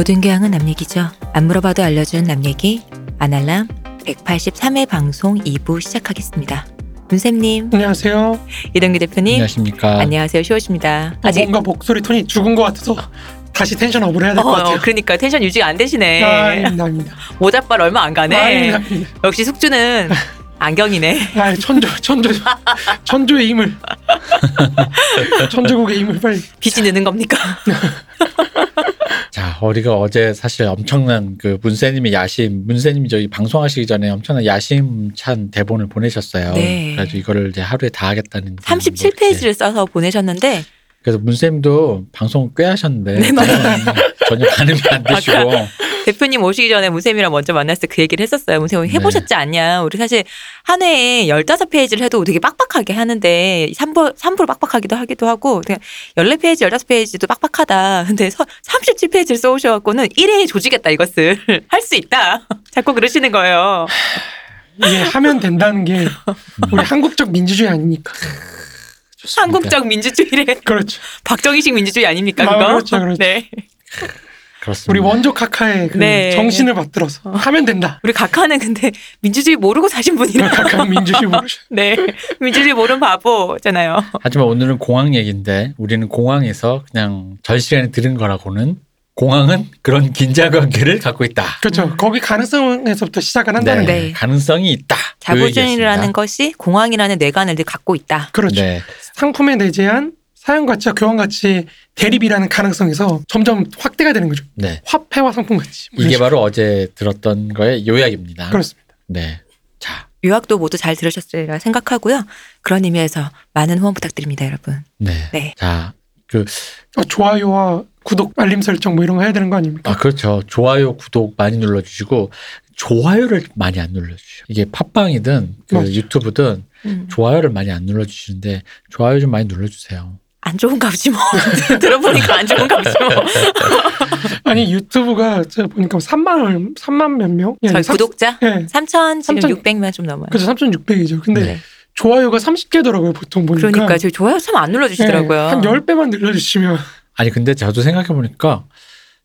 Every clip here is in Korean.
모든 교양은 남 얘기죠. 안 물어봐도 알려준 남 얘기 아날람 183회 방송 2부 시작하겠습니다. 문쌤님, 안녕하세요. 이동규 대표님, 안녕하십니까. 안녕하세요. 쇼우십니다. 아, 뭔가 목소리 톤이 죽은 것 같아서 다시 텐션 up을 해야 될것 어, 같아요. 그러니까 텐션 유지가 안 되시네. 아, 아닙니다, 아닙니다. 모자빨 얼마 안 가네. 아닙니다, 아닙니다. 역시 숙주는 안경이네. 아, 천조, 천조, 천조의 힘을, 천조국의 힘을 빨리. 빚이 느는 겁니까? 자, 우리가 어제 사실 엄청난 그 문세님의 야심, 문세님이 저희 방송하시기 전에 엄청난 야심찬 대본을 보내셨어요. 네. 그래서 이거를 이제 하루에 다 하겠다는. 뭐 이렇게. 37페이지를 써서 보내셨는데 그래서 문쌤도 방송 꽤 하셨는데 네, 맞아요. 전혀 반응이 안 되시고 대표님 오시기 전에 문쌤이랑 먼저 만났을 때 그 얘기를 했었어요. 문쌤 해보셨지 않냐. 우리 사실 한 해에 15페이지를 해도 되게 빡빡하게 하는데 3부, 3부로 빡빡하기도 하기도 하고 그냥 14페이지, 15페이지도 빡빡하다. 근데 37페이지를 써오셔갖고는 1회에 조지겠다 이것을. 할 수 있다. 자꾸 그러시는 거예요. 이게 하면 된다는 게 우리 한국적 민주주의 아닙니까? 한국적 민주주의래. 그렇죠. 박정희식 민주주의 아닙니까 아, 그거? 그렇죠, 그렇죠. 네. 그렇습니다. 우리 원조 카카의 그 네. 정신을 받들어서 하면 된다. 우리 각하는 근데 민주주의 모르고 사신 분이라. 카카 민주주의 모르죠. 네. 민주주의 모르는 바보잖아요. 하지만 오늘은 공항 얘기인데 우리는 공항에서 그냥 전 시간에 들은 거라고는 공항은 그런 긴장 관계를 갖고 있다. 그렇죠. 거기 가능성에서부터 시작을 한다는 네. 거. 네. 가능성이 있다. 요 자부주의라는 것이 공항이라는 뇌관을 늘 갖고 있다. 그렇죠. 네. 상품에 내재한 사용 가치와 교환 가치 대립이라는 가능성에서 점점 확대가 되는 거죠. 네. 화폐와 상품 가치. 뭐 이게 식으로. 바로 어제 들었던 거의 요약입니다. 그렇습니다. 네. 자, 유학도 모두 잘 들으셨으리라 생각하고요. 그런 의미에서 많은 후원 부탁드립니다, 여러분. 네. 네. 자, 그, 어, 좋아요와 구독, 알림 설정 뭐 이런 거 해야 되는 거 아닙니까? 아, 그렇죠. 좋아요, 구독 많이 눌러 주시고, 좋아요를 많이 안 눌러주셔요. 이게 팟빵이든 그. 유튜브든 음, 좋아요를 많이 안 눌러 주시는데, 좋아요 좀 많이 눌러 주세요. 안 좋은 값이 뭐. 들어보니까 안 좋은 값이 뭐. 아니 유튜브가 제가 보니까 3만 원, 3만 몇 명? 예, 저희 삼- 구독자 예. 3천 지금 3,000 600명 좀 넘어요. 그래서 3,600이죠. 근데 네. 좋아요가 30개더라고요, 보통 보니까. 그러니까 저희 좋아요 참 안 눌러주시더라고요. 예, 한 10배만 늘려주시면 아니, 근데 저도 생각해 보니까,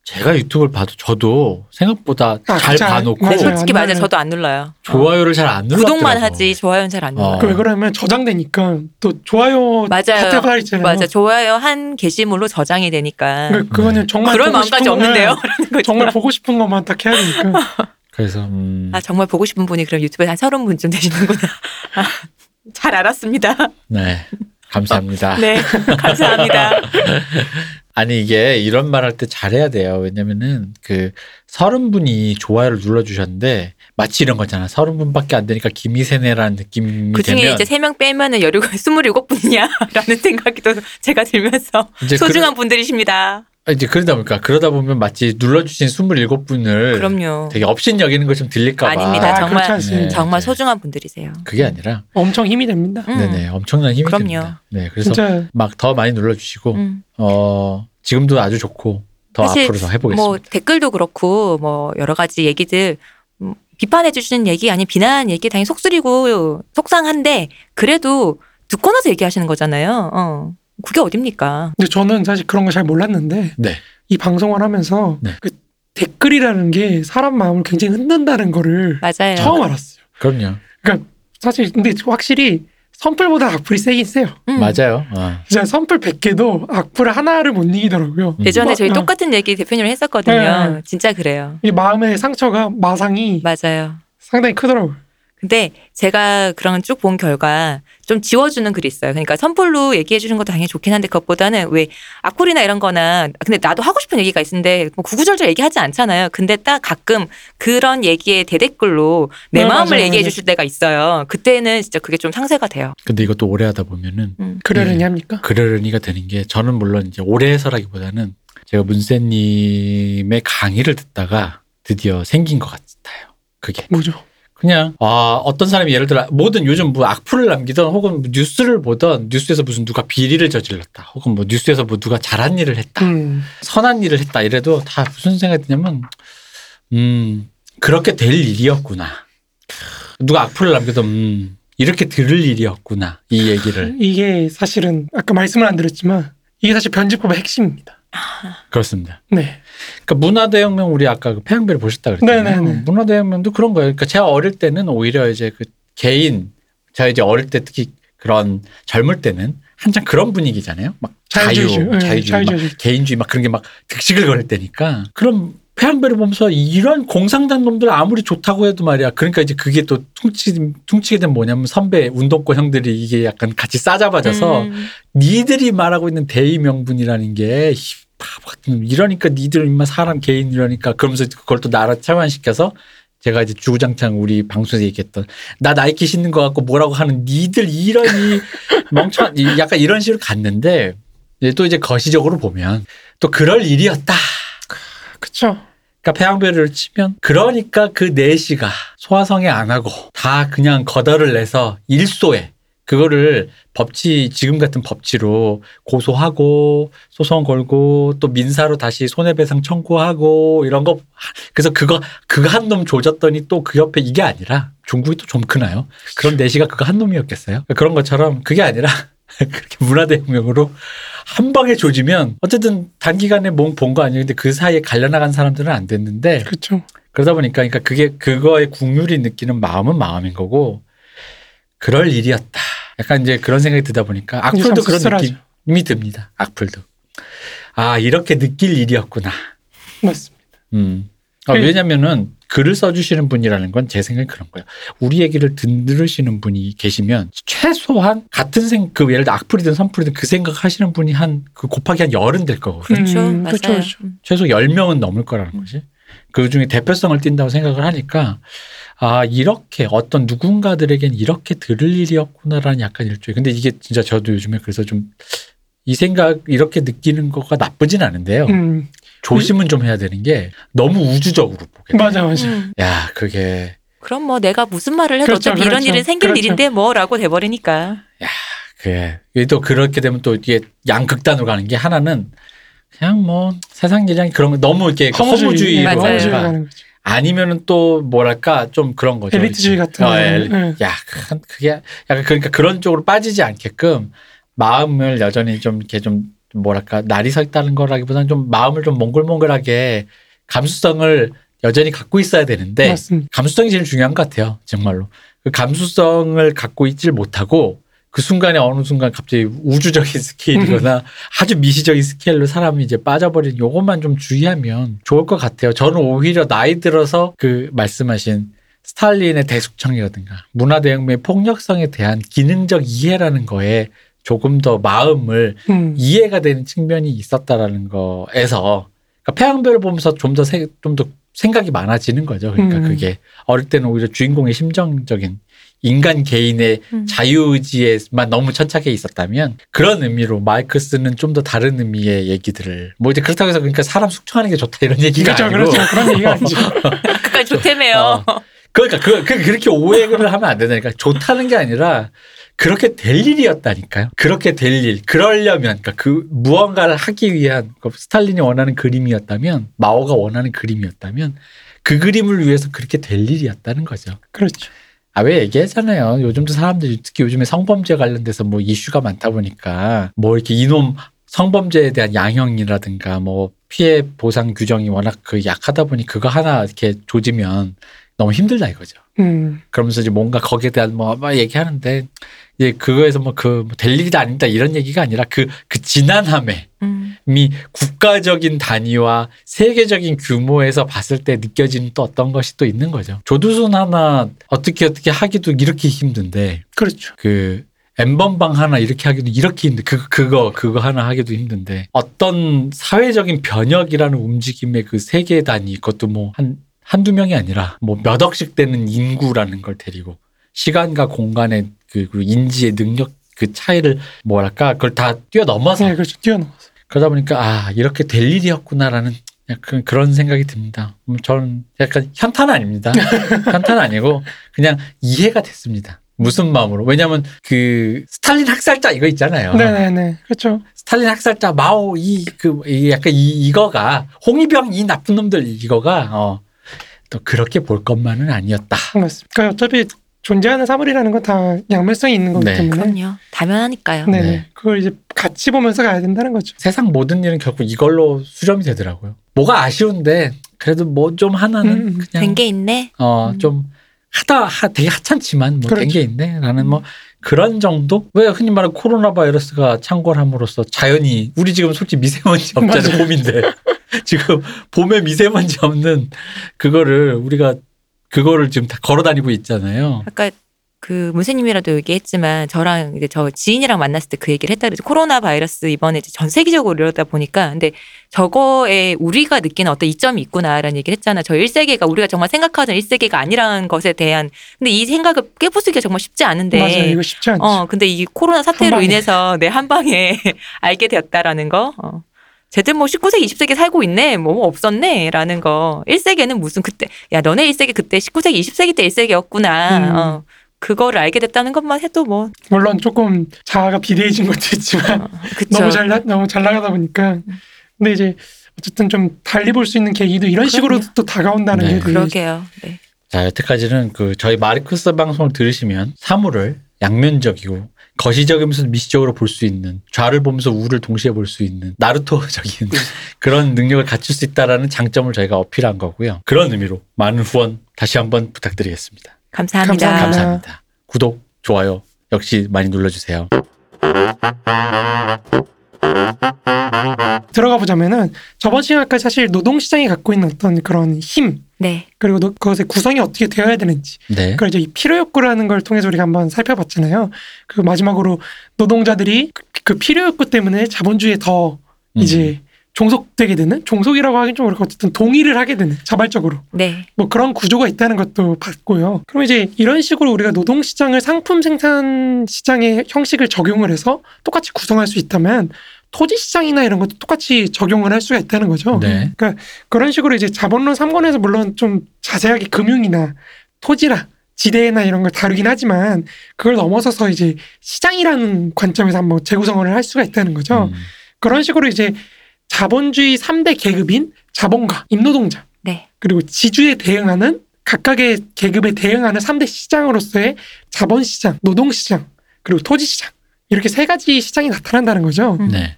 제가 유튜브를 봐도 저도 생각보다 아, 잘 잘- 봐놓고, 맞아요. 솔직히 안 맞아요. 눌러요. 저도 안 눌러요. 좋아요를 잘안 눌러. 구독만 하지 좋아요는 잘안 눌러요. 어. 그왜 그러면 저장되니까 또 좋아요 맞아요. 있잖아요. 맞아 좋아요 한 게시물로 저장이 되니까 그, 그거는 정말 그럴 보고 마음까지 싶은 없는데요. 거- 예, 정말 보고 싶은 것만 딱 해야 되니까. 그래서, 음, 아 정말 보고 싶은 분이 그럼 유튜브에 한 서른 분쯤 되시는구나. 아, 잘 알았습니다. 네. 감사합니다. 네 감사합니다. 아니 이게 이런 말 할 때 잘해야 돼요. 왜냐면은 그 서른 분이 좋아요를 눌러주셨는데 마치 이런 거잖아. 서른 분밖에 안 되니까 기미세네라는 느낌이 그 중에 되면 이제 세 명 빼면은 열스물일곱 분이냐라는 생각이 또 제가 들면서 이제 소중한 분들이십니다. 그러, 이제 그러다 보니까 그러다 보면 마치 눌러주신 스물일곱 분을 그럼요. 되게 업신 여기는 거좀 들릴까 봐 아닙니다. 아, 정말 않습니다. 네. 정말 네. 소중한 분들이세요. 그게 아니라 엄청 힘이 됩니다. 음. 네네 엄청난 힘이 그럼요. 됩니다. 네 그래서 막 더 많이 눌러주시고 음. 어 지금도 아주 좋고 더 사실 앞으로 더 해보겠습니다. 뭐 댓글도 그렇고 뭐 여러 가지 얘기들 음, 비판해 주시는 얘기 아니 비난 얘기 당연히 속쓰리고 속상한데 그래도 듣고 나서 얘기하시는 거잖아요. 어. 그게 어딥니까? 근데 저는 사실 그런 거 잘 몰랐는데 네. 이 방송을 하면서 네. 그 댓글이라는 게 사람 마음을 굉장히 흔든다는 거를 맞아요. 처음 알았어요. 그럼요. 그러니까 사실 근데 확실히 선풀보다 악플이 세긴 세요. 음. 맞아요. 어. 진짜 선풀 100개도 악플 하나를 못 이기더라고요. 음. 예전에 저희 어. 똑같은 얘기 대표님을 했었거든요. 네. 진짜 그래요. 이 마음의 상처가 마상이 맞아요. 상당히 크더라고요. 근데 제가 그런 쭉 본 결과 좀 지워주는 글이 있어요. 그러니까 선풀로 얘기해 주는 것도 당연히 좋긴 한데 그것보다는 왜 악플이나 이런 거나 근데 나도 하고 싶은 얘기가 있는데 뭐 구구절절 얘기하지 않잖아요. 근데 딱 가끔 그런 얘기에 대댓글로 내 네, 마음을 맞아요, 얘기해. 주실 때가 있어요. 그때는 진짜 그게 좀 상쇄가 돼요. 근데 이것도 오래 하다 보면은 음. 그러려니 네. 합니까? 그러려니가 되는 게 저는 물론 이제 오래 해서라기보다는 제가 문세님의 강의를 듣다가 드디어 생긴 것 같아요. 그게 뭐죠? 그냥 아 어떤 사람이 예를 들어 뭐든 요즘 뭐 악플을 남기던 혹은 뭐 뉴스를 보던 뉴스에서 무슨 누가 비리를 저질렀다 혹은 뭐 뉴스에서 뭐 누가 잘한 일을 했다 음. 선한 일을 했다 이래도 다 무슨 생각이 드냐면 음 그렇게 될 일이었구나 누가 악플을 남겨도 음 이렇게 들을 일이었구나 이 얘기를 이게 사실은 아까 말씀을 안 드렸지만 이게 사실 편집법의 핵심입니다. 그렇습니다. 네. 그러니까 문화대혁명 우리 아까 그 태양배를 보셨다 그랬잖아요. 네네네. 문화대혁명도 그런 거예요. 그러니까 제가 어릴 때는 오히려 이제 그 개인 제가 이제 어릴 때 특히 그런 젊을 때는 한창 그런 분위기잖아요. 막 자유, 자유주의, 네, 자유주의, 막. 개인주의 막 그런 게 막 득식을 거릴 때니까 그럼 태양배를 보면서 이런 공상당 놈들 아무리 좋다고 해도 말이야. 그러니까 이제 그게 또 퉁치, 퉁치게 된 뭐냐면 선배 운동권 형들이 이게 약간 같이 싸잡아져서 음. 니들이 말하고 있는 대의 명분이라는 게 놈. 이러니까 니들 인마 사람 개인 이러니까 그러면서 그걸 또 나라 차원시켜서 제가 이제 주구장창 우리 방송에서 얘기했던 나 나이키 신는 거 갖고 뭐라고 하는 니들 이러니 멍청한 이- 약간 이런 식으로 갔는데 이제 또 이제 거시적으로 보면 또 그럴 일이었다. 그쵸. 그러니까 폐양배를 치면 그러니까 그 4시가 소화성애 안 하고 다 그냥 거덜을 내서 일소에 그거를 법치 지금 같은 법치로 고소하고 소송 걸고 또 민사로 다시 손해배상 청구하고 이런 거 그래서 그거 그거 한 놈 조졌더니 또 그 옆에 이게 아니라 중국이 또 좀 크나요? 그런 4시가 그거 한 놈이었겠어요? 그런 것처럼 그게 아니라 그렇게 문화대혁명으로 한 방에 조지면 어쨌든 단기간에 몸본거 아니에요. 근데 그 사이에 갈려나간 사람들은 안 됐는데 그쵸. 그러다 보니까 그러니까 그게 그거에 국률이 느끼는 마음은 마음인 거고 그럴 일이었다. 약간 이제 그런 생각이 들다 보니까 악플도 그런 씁쓸하죠. 느낌이 듭니다. 악플도. 아, 이렇게 느낄 일이었구나. 맞습니다. 음. 아, 그- 왜냐면은 글을 써주시는 분이라는 건 제 생각에 그런 거예요. 우리 얘기를 듣- 들으시는 분이 계시면 최소한 같은 생, 그 예를 들어 악플이든 선플이든 그 생각 하시는 분이 한 그 곱하기 한 열은 될 거거든요. 그렇죠. 음, 맞아요. 그쵸, 그쵸. 음. 최소 10명은 넘을 거라는 거지. 그 중에 대표성을 띈다고 생각을 하니까 아, 이렇게 어떤 누군가들에겐 이렇게 들을 일이었구나라는 약간 일종의. 근데 이게 진짜 저도 요즘에 그래서 좀 이 생각 이렇게 느끼는 거가 나쁘진 않은데요. 음. 조심은 좀 해야 되는 게 너무 우주적으로 보게 돼. 맞아, 맞아. 음. 야, 그게 그럼 뭐 내가 무슨 말을 해도 그렇죠, 어차피 이런 그렇죠. 일은 생길 그렇죠. 일인데 뭐라고 돼버리니까. 그게 이게 또 그렇게 되면 또 이게 양극단으로 가는 게 하나는 그냥 뭐 세상 일이랑 그런 거 너무 이렇게 허무주의로 맞아요. 허무주의 가다가 가는 거죠. 아니면은 또 뭐랄까 좀 그런 거죠. 엘리트주의. 같은 어. 엘- 네. 야, 그- 그게 약간 그러니까 그런 쪽으로 빠지지 않게끔 마음을 여전히 좀 이렇게 좀 뭐랄까 날이 서 있다는 거라기보다는 좀 마음을 좀 몽글몽글하게 감수성을 여전히 갖고 있어야 되는데 맞습니다. 감수성이 제일 중요한 것 같아요. 정말로. 그 감수성을 갖고 있질 못하고 그 순간에 어느 순간 갑자기 우주적인 스케일이거나 아주 미시적인 스케일로 사람이 이제 빠져버리는 요것만 좀 주의하면 좋을 것 같아요. 저는 오히려 나이 들어서 그 말씀하신 스탈린의 대숙청이라든가 문화대혁명의 폭력성에 대한 기능적 이해라는 거에 조금 더 마음을 음. 이해가 되는 측면이 있었다라는 거에서 그러니까 태양별을 보면서 좀 더 좀더 생각이 많아지는 거죠. 그러니까 음. 그게 어릴 때는 오히려 주인공의 심정적인 인간 개인의 음. 자유의지에만 너무 천착해 있었다면 그런 의미로 마이크스는 좀 더 다른 의미의 얘기들을 뭐 이제 그렇다고 해서 그러니까 사람 숙청하는 게 좋다 이런 얘기가 그렇죠, 아니고 그렇죠. 그런 얘기가 아니죠. 끝까지 좋다며요. 어. 그러니까 그, 그 그렇게 오해를 하면 안 된다니까 좋다는 게 아니라 그렇게 될 일이었다니까요. 그렇게 될 일. 그러려면 그러니까 그 무언가를 하기 위한 그 스탈린이 원하는 그림이었다면 마오가 원하는 그림이었다면 그 그림을 위해서 그렇게 될 일이었다는 거죠. 그렇죠. 아 왜 얘기하잖아요. 요즘도 사람들이 특히 요즘에 성범죄 관련돼서 뭐 이슈가 많다 보니까 뭐 이렇게 이놈 성범죄에 대한 양형이라든가 뭐 피해 보상 규정이 워낙 그 약하다 보니 그거 하나 이렇게 조지면 너무 힘들다 이거죠. 음. 그러면서 이제 뭔가 거기에 대한 뭐, 막 얘기하는데 이제 그거에서 뭐 그될 일이 아니다 이런 얘기가 아니라 그그 지난함에 음. 이 국가적인 단위와 세계적인 규모에서 봤을 때 느껴지는 또 어떤 것이 또 있는 거죠. 조두순 하나 어떻게 어떻게 하기도 이렇게 힘든데 그렇죠. 그 엠번방 하나 이렇게 하기도 이렇게 힘든 그 그거 그거 하나 하기도 힘든데 어떤 사회적인 변혁이라는 움직임의 그 세계 단위 그것도 뭐 한 한두 명이 아니라 뭐 몇 억씩 되는 인구라는 걸 데리고 시간과 공간의 그, 그 인지의 능력 그 차이를 뭐랄까 그걸 다 뛰어넘어서 네, 그렇죠. 뛰어넘어서. 그러다 보니까 아 이렇게 될 일이었구나라는 약간 그런 생각이 듭니다. 음, 저는 약간 현타는 아닙니다. 현타는 아니고 그냥 이해가 됐습니다. 무슨 마음으로? 왜냐하면 그 스탈린 학살자 이거 있잖아요. 네네네. 그렇죠. 스탈린 학살자 마오 이 그 약간 이 이거가 홍위병 이 나쁜 놈들 이거가 어, 또 그렇게 볼 것만은 아니었다. 맞습니다. 그러니까 어차피 존재하는 사물이라는 건 다 양면성이 있는 거기 네. 때문에. 그럼요. 당연하니까요. 네. 네. 네. 그걸 이제 같이 보면서 가야 된다는 거죠. 세상 모든 일은 결국 이걸로 수렴이 되더라고요. 뭐가 아쉬운데 그래도 뭐 좀 하나는 음, 그냥 된 게 있네. 어 음. 좀 하다 하 되게 하찮지만 뭐된 그렇죠. 게 있네라는 뭐 그런 정도? 왜 흔히 말하는 코로나 바이러스가 창궐함으로써 자연이 우리 지금 솔직히 미세먼지 없잖아요. 봄인데 지금 봄에 미세먼지 없는 그거를 우리가 그거를 지금 다 걸어 다니고 있잖아요. 아까 그 문세님이라도 얘기했지만 저랑 이제 저 지인이랑 만났을 때 그 얘기를 했다 그랬죠. 코로나 바이러스 이번에 이제 전 세계적으로 이러다 보니까 근데 저거에 우리가 느끼는 어떤 이점이 있구나라는 얘기를 했잖아. 저 1세계가 우리가 정말 생각하던 1세계가 아니라는 것에 대한 근데 이 생각을 깨부수기가 정말 쉽지 않은데 맞아요. 이거 쉽지 않죠. 어, 근데 이 코로나 사태로 한 방에. 인해서 내 한 방에 알게 되었다라는 거. 어. 쟤들 뭐 19세기, 20세기 살고 있네. 뭐 없었네. 라는 거. 1세기는 무슨 그때, 야, 너네 1세기 그때 19세기, 20세기 때 1세기였구나. 음. 어. 그거를 알게 됐다는 것만 해도 뭐, 물론 조금 자아가 비대해진 것도 있지만 어, 그쵸. 너무 잘 나- 너무 잘 나가다 보니까 근데 이제 어쨌든 좀 달리 볼 수 있는 계기도 이런 식으로 그럼요. 또 다가온다는 네. 게 그러게요. 네. 자 여태까지는 그 저희 마르크스 방송을 들으시면 사물을 양면적이고 거시적이면서 미시적으로 볼 수 있는 좌를 보면서 우를 동시에 볼 수 있는 나루토적인 그런 능력을 갖출 수 있다라는 장점을 저희가 어필한 거고요. 그런 의미로 많은 후원 다시 한번 부탁드리겠습니다. 감사합니다. 감사합니다. 감사합니다. 구독, 좋아요 역시 많이 눌러주세요. 들어가 보자면은 저번 시간까지 사실 노동 시장이 갖고 있는 어떤 그런 힘 네. 그리고 노- 그것의 구성이 어떻게 되어야 되는지 네. 그걸 이제 이 필요 욕구라는 걸 통해서 우리가 한번 살펴봤잖아요. 그 마지막으로 노동자들이 그- 그 필요 욕구 때문에 자본주의에 더 음. 이제 종속되게 되는 종속이라고 하긴 좀 그렇고 어쨌든 동의를 하게 되는 자발적으로 네. 뭐 그런 구조가 있다는 것도 봤고요. 그럼 이제 이런 식으로 우리가 노동 시장을 상품 생산 시장의 형식을 적용을 해서 똑같이 구성할 수 있다면 토지 시장이나 이런 것도 똑같이 적용을 할 수가 있다는 거죠. 네. 그러니까 그런 식으로 이제 자본론 3권에서 물론 좀 자세하게 금융이나 토지나 지대나 이런 걸 다루긴 하지만 그걸 넘어서서 이제 시장이라는 관점에서 한번 재구성을 할 수가 있다는 거죠. 음. 그런 식으로 이제 자본주의 3대 계급인 자본가, 임노동자, 네. 그리고 지주에 대응하는 각각의 계급에 대응하는 3대 시장으로서의 자본시장, 노동시장, 그리고 토지시장 이렇게 세 가지 시장이 나타난다는 거죠. 음. 네.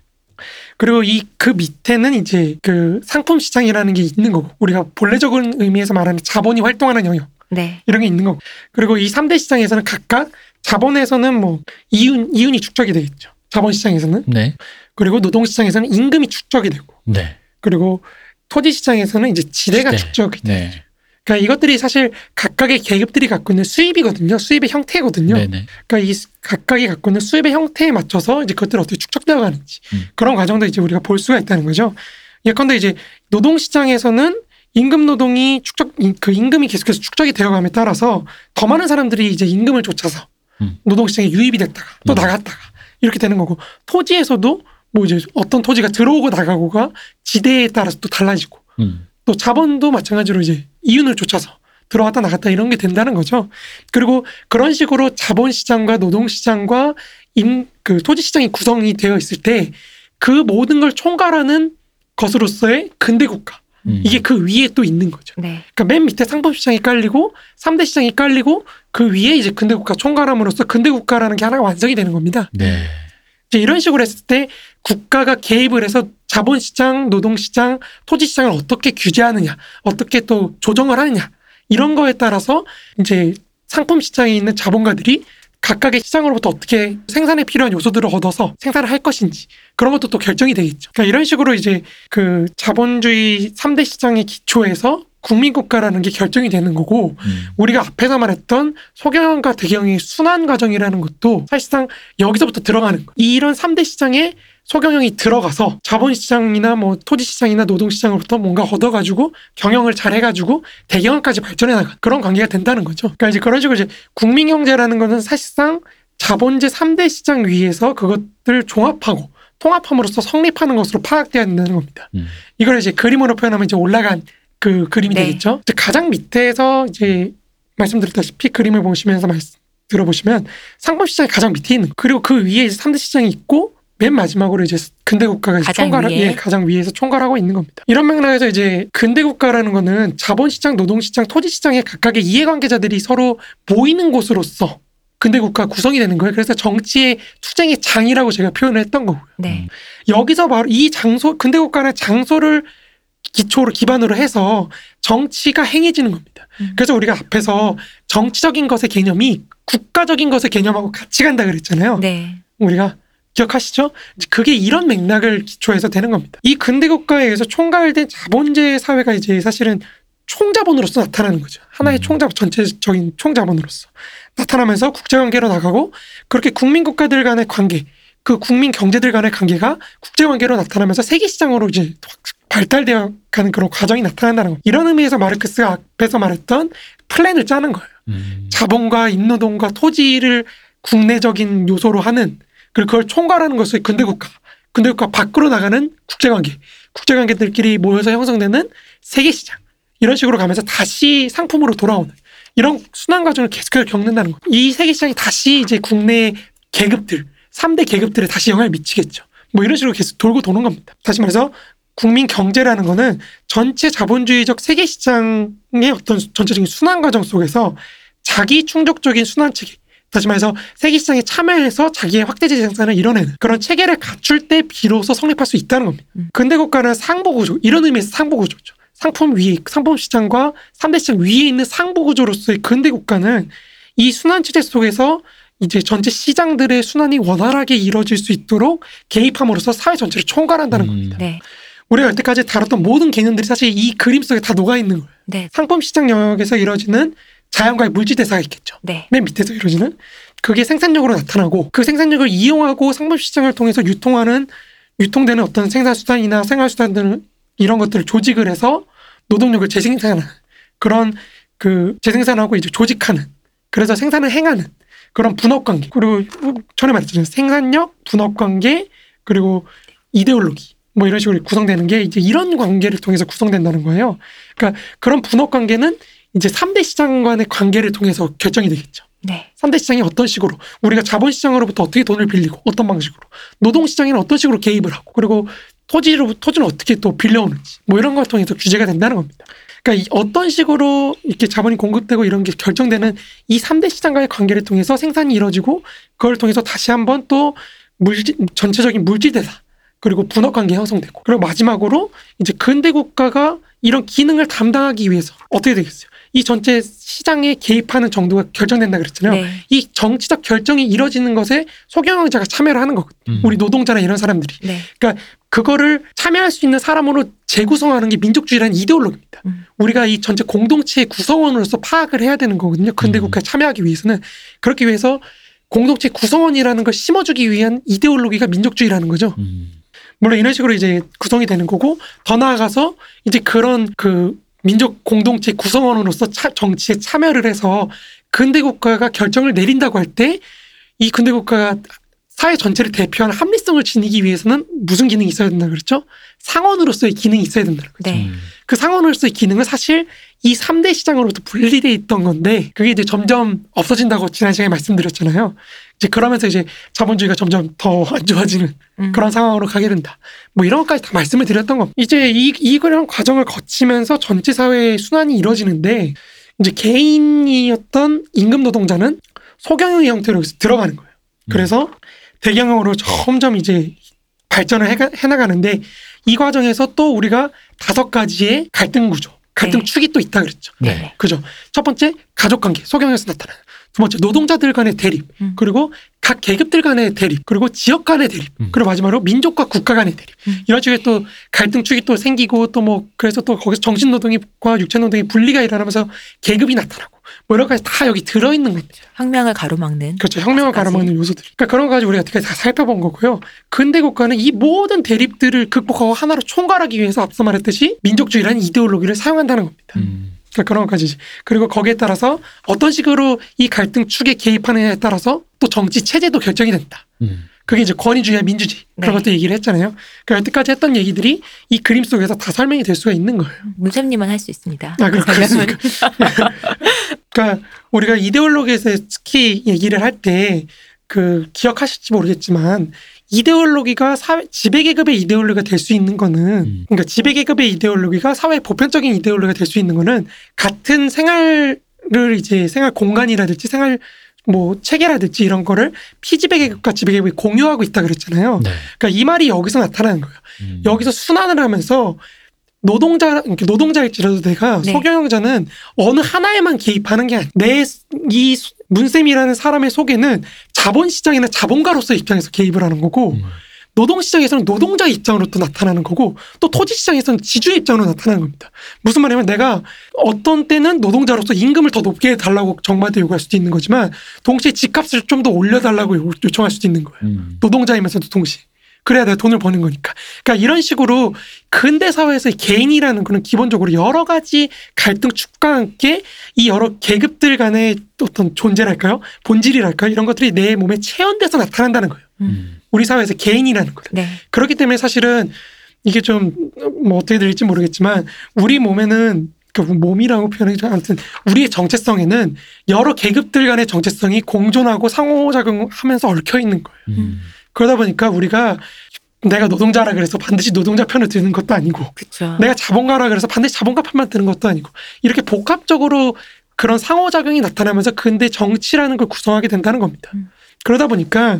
그리고 이 그 밑에는 이제 그 상품 시장이라는 게 있는 거고 우리가 본래적인 의미에서 말하는 자본이 활동하는 영역 네. 이런 게 있는 거고 그리고 이 3대 시장에서는 각각 자본에서는 뭐 이윤 이윤이 축적이 되겠죠. 자본 시장에서는 네. 그리고 노동 시장에서는 임금이 축적이 되고 네. 그리고 토지 시장에서는 이제 지대가 지대. 축적이 돼요. 네. 그러니까 이것들이 사실 각각의 계급들이 갖고 있는 수입이거든요. 수입의 형태거든요. 네. 네. 그러니까 이 수- 각각이 갖고 있는 수입의 형태에 맞춰서 이제 그것들이 어떻게 축적되어 가는지 음. 그런 과정도 이제 우리가 볼 수가 있다는 거죠. 예컨대 이제 노동 시장에서는 임금 노동이 축적 이- 그 임금이 계속해서 축적이 되어감에 따라서 더 많은 사람들이 이제 임금을 쫓아서 음. 노동 시장에 유입이 됐다가 또 음. 나갔다가 이렇게 되는 거고 토지에서도 뭐 이제 어떤 토지가 들어오고 나가고가 지대에 따라서 또 달라지고 음. 또 자본도 마찬가지로 이제 이윤을 쫓아서 들어왔다 나갔다 이런 게 된다는 거죠. 그리고 그런 식으로 자본 시장과 노동 시장과 임 그 토지 시장이 구성이 되어 있을 때 그 모든 걸 총괄하는 것으로서의 근대 국가 음. 이게 그 위에 또 있는 거죠. 네. 그러니까 맨 밑에 상품 시장이 깔리고 3대 시장이 깔리고 그 위에 이제 근대 국가 총괄함으로써 근대 국가라는 게 하나가 완성이 되는 겁니다. 네. 이제 이런 식으로 했을 때 국가가 개입을 해서 자본시장, 노동시장, 토지시장을 어떻게 규제하느냐, 어떻게 또 조정을 하느냐, 이런 거에 따라서 이제 상품 시장에 있는 자본가들이 각각의 시장으로부터 어떻게 생산에 필요한 요소들을 얻어서 생산을 할 것인지 그런 것도 또 결정이 되겠죠. 그러니까 이런 식으로 이제 그 자본주의 3대 시장의 기초에서 국민국가라는 게 결정이 되는 거고 음. 우리가 앞에서 말했던 소경영과 대경의 순환 과정이라는 것도 사실상 여기서부터 들어가는 거예요. 이런 3대 시장에 소경영이 들어가서 자본시장이나 뭐 토지시장이나 노동시장으로부터 뭔가 얻어가지고 경영을 잘 해가지고 대경영까지 발전해 나가 그런 관계가 된다는 거죠. 그러니까 이제 그런 식으로 이제 국민경제라는 것은 사실상 자본제 3대 시장 위에서 그것들 종합하고 통합함으로써 성립하는 것으로 파악되어야 된다는 겁니다. 음. 이걸 이제 그림으로 표현하면 이제 올라간 그 그림이 네. 되겠죠. 이제 가장 밑에서 이제 말씀드렸다시피 그림을 보시면서 말씀 들어보시면 상품 시장이 가장 밑에 있는 거. 그리고 그 위에 이제 3대 시장이 있고 맨 마지막으로 이제 근대 국가가 이제 총괄 위에. 예, 가장 위에서 총괄하고 있는 겁니다. 이런 맥락에서 이제 근대 국가라는 거는 자본 시장, 노동 시장, 토지 시장의 각각의 이해관계자들이 서로 모이는 곳으로서 근대 국가 구성이 되는 거예요. 그래서 정치의 투쟁의 장이라고 제가 표현을 했던 거고요. 네. 여기서 바로 이 장소 근대 국가는 장소를 기초로 기반으로 해서 정치가 행해지는 겁니다. 음. 그래서 우리가 앞에서 정치적인 것의 개념이 국가적인 것의 개념하고 같이 간다 그랬잖아요. 네. 우리가 기억하시죠? 그게 이런 맥락을 기초해서 되는 겁니다. 이 근대 국가에 의해서 총괄된 자본제 사회가 이제 사실은 총자본으로서 나타나는 거죠. 하나의 음. 총자본, 전체적인 총자본으로서 나타나면서 국제관계로 나가고 그렇게 국민 국가들 간의 관계, 그 국민 경제들 간의 관계가 국제 관계로 나타나면서 세계 시장으로 이제 확 발달되어 가는 그런 과정이 나타난다는 겁니다. 이런 의미에서 마르크스가 앞에서 말했던 플랜을 짜는 거예요. 음. 자본과 인노동과 토지를 국내적인 요소로 하는 그리고 그걸 총괄하는 것을 근대국가, 근대국가 밖으로 나가는 국제관계, 국제관계들끼리 모여서 형성되는 세계시장 이런 식으로 가면서 다시 상품으로 돌아오는 이런 순환 과정을 계속해서 겪는다는 거예요. 이 세계시장이 다시 이제 국내 계급들, 3대 계급들에 다시 영향을 미치겠죠. 뭐 이런 식으로 계속 돌고 도는 겁니다. 다시 말해서 국민 경제라는 거는 전체 자본주의적 세계 시장의 어떤 전체적인 순환 과정 속에서 자기 충족적인 순환 체계, 다시 말해서 세계 시장에 참여해서 자기의 확대재 생산을 이뤄내는 그런 체계를 갖출 때 비로소 성립할 수 있다는 겁니다. 음. 근대 국가는 상보 구조, 이런 의미에서 상보 구조죠. 상품 위에, 상품 시장과 3대 시장 위에 있는 상보 구조로서의 근대 국가는 이 순환 체제 속에서 이제 전체 시장들의 순환이 원활하게 이루어질 수 있도록 개입함으로써 사회 전체를 총괄한다는 음. 겁니다. 네. 우리가 여태까지 다뤘던 모든 개념들이 사실 이 그림 속에 다 녹아 있는 거예요. 네. 상품 시장 영역에서 이루어지는 자연과의 물질 대사가 있겠죠. 네. 맨 밑에서 이루어지는 그게 생산력으로 나타나고 그 생산력을 이용하고 상품 시장을 통해서 유통하는 유통되는 어떤 생산 수단이나 생활 수단들은 이런 것들을 조직을 해서 노동력을 재생산하는 그런 그 재생산하고 이제 조직하는 그래서 생산을 행하는 그런 분업 관계 그리고 전에 말했잖아요 생산력 분업 관계 그리고 이데올로기 뭐 이런 식으로 구성되는 게 이제 이런 관계를 통해서 구성된다는 거예요. 그러니까 그런 분업 관계는 이제 3대 시장 간의 관계를 통해서 결정이 되겠죠. 네. 3대 시장이 어떤 식으로 우리가 자본 시장으로부터 어떻게 돈을 빌리고 어떤 방식으로 노동 시장에는 어떤 식으로 개입을 하고 그리고 토지로 토지는 어떻게 또 빌려오는지 뭐 이런 걸 통해서 규제가 된다는 겁니다. 그러니까 이 어떤 식으로 이렇게 자본이 공급되고 이런 게 결정되는 이 3대 시장과의 관계를 통해서 생산이 이루어지고 그걸 통해서 다시 한번 또 물질 전체적인 물질 대사 그리고 분업 관계 형성되고 그리고 마지막으로 이제 근대 국가가 이런 기능을 담당하기 위해서 어떻게 되겠어요? 이 전체 시장에 개입하는 정도가 결정된다 그랬잖아요. 네. 이 정치적 결정이 이뤄지는 것에 소경영자가 참여를 하는 거거든요. 음. 우리 노동자나 이런 사람들이 네. 그거를 참여할 수 있는 사람으로 재구성하는 게 민족주의라는 이데올로기입니다. 음. 우리가 이 전체 공동체의 구성원으로서 파악을 해야 되는 거거든요. 근대 음. 국가에 참여하기 위해서는 그렇기 위해서 공동체 구성원이라는 걸 심어주기 위한 이데올로기가 민족주의라는 거죠. 음. 물론 이런 식으로 이제 구성이 되는 거고 더 나아가서 이제 그런 그 민족 공동체 구성원으로서 차- 정치에 참여를 해서 근대 국가가 결정을 내린다고 할 때 이 근대 국가가 사회 전체를 대표하는 합리성을 지니기 위해서는 무슨 기능이 있어야 된다 그랬죠? 상원으로서의 기능이 있어야 된다는 거죠. 네. 음. 그 상원으로서의 기능은 사실 이 3대 시장으로부터 분리돼 있던 건데 그게 이제 점점 없어진다고 지난 시간에 말씀드렸잖아요. 이제 그러면서 이제 자본주의가 점점 더 안 좋아지는 음. 그런 상황으로 가게 된다. 뭐 이런 것까지 다 말씀을 드렸던 겁니다. 이제 이, 이 그런 과정을 거치면서 전체 사회의 순환이 이루어지는데 이제 개인이었던 임금 노동자는 소경영의 형태로 들어가는 거예요. 그래서 대경영으로 점점 이제 발전을 해가, 해나가는데 이 과정에서 또 우리가 다섯 가지의 갈등 구조, 갈등 네. 축이 또 있다 그랬죠. 네. 그죠? 첫 번째 가족 관계, 소경에서 나타나는. 두 번째 노동자들 간의 대립, 음. 그리고 각 계급들 간의 대립, 그리고 지역 간의 대립, 음. 그리고 마지막으로 민족과 국가 간의 대립. 음. 이런 식의 또 갈등 축이 또 생기고 또 뭐 그래서 또 거기서 정신 노동과 육체 노동의 분리가 일어나면서 계급이 나타나고 뭐 이런 것까지 다 여기 들어 있는 겁니다. 혁명을 가로막는 그렇죠. 혁명을 가지. 가로막는 요소들. 그러니까 그런 거 가지고 우리가 어떻게 다 살펴본 거고요. 근대 국가는 이 모든 대립들을 극복하고 하나로 총괄하기 위해서 앞서 말했듯이 민족주의라는 이데올로기를 사용한다는 겁니다. 음. 그러니까 그런 것까지. 그리고 거기에 따라서 어떤 식으로 이 갈등 축에 개입하느냐에 따라서 또 정치 체제도 결정이 된다. 음. 그게 이제 권위주의와 민주주의 그런 네. 것도 얘기를 했잖아요. 그러니까 여태까지 했던 얘기들이 이 그림 속에서 다 설명이 될 수가 있는 거예요. 문쌤님은 할 수 있습니다. 아, 그-. 그렇습니까? 그러니까 우리가 이데올로기에서 특히 얘기를 할 때 그 기억하실지 모르겠지만 이데올로기가 사회 지배 계급의 이데올로기가 될 수 있는 거는 음. 그러니까 지배 계급의 이데올로기가 사회 보편적인 이데올로기가 될 수 있는 거는 같은 생활을 이제 생활 공간이라든지 생활 뭐 체계라든지 이런 거를 피지배 계급과 지배 계급이 공유하고 있다 그랬잖아요. 네. 그러니까 이 말이 여기서 나타나는 거예요. 음. 여기서 순환을 하면서 노동자 노동자일지라도 내가 네. 소경영자는 어느 하나에만 개입하는 게 아니야. 내이 문쌤이라는 사람의 속에는 자본시장이나 자본가로서의 입장에서 개입을 하는 거고 음. 노동시장에서는 노동자의 입장으로 또 나타나는 거고 또 토지시장에서는 지주의 입장으로 나타나는 겁니다. 무슨 말이냐면 내가 어떤 때는 노동자로서 임금을 더 높게 해달라고 정부한테 요구할 수도 있는 거지만 동시에 집값을 좀 더 올려달라고 요- 요청할 수도 있는 거예요. 음. 노동자이면서도 동시에. 그래야 내가 돈을 버는 거니까. 그러니까 이런 식으로 근대 사회에서 개인이라는 거는 기본적으로 여러 가지 갈등 축과 함께 이 여러 계급들 간의 어떤 존재랄까요? 본질이랄까요? 이런 것들이 내 몸에 체현돼서 나타난다는 거예요. 음. 우리 사회에서 개인이라는 거를. 네. 그렇기 때문에 사실은 이게 좀 뭐 어떻게 들릴지 모르겠지만 우리 몸에는 그 몸이라고 표현하죠. 아무튼 우리의 정체성에는 여러 계급들 간의 정체성이 공존하고 상호작용하면서 얽혀 있는 거예요. 음. 그러다 보니까 우리가 내가 노동자라 그래서 반드시 노동자 편을 드는 것도 아니고 그렇죠. 내가 자본가라 그래서 반드시 자본가 편만 드는 것도 아니고 이렇게 복합적으로 그런 상호작용이 나타나면서 근대 정치라는 걸 구성하게 된다는 겁니다. 음. 그러다 보니까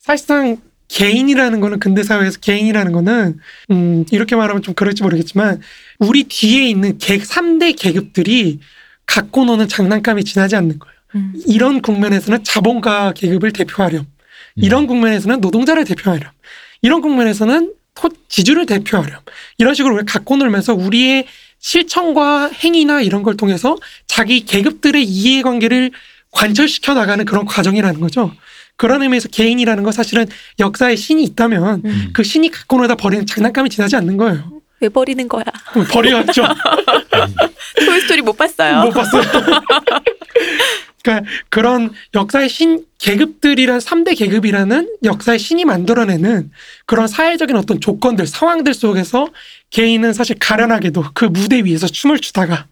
사실상 개인이라는 거는 근대 사회에서 개인이라는 거는 음 이렇게 말하면 좀 그럴지 모르겠지만 우리 뒤에 있는 계 3대 계급들이 갖고 노는 장난감이 지나지 않는 거예요. 음. 이런 국면에서는 자본가 계급을 대표하렴. 음. 이런 국면에서는 노동자를 대표하렴. 이런 국면에서는 토, 지주를 대표하렴. 이런 식으로 우리가 갖고 놀면서 우리의 실천과 행위나 이런 걸 통해서 자기 계급들의 이해관계를 관철시켜 나가는 그런 과정이라는 거죠. 그런 의미에서 개인이라는 건 사실은 역사에 신이 있다면 음. 그 신이 갖고 놀다 버리는 장난감이 지나지 않는 거예요. 왜 버리는 거야? 버려야죠. 토이스토리 못 봤어요. 못 봤어요. 그러니까 그런 역사의 신 계급들이란 3대 계급이라는 역사의 신이 만들어내는 그런 사회적인 어떤 조건들, 상황들 속에서 개인은 사실 가련하게도 그 무대 위에서 춤을 추다가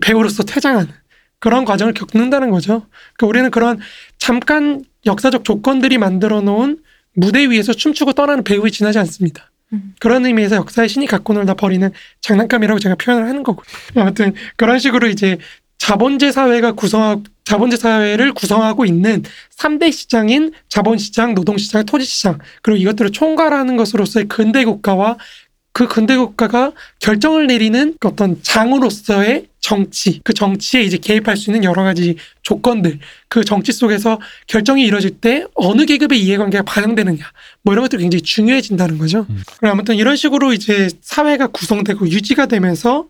배우로서 퇴장하는 그런 과정을 겪는다는 거죠. 그러니까 우리는 그런 잠깐 역사적 조건들이 만들어 놓은 무대 위에서 춤추고 떠나는 배우에 지나지 않습니다. 음. 그런 의미에서 역사의 신이 갖고 놀다 버리는 장난감이라고 제가 표현을 하는 거고. 아무튼 그런 식으로 이제 자본제 사회가 구성하고 자본제 사회를 구성하고 있는 3대 시장인 자본시장, 노동시장, 토지시장 그리고 이것들을 총괄하는 것으로서의 근대 국가와 그 근대 국가가 결정을 내리는 그 어떤 장으로서의 정치, 그 정치에 이제 개입할 수 있는 여러 가지 조건들, 그 정치 속에서 결정이 이루어질 때 어느 계급의 이해관계가 반영되느냐, 뭐 이런 것들이 굉장히 중요해진다는 거죠. 음. 아무튼 이런 식으로 이제 사회가 구성되고 유지가 되면서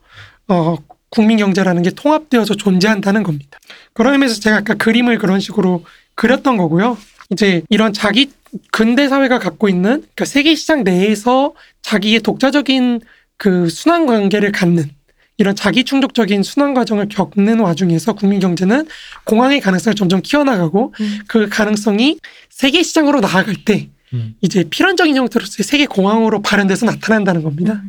어, 국민 경제라는 게 통합되어서 존재한다는 겁니다. 그런 의미에서 제가 아까 그림을 그런 식으로 그렸던 거고요. 이제 이런 자기 근대 사회가 갖고 있는 그러니까 세계 시장 내에서 자기의 독자적인 그 순환 관계를 갖는 이런 자기 충족적인 순환 과정을 겪는 와중에서 국민 경제는 공황의 가능성을 점점 키워나가고 음. 그 가능성이 세계 시장으로 나아갈 때 음. 이제 필연적인 형태로서의 세계 공황으로 발현돼서 나타난다는 겁니다.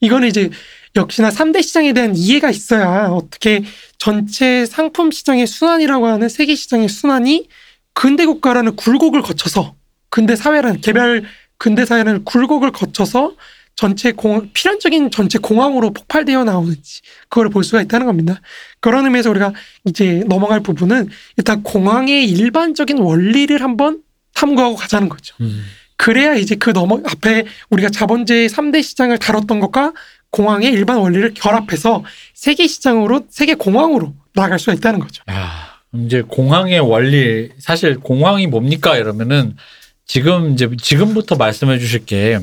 이거는 이제 역시나 3대 시장에 대한 이해가 있어야 어떻게 전체 상품 시장의 순환이라고 하는 세계 시장의 순환이 근대 국가라는 굴곡을 거쳐서 근대 사회라는 개별 근대 사회라는 굴곡을 거쳐서 전체 공 필연적인 전체 공황으로 폭발되어 나오는지 그걸 볼 수가 있다는 겁니다. 그런 의미에서 우리가 이제 넘어갈 부분은 일단 공황의 일반적인 원리를 한번 탐구하고 가자는 거죠. 음. 그래야 이제 그 넘어 앞에 우리가 자본주의 3대 시장을 다뤘던 것과 공황의 일반 원리를 결합해서 세계 시장으로 세계 공황으로 나갈 수가 있다는 거죠. 야, 이제 공항의 원리 사실 공항이 뭡니까 이러면은 지금 이제 지금부터 말씀해 주실 게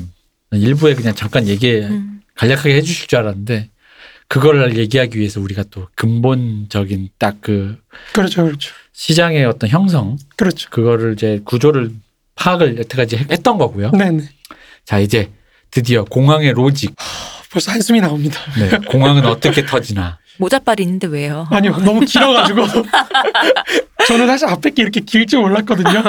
일부에 그냥 잠깐 얘기 음. 간략하게 해 주실 줄 알았는데 그걸 얘기하기 위해서 우리가 또 근본적인 딱그 그렇죠, 그렇죠, 시장의 어떤 형성 그렇죠. 그거를 이제 구조를 파악을 여태까지 했- 했던 거고요. 네 네. 자 이제 드디어 공항의 로직. 벌써 한숨이 나옵니다. 네, 공항은 어떻게 터지나. 모자빨이 있는데 왜요? 아니요, 너무 길어가지고 저는 사실 앞에 게 이렇게 길줄 몰랐거든요.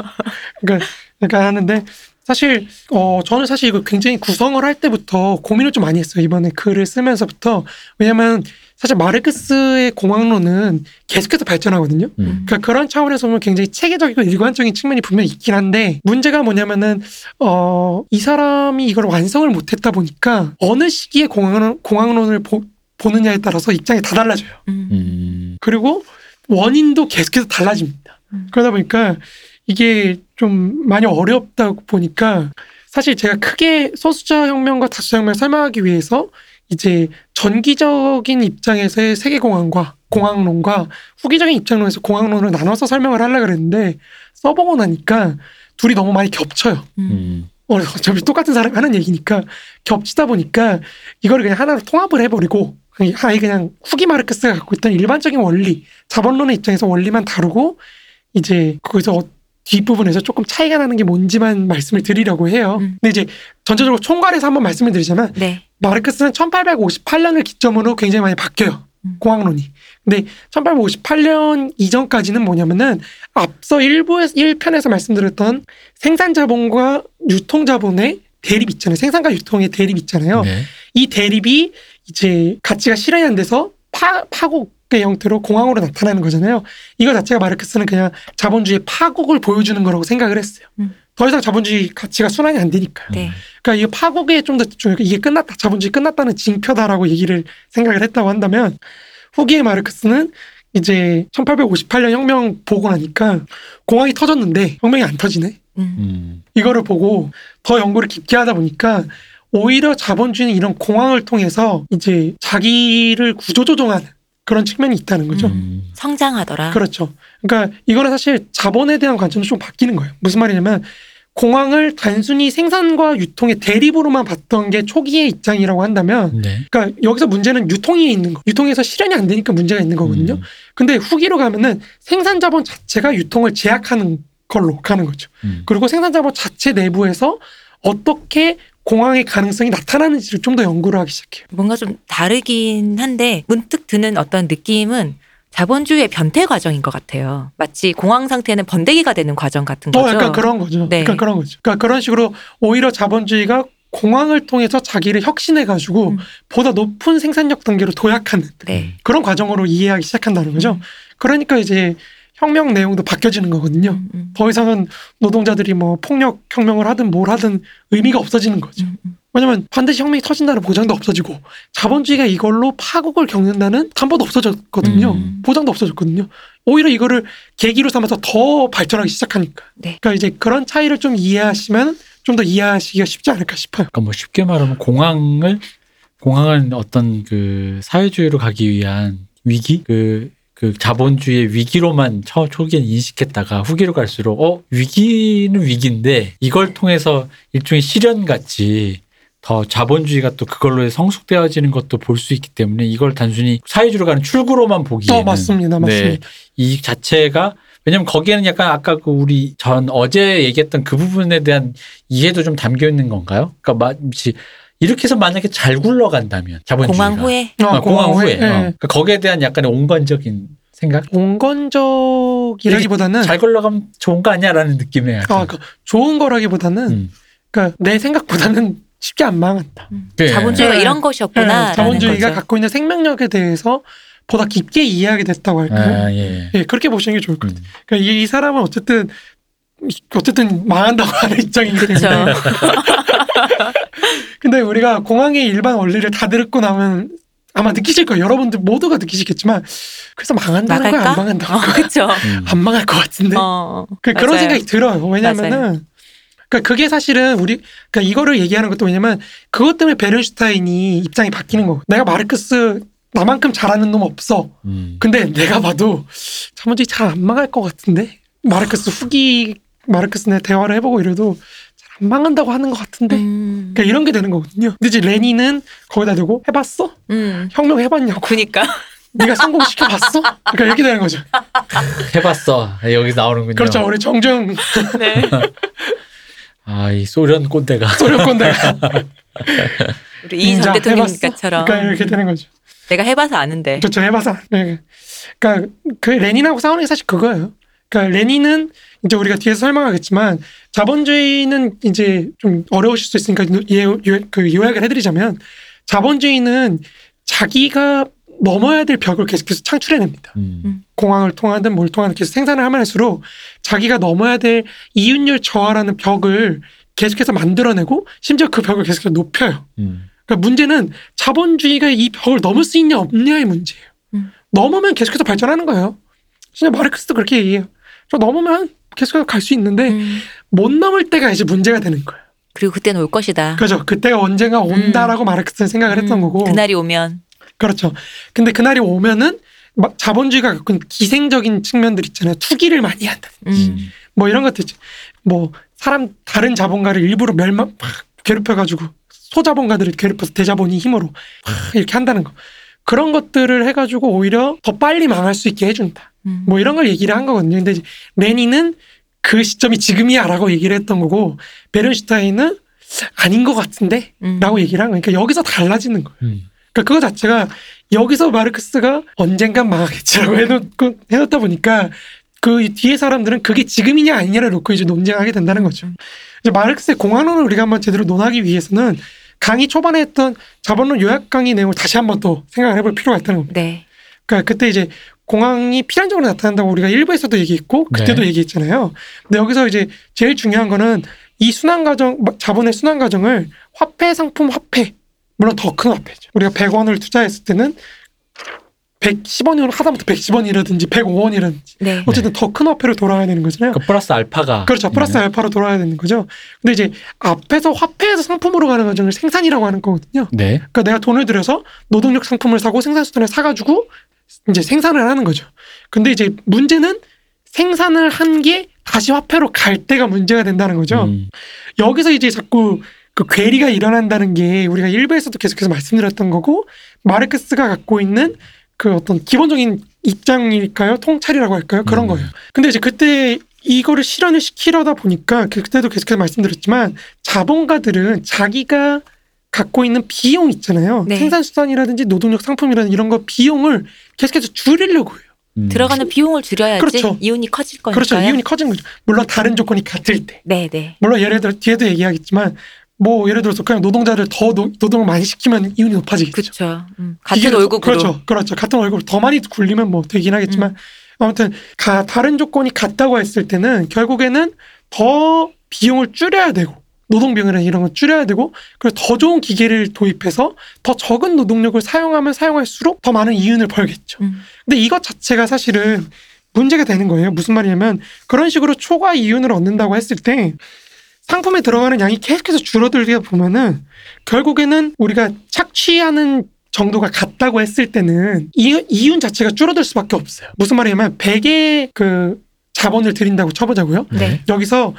그러니까 약간 하는데 사실 어 저는 사실 이거 굉장히 구성을 할 때부터 고민을 좀 많이 했어요. 이번에 글을 쓰면서부터 왜냐면 사실 마르크스의 공항론은 계속해서 발전하거든요. 음. 그러니까 그런 차원에서 보면 굉장히 체계적이고 일관적인 측면이 분명히 있긴 한데 문제가 뭐냐면은 어 이 사람이 이걸 완성을 못했다 보니까 어느 시기에 공항론 공항론을 보, 보느냐에 따라서 입장이 다 달라져요. 음. 음. 그리고 원인도 계속해서 달라집니다. 음. 그러다 보니까 이게 좀 많이 어렵다 보니까 사실 제가 크게 소수자 혁명과 다수자 혁명을 설명하기 위해서 이제 전기적인 입장에서의 세계공항과 공항론과 후기적인 입장론에서 공항론을 나눠서 설명을 하려고 그랬는데 써보고 나니까 둘이 너무 많이 겹쳐요. 음. 음. 어, 어차피 똑같은 사람이 하는 얘기니까 겹치다 보니까 이거를 그냥 하나로 통합을 해버리고 아예 그냥 후기 마르크스가 갖고 있던 일반적인 원리 자본론의 입장에서 원리만 다루고 이제 거기서 어- 뒷부분에서 조금 차이가 나는 게 뭔지만 말씀을 드리려고 해요. 음. 근데 이제 전체적으로 총괄해서 한번 말씀을 드리자면 네. 마르크스는 1858년을 기점으로 굉장히 많이 바뀌어요. 음. 공학론이. 근데 1858년 이전까지는 뭐냐면은 앞서 일부에서 1편에서 말씀드렸던 생산자본과 유통자본의 대립 있잖아요. 생산과 유통의 대립 있잖아요. 네. 이 대립이 이제 가치가 실현이 안 돼서 파, 파국의 형태로 공황으로 나타나는 거잖아요. 이거 자체가 마르크스는 그냥 자본주의 파국을 보여주는 거라고 생각을 했어요. 음. 더 이상 자본주의 가치가 순환이 안 되니까요. 네. 그러니까 이 파국에 좀 더 집중해 이게 끝났다 자본주의 끝났다는 징표다라고 얘기를 생각을 했다고 한다면 후기의 마르크스는 이제 1858년 혁명 보고 나니까 공황이 터졌는데 혁명이 안 터지네 음. 음. 이거를 보고 더 연구를 깊게 하다 보니까 오히려 자본주의는 이런 공황을 통해서 이제 자기를 구조조정하는 그런 측면이 있다는 거죠. 음. 성장하더라. 그렇죠. 그러니까 이거는 사실 자본에 대한 관점도 좀 바뀌는 거예요. 무슨 말이냐면 공황을 단순히 생산과 유통의 대립으로만 봤던 게 초기의 입장이라고 한다면 네. 그러니까 여기서 문제는 유통이 있는 거. 유통에서 실현이 안 되니까 문제가 있는 거거든요. 음. 근데 후기로 가면은 생산 자본 자체가 유통을 제약하는 걸로 가는 거죠. 음. 그리고 생산 자본 자체 내부에서 어떻게 공황의 가능성이 나타나는지를 좀 더 연구를 하기 시작해요. 뭔가 좀 다르긴 한데 문득 드는 어떤 느낌은 자본주의의 변태 과정인 것 같아요. 마치 공황 상태는 번데기가 되는 과정 같은 어, 거죠. 약간 그런 거죠. 네. 약간 그런 거죠. 그러니까 그런 식으로 오히려 자본주의가 공황을 통해서 자기를 혁신해 가지고 음. 보다 높은 생산력 단계로 도약하는 네. 그런 과정으로 이해하기 시작한다는 거죠. 음. 그러니까 이제 혁명 내용도 바뀌어지는 거거든요. 음, 음. 더 이상은 노동자들이 뭐 폭력 혁명을 하든 뭘 하든 의미가 없어지는 거죠. 왜냐면 반드시 혁명이 터진다는 보장도 없어지고 자본주의가 이걸로 파국을 겪는다는 담보도 없어졌거든요. 음. 보장도 없어졌거든요. 오히려 이거를 계기로 삼아서 더 발전하기 시작하니까. 네. 그러니까 이제 그런 차이를 좀 이해하시면 좀 더 이해하시기가 쉽지 않을까 싶어요. 그러니까 뭐 쉽게 말하면 공황을 공황은 어떤 그 사회주의로 가기 위한 위기 그, 그 자본주의의 위기로만 처 초기엔 인식했다가 후기로 갈수록 어 위기는 위기인데 이걸 통해서 일종의 시련 같이 더 자본주의가 또 그걸로 성숙되어지는 것도 볼 수 있기 때문에 이걸 단순히 사회주의로 가는 출구로만 보기에는 어, 맞습니다. 맞습니다. 네, 이 자체가 왜냐면 거기에는 약간 아까 그 우리 전 어제 얘기했던 그 부분에 대한 이해도 좀 담겨 있는 건가요? 그러니까 마치 이렇게 해서 만약에 잘 굴러간다면 자본주의가 공황 후에 어, 어, 공황 후에 예. 어. 그러니까 거기에 대한 약간의 온건적인 생각 온건적이라기보다는 잘 굴러가면 좋은 거 아니야라는 느낌이에요. 아, 그 좋은 거라기보다는 음. 그러니까 내 생각보다는 쉽게 안 망한다. 음. 네. 자본주의가 네. 이런 것이었구나. 네, 자본주의가 거죠. 갖고 있는 생명력에 대해서 보다 깊게 이해하게 됐다고 할까요? 아, 예. 예, 그렇게 보시는 게 좋을 것 같아요. 음. 그러니까 이, 이 사람은 어쨌든 어쨌든 망한다고 하는. 때문에. 근데 우리가 공항의 일반 원리를 다 듣고 나면 아마 느끼실 거예요. 여러분들 모두가 느끼시겠지만 그래서 망한다는 거야, 안? 망한다는 어, 거야. 그렇죠. 음. 안 망할 것 같은데. 어, 그, 그런 맞아요. 생각이 들어요. 왜냐면은 그러니까 그게 사실은 우리 그러니까 이거를 얘기하는 것도 왜냐면 그것 때문에 베른슈타인이 입장이 바뀌는 거고 내가 마르크스 나만큼 잘하는 놈 없어. 음. 근데 내가 봐도 자본주의 잘 안 망할 것 같은데 마르크스 후기 마르크스네 대화를 해보고 이래도 잘 안 망한다고 하는 것 같은데 음. 그러니까 이런 게 되는 거거든요. 근데 이제 레닌은 거기다 대고 해봤어? 음. 혁명 해봤냐고? 그니까. 네가 성공시켜 봤어? 그러니까 이렇게 되는 거죠. 해봤어 여기 나오는군요. 그렇죠. 우리 정정 네. 아 이 소련 꼰대가 소련권대가 우리 이전 대통령님과처럼 그러니까 이렇게 되는 거죠. 내가 해봐서 아는데. 그렇죠. 해봐서. 네. 그러니까 그 레닌하고 싸우는 게 사실 그거예요. 그러니까 레닌은 이제 우리가 뒤에서 설명하겠지만 자본주의는 이제 좀 어려우실 수 있으니까 예, 요, 그 요약을 해드리자면 자본주의는 자기가 넘어야 될 벽을 계속해서 창출해냅니다. 음. 공항을 통하든 뭘 통하든 계속 생산을 하면 할수록 자기가 넘어야 될 이윤율 저하라는 벽을 계속해서 만들어내고 심지어 그 벽을 계속해서 높여요. 음. 그러니까 문제는 자본주의가 이 벽을 넘을 수 있냐 없냐의 문제예요. 음. 넘으면 계속해서 발전하는 거예요. 진짜 마르크스도 그렇게 얘기해요. 저 넘으면 계속 갈수 있는데 음. 못 넘을 때가 이제 문제가 되는 거예요. 그리고 그때는 올 것이다. 그죠? 그때가 언젠가 온다라고 마르크스는 생각을 했던 음, 거고. 그날이 오면 그렇죠. 근데 그날이 오면은 막 자본주의가 갖고 있는 기생적인 측면들 있잖아요. 투기를 많이 한다. 음. 뭐 이런 것들. 뭐 사람 다른 자본가를 일부러 멸망 막 괴롭혀가지고 소자본가들을 괴롭혀서 대자본이 힘으로 막 이렇게 한다는 거. 그런 것들을 해가지고 오히려 더 빨리 망할 수 있게 해준다. 음. 뭐 이런 걸 얘기를 한 거거든요. 근데 이제 레닌은 그 시점이 지금이야라고 얘기를 했던 거고 베른슈타인은 아닌 것 같은데 음. 라고 얘기를 한 거니까 여기서 달라지는 거예요. 음. 그러니까 그거 자체가 여기서 마르크스가 언젠간 망하겠지라고 해놓고 해놓다 보니까 그 뒤에 사람들은 그게 지금이냐 아니냐를 놓고 이제 논쟁하게 된다는 거죠. 이제 마르크스의 공학론을 우리가 한번 제대로 논하기 위해서는 강의 초반에 했던 자본론 요약 강의 내용을 다시 한번 또 생각을 해볼 필요가 있다는 겁니다. 네. 그러니까 그때 이제 공항이 필연적으로 나타난다고 우리가 일부에서도 얘기했고 그때도 네. 얘기했잖아요. 근데 여기서 이제 제일 중요한 거는 이 순환 과정 자본의 순환 과정을 화폐 상품 화폐 물론 더 큰 화폐죠. 우리가 100원을 투자했을 때는 110원이면 하다못해 110원이라든지 105원이라든지 네. 어쨌든 더 큰 화폐로 돌아와야 되는 거잖아요. 그 플러스 알파가 그렇죠. 플러스 있는. 알파로 돌아와야 되는 거죠. 근데 이제 앞에서 화폐에서 상품으로 가는 과정을 생산이라고 하는 거거든요. 네. 그러니까 내가 돈을 들여서 노동력 상품을 사고 생산 수단을 사가지고 이제 생산을 하는 거죠. 근데 이제 문제는 생산을 한 게 다시 화폐로 갈 때가 문제가 된다는 거죠. 음. 여기서 이제 자꾸 그 괴리가 일어난다는 게 우리가 일부에서도 계속해서 말씀드렸던 거고 마르크스가 갖고 있는 그 어떤 기본적인 입장일까요? 통찰이라고 할까요? 그런 음. 거예요. 근데 이제 그때 이거를 실현을 시키려다 보니까 그- 그때도 계속해서 말씀드렸지만 자본가들은 자기가 갖고 있는 비용 있잖아요. 네. 생산수단이라든지 노동력 상품이라든지 이런 거 비용을 계속해서 줄이려고 해요. 음. 들어가는 비용을 줄여야지 그렇죠. 이윤이 커질 거니까요. 그렇죠. 이윤이 커진 거죠. 물론 다른 조건이 같을 때. 네, 네. 물론 예를 들어 뒤에도 얘기하겠지만 뭐 예를 들어서 그냥 노동자를 더 노, 동을 많이 시키면 이윤이 높아지겠죠. 그렇죠. 음, 같은 월급으로. 그렇죠. 그렇죠. 같은 월급으로 더 많이 굴리면 뭐 되긴 하겠지만 아무튼 가, 다른 조건이 같다고 했을 때는 결국에는 더 비용을 줄여야 되고 노동 비용이나 이런 걸 줄여야 되고 그리고 더 좋은 기계를 도입해서 더 적은 노동력을 사용하면 사용할수록 더 많은 이윤을 벌겠죠. 음. 근데 이것 자체가 사실은 문제가 되는 거예요. 무슨 말이냐면 그런 식으로 초과 이윤을 얻는다고 했을 때 상품에 들어가는 양이 계속해서 줄어들게 보면은 결국에는 우리가 착취하는 정도가 같다고 했을 때는 이, 이윤 자체가 줄어들 수밖에 없어요. 무슨 말이냐면 100의 그 자본을 들인다고 쳐보자고요. 네. 여기서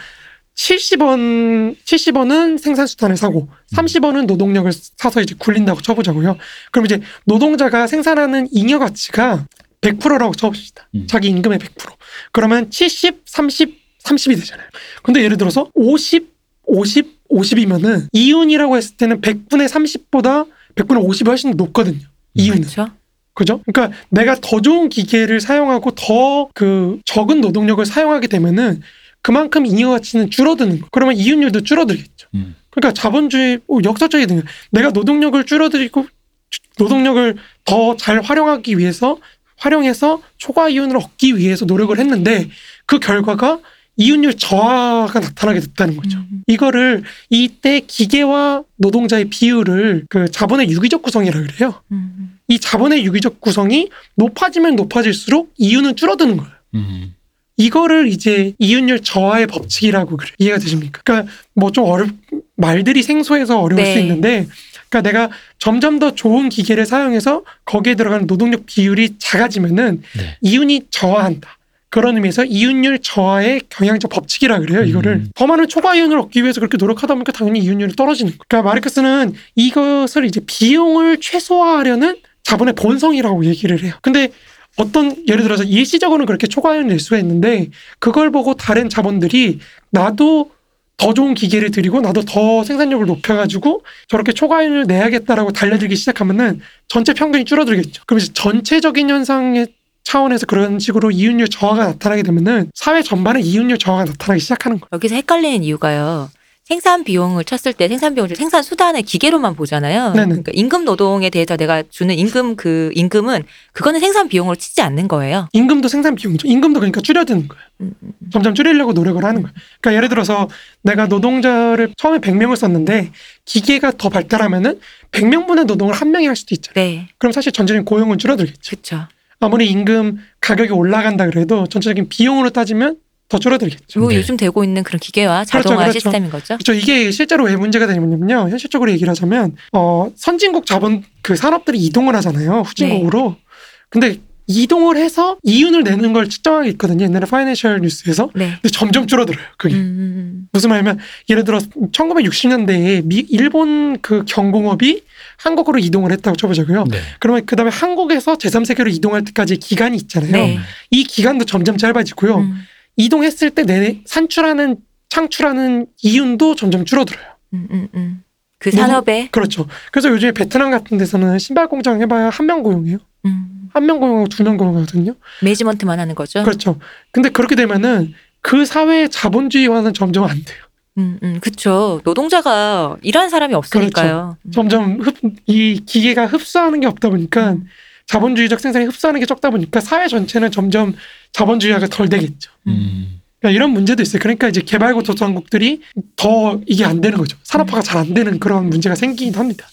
70원, 70원은 생산수단을 사고 30원은 노동력을 사서 이제 굴린다고 쳐보자고요. 그럼 이제 노동자가 생산하는 잉여 가치가 100%라고 쳐봅시다. 음. 자기 임금의 100%. 그러면 70, 30, 30이 되잖아요. 근데 예를 들어서 50, 50, 50이면은 이윤이라고 했을 때는 100분의 30보다 100분의 50이 훨씬 높거든요. 이윤은. 그렇죠. 그죠? 그러니까 내가 더 좋은 기계를 사용하고 더 그 적은 노동력을 사용하게 되면은 그만큼 잉여 가치는 줄어드는 거. 그러면 이윤율도 줄어들겠죠. 음. 그러니까 자본주의 어, 역사적이거든요. 내가 노동력을 줄어들이고 주- 노동력을 더 잘 활용하기 위해서 활용해서 초과 이윤을 얻기 위해서 노력을 했는데 그 결과가 이윤율 저하가 나타나게 됐다는 거죠. 음. 이거를 이때 기계와 노동자의 비율을 그 자본의 유기적 구성이라 그래요. 음. 이 자본의 유기적 구성이 높아지면 높아질수록 이윤은 줄어드는 거예요. 음. 이거를 이제 이윤율 저하의 법칙이라고 그래. 이해가 되십니까? 그러니까 뭐 좀 어렵 말들이 생소해서 어려울 네. 수 있는데 그러니까 내가 점점 더 좋은 기계를 사용해서 거기에 들어가는 노동력 비율이 작아지면은 네. 이윤이 저하한다. 그런 의미에서 이윤율 저하의 경향적 법칙이라 그래요. 이거를 음. 더 많은 초과 이윤을 얻기 위해서 그렇게 노력하다 보니까 당연히 이윤율이 떨어지는 거예요. 그러니까 마르크스는 이것을 이제 비용을 최소화하려는 자본의 본성이라고 얘기를 해요. 근데 어떤 예를 들어서 일시적으로는 그렇게 초과 이윤을 낼 수가 있는데 그걸 보고 다른 자본들이 나도 더 좋은 기계를 들이고 나도 더 생산력을 높여가지고 저렇게 초과이윤을 내야겠다라고 달려들기 시작하면은 전체 평균이 줄어들겠죠. 그럼 이제 전체적인 현상의 차원에서 그런 식으로 이윤율 저하가 나타나게 되면은 사회 전반에 이윤율 저하가 나타나기 시작하는 거예요. 여기서 헷갈리는 이유가요. 생산 비용을 쳤을 때 생산 비용을 생산 수단의 기계로만 보잖아요. 네네. 그러니까 임금 노동에 대해서 내가 주는 임금 그 임금은 그거는 생산 비용으로 치지 않는 거예요. 임금도 생산 비용이죠. 임금도 그러니까 줄여드는 거예요. 음, 음, 음. 점점 줄이려고 노력을 하는 거예요. 그러니까 예를 들어서 내가 노동자를 처음에 100명을 썼는데 기계가 더 발달하면은 100명분의 노동을 한 명이 할 수도 있잖아요. 네, 그럼 사실 전체적인 고용은 줄어들겠죠. 그렇죠. 아무리 임금 가격이 올라간다 그래도 전체적인 비용으로 따지면 더 줄어들겠죠. 뭐 네. 요즘 되고 있는 그런 기계화 그렇죠, 자동화 그렇죠. 시스템인 거죠. 그렇죠. 이게 실제로 왜 문제가 되냐면요. 현실적으로 얘기를 하자면 어, 선진국 자본 그 산업들이 이동을 하잖아요. 후진국으로. 네. 근데 이동을 해서 이윤을 내는 걸 측정하기 있거든요. 옛날에 파이낸셜 뉴스에서. 네. 근데 점점 줄어들어요. 그게. 음, 무슨 말이냐면 예를 들어 1960년대에 미 일본 그 경공업이 한국으로 이동을 했다고 쳐보자고요. 네. 그러면 그다음에 한국에서 제3세계로 이동할 때까지 기간이 있잖아요. 네. 이 기간도 점점 짧아지고요. 음, 이동했을 때 내 산출하는 창출하는 이윤도 점점 줄어들어요. 음, 음, 음. 그 산업에 그렇죠. 그래서 요즘에 베트남 같은 데서는 신발 공장 해봐야 한 명 고용해요. 음, 한명 고용하고 두 명 고용하거든요. 매지먼트만 하는 거죠. 그렇죠. 근데 그렇게 되면은 그 사회의 자본주의화는 점점 안 돼요. 음, 음, 그쵸. 노동자가 일하는 사람이 없으니까요. 음. 점점 흡, 이 기계가 흡수하는 게 없다 보니까 음. 자본주의적 생산이 흡수하는 게 적다 보니까 사회 전체는 점점 자본주의화가 덜 되겠죠. 음. 그러니까 이런 문제도 있어요. 그러니까 이제 개발고 도상국들이 더 이게 안 되는 거죠. 산업화가 잘 안 되는 그런 문제가 생기긴 합니다.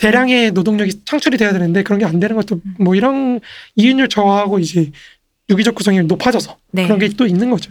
대량의 노동력이 창출이 돼야 되는데 그런 게 안 되는 것도 뭐 이런 이윤율 저하하고 이제 유기적 구성이 높아져서 네. 그런 게 또 있는 거죠.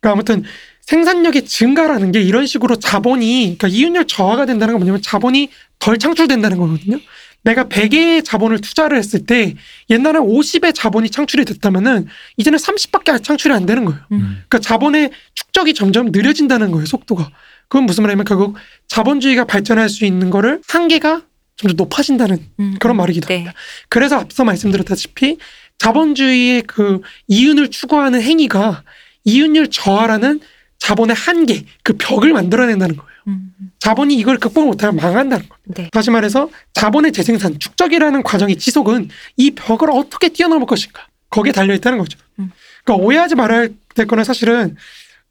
그러니까 아무튼 생산력의 증가라는 게 이런 식으로 자본이 그러니까 이윤율 저하가 된다는 건 뭐냐면 자본이 덜 창출된다는 거거든요. 내가 100의 자본을 투자를 했을 때 옛날에 50의 자본이 창출이 됐다면은 이제는 30밖에 창출이 안 되는 거예요. 음. 그러니까 자본의 축적이 점점 느려진다는 거예요, 속도가. 그건 무슨 말이냐면 결국 자본주의가 발전할 수 있는 거를 한계가 점점 높아진다는 음, 그런 음. 말이기도 네. 합니다. 그래서 앞서 말씀드렸다시피 자본주의의 그 이윤을 추구하는 행위가 이윤율 저하라는 자본의 한계, 그 벽을 만들어낸다는 거예요. 음, 음. 자본이 이걸 극복 못하면 망한다는 거예요. 네. 다시 말해서 자본의 재생산, 축적이라는 과정의 지속은 이 벽을 어떻게 뛰어넘을 것인가 거기에 달려 있다는 거죠. 음. 그러니까 오해하지 말아야 될 거는 사실은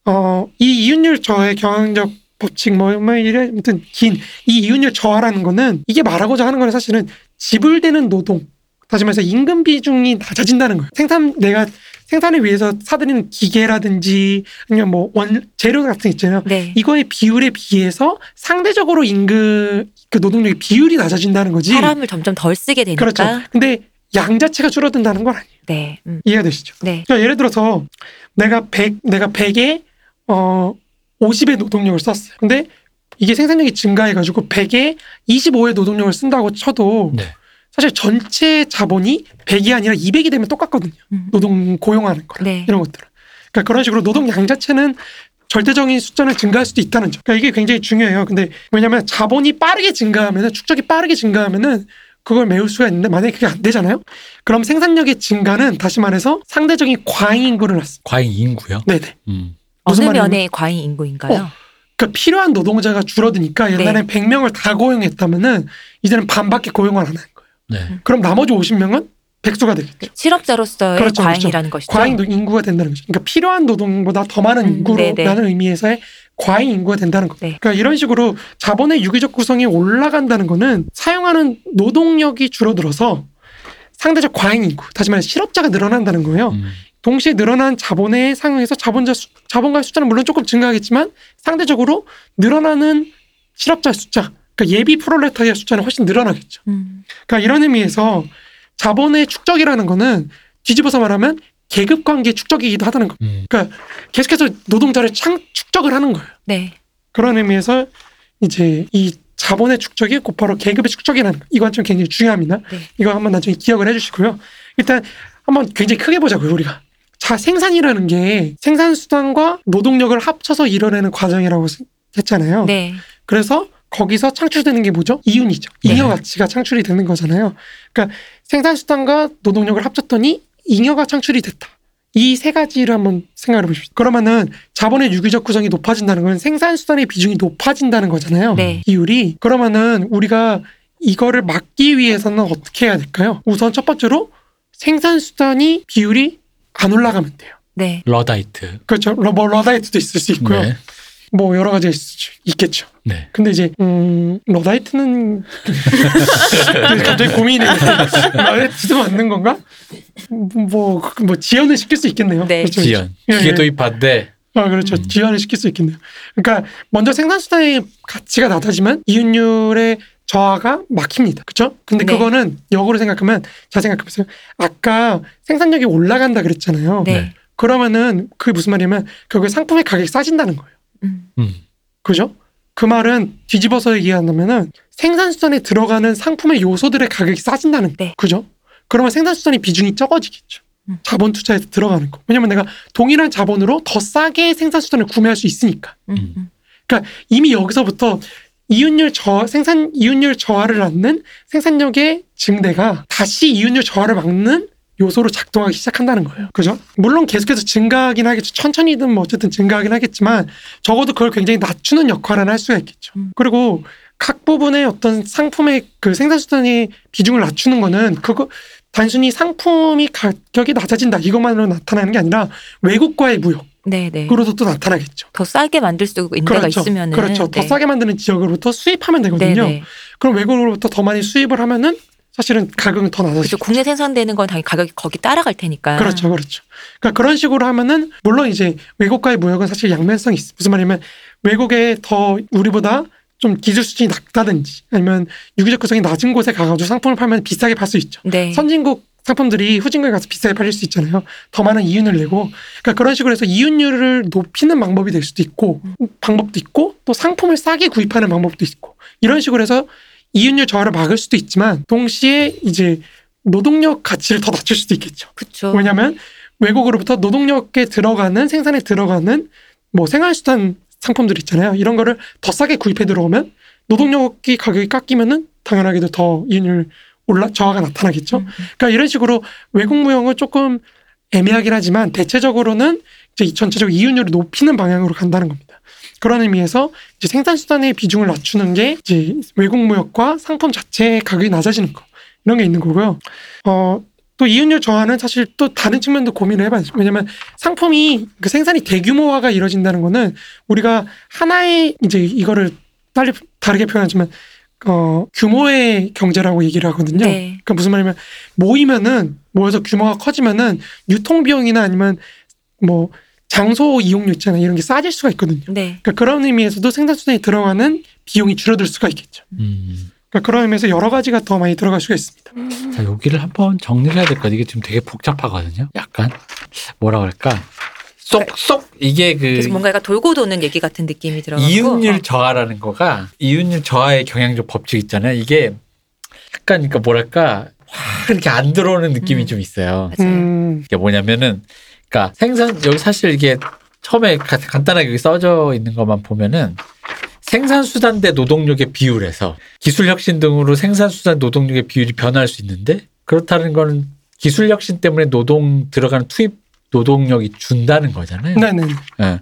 어, 이 이윤율 저하의 경영적 법칙 뭐, 뭐 이래 아무튼 긴 이 이윤율 저하라는 거는 이게 말하고자 하는 거는 사실은 지불되는 노동 다시 말해서 임금 비중이 낮아진다는 거예요. 생산 내가 생산을 위해서 사들이는 기계라든지 아니면 뭐 원 재료 같은 거 있잖아요. 네. 이거의 비율에 비해서 상대적으로 임금 그 노동력의 비율이 낮아진다는 거지. 사람을 점점 덜 쓰게 되니까. 그렇죠. 근데 양 자체가 줄어든다는 건 아니에요. 네. 음, 이해가 되시죠? 네. 그러니까 예를 들어서 내가 100 내가 100에 어 50의 노동력을 썼어요. 근데 이게 생산력이 증가해 가지고 100에 25의 노동력을 쓴다고 쳐도 네. 사실 전체 자본이 100이 아니라 200이 되면 똑같거든요. 음. 노동 고용하는 거랑 네. 이런 것들은. 그러니까 그런 식으로 노동 양 자체는 절대적인 숫자는 증가할 수도 있다는 점. 그러니까 이게 굉장히 중요해요. 근데 왜냐하면 자본이 빠르게 증가하면은 축적이 빠르게 증가하면은 그걸 메울 수가 있는데 만약에 그게 안 되잖아요. 그럼 생산력의 증가는 다시 말해서 상대적인 과잉 인구를 낳습니다. 과잉 인구요. 네네. 음. 무슨 어느 말이냐면- 면의 과잉 인구인가요? 어. 그러니까 필요한 노동자가 줄어드니까 옛날에 네. 100명을 다 고용했다면은 이제는 반밖에 고용을 안 하는 거예요. 네. 그럼 나머지 50명은 백수가 되겠죠. 실업자로서의 그렇죠, 과잉이라는 것이죠. 과잉 인구가 된다는 거죠. 그러니까 필요한 노동보다 더 많은 음, 인구로라는 네네. 의미에서의 과잉 인구가 된다는 거죠. 네. 그러니까 이런 식으로 자본의 유기적 구성이 올라간다는 거는 사용하는 노동력이 줄어들어서 상대적 과잉 인구, 다시 말해 서 실업자가 늘어난다는 거예요. 음. 동시에 늘어난 자본에 상응해서 자본자 수, 자본가의 숫자는 물론 조금 증가하겠지만 상대적으로 늘어나는 실업자 숫자, 그러니까 예비 프롤레타리아 숫자는 훨씬 늘어나겠죠. 음, 그러니까 이런 의미에서 자본의 축적이라는 거는 뒤집어서 말하면 계급 관계 축적이기도 하다는 거. 음. 계속해서 노동자를 창 축적을 하는 거예요. 네. 그런 의미에서 이제 이 자본의 축적이 곧바로 계급의 축적이라는 거. 이 관점 굉장히 중요합니다. 네. 이거 한번 나중에 기억을 해주시고요. 일단 한번 굉장히 크게 보자고요, 우리가. 자, 생산이라는 게 생산 수단과 노동력을 합쳐서 이뤄내는 과정이라고 쓰- 했잖아요. 네. 그래서 거기서 창출되는 게 뭐죠? 이윤이죠. 네. 잉여 가치가 창출이 되는 거잖아요. 그러니까 생산 수단과 노동력을 합쳤더니 잉여가 창출이 됐다. 이 세 가지를 한번 생각해 보십시오. 그러면은 자본의 유기적 구성이 높아진다는 건 생산 수단의 비중이 높아진다는 거잖아요. 네. 비율이 그러면은 우리가 이거를 막기 위해서는 어떻게 해야 될까요? 우선 첫 번째로 생산 수단이 비율이 안 올라가면 돼요. 네. 러다이트. 그렇죠. 러, 뭐 러다이트도 있을 수 있고요. 네. 뭐 여러 가지 있겠죠. 네. 근데 이제 음 러다이트는 갑자기 고민이 러다이트도 맞는 건가? 뭐뭐 뭐 지연을 시킬 수 있겠네요. 네. 그렇죠. 지연. 예, 기계 예. 도입 반대. 아 그렇죠. 음. 지연을 시킬 수 있겠네요. 그러니까 먼저 생산 수단의 가치가 낮아지면 이윤율의 저하가 막힙니다. 그죠? 근데 네. 그거는 역으로 생각하면 잘 생각해보세요. 아까 생산력이 올라간다 그랬잖아요. 네. 그러면은 그게 무슨 말이냐면 결국에 상품의 가격이 싸진다는 거예요. 음. 음. 그죠? 그 말은 뒤집어서 얘기한다면은 생산수단에 들어가는 상품의 요소들의 가격이 싸진다는 거. 네. 그죠? 그러면 생산수단의 비중이 적어지겠죠. 음. 자본 투자에서 들어가는 거. 왜냐면 내가 동일한 자본으로 더 싸게 생산수단을 구매할 수 있으니까. 음, 음. 이미 여기서부터 이윤율 저 생산 이윤율 저하를 낳는 생산력의 증대가 다시 이윤율 저하를 막는 요소로 작동하기 시작한다는 거예요. 그죠? 물론 계속해서 증가하긴 하겠죠. 천천히든 뭐 어쨌든 증가하긴 하겠지만 적어도 그걸 굉장히 낮추는 역할은 할 수가 있겠죠. 음. 그리고 각 부분의 어떤 상품의 그 생산수단의 비중을 낮추는 거는 그거 단순히 상품이 가격이 낮아진다 이것만으로 나타나는 게 아니라 외국과의 무역 네, 네. 그로도 또 나타나겠죠. 더 싸게 만들 수 있는 데가 있으면은 그렇죠. 더 네. 싸게 만드는 지역으로부터 수입하면 네, 되거든요. 네. 그럼 외국으로부터 더 많이 수입을 하면은 사실은 가격은 더 그렇죠. 낮아지죠. 국내 생산되는 건 당연히 가격이 거기 따라갈 테니까. 그렇죠, 그렇죠. 그러니까 그런 식으로 하면은 물론 이제 외국과의 무역은 사실 양면성이 있어. 무슨 말이냐면 외국에 더 우리보다 좀 기술 수준이 낮다든지 아니면 유기적 구성이 낮은 곳에 가가지고 상품을 팔면 비싸게 팔 수 있죠. 네. 선진국 상품들이 후진국에 가서 비싸게 팔릴 수 있잖아요. 더 많은 이윤을 내고. 그러니까 그런 식으로 해서 이윤율을 높이는 방법이 될 수도 있고, 방법도 있고, 또 상품을 싸게 구입하는 방법도 있고, 이런 식으로 해서 이윤율 저하를 막을 수도 있지만, 동시에 이제 노동력 가치를 더 낮출 수도 있겠죠. 그렇죠. 왜냐하면 외국으로부터 노동력에 들어가는 생산에 들어가는 뭐 생활수단 상품들 있잖아요. 이런 거를 더 싸게 구입해 들어오면 노동력이 가격이 깎이면은 당연하게도 더 이윤율 올라 저하가 나타나겠죠. 음, 그러니까 이런 식으로 외국 무역은 조금 애매하긴 하지만 대체적으로는 이제 이 전체적 이윤율을 높이는 방향으로 간다는 겁니다. 그런 의미에서 이제 생산 수단의 비중을 낮추는 게 이제 외국 무역과 상품 자체의 가격이 낮아지는 거 이런 게 있는 거고요. 어, 또 이윤율 저하는 사실 또 다른 측면도 고민을 해봐야죠. 왜냐면 상품이 그 생산이 대규모화가 이루어진다는 거는 우리가 하나의 이제 이거를 빨리 다르게 표현하지만 어, 규모의 경제라고 얘기를 하거든요. 네. 그러니까 무슨 말이냐면 모이면은 모여서 규모가 커지면은 유통 비용이나 아니면 뭐 장소 이용료 있잖아요. 이런 게 싸질 수가 있거든요. 네. 그러니까 그런 의미에서도 생산 수단에 들어가는 비용이 줄어들 수가 있겠죠. 음. 그러니까 그런 의미에서 여러 가지가 더 많이 들어갈 수가 있습니다. 자, 여기를 한번 정리를 해야 될 것 같아요. 이게 지금 되게 복잡하거든요. 약간 뭐라 그럴까? 쏙쏙 이게 그 그래서 뭔가 약간 돌고 도는 얘기 같은 느낌이 들어가고 이윤율 어. 저하라는 거가 이윤율 저하의 경향적 법칙 있잖아요. 이게 약간 그러니까 뭐랄까 확 이렇게 안 들어오는 느낌이 음. 좀 있어요. 맞아요. 음, 이게 뭐냐면은 그러니까 생산 여기 사실 이게 처음에 가- 간단하게 여기 써져 있는 것만 보면은 생산 수단 대 노동력의 비율에서 기술 혁신 등으로 생산 수단 노동력의 비율이 변할 수 있는데 그렇다는 거는 기술 혁신 때문에 노동 들어가는 투입 노동력이 준다는 거잖아요. 네네. 예.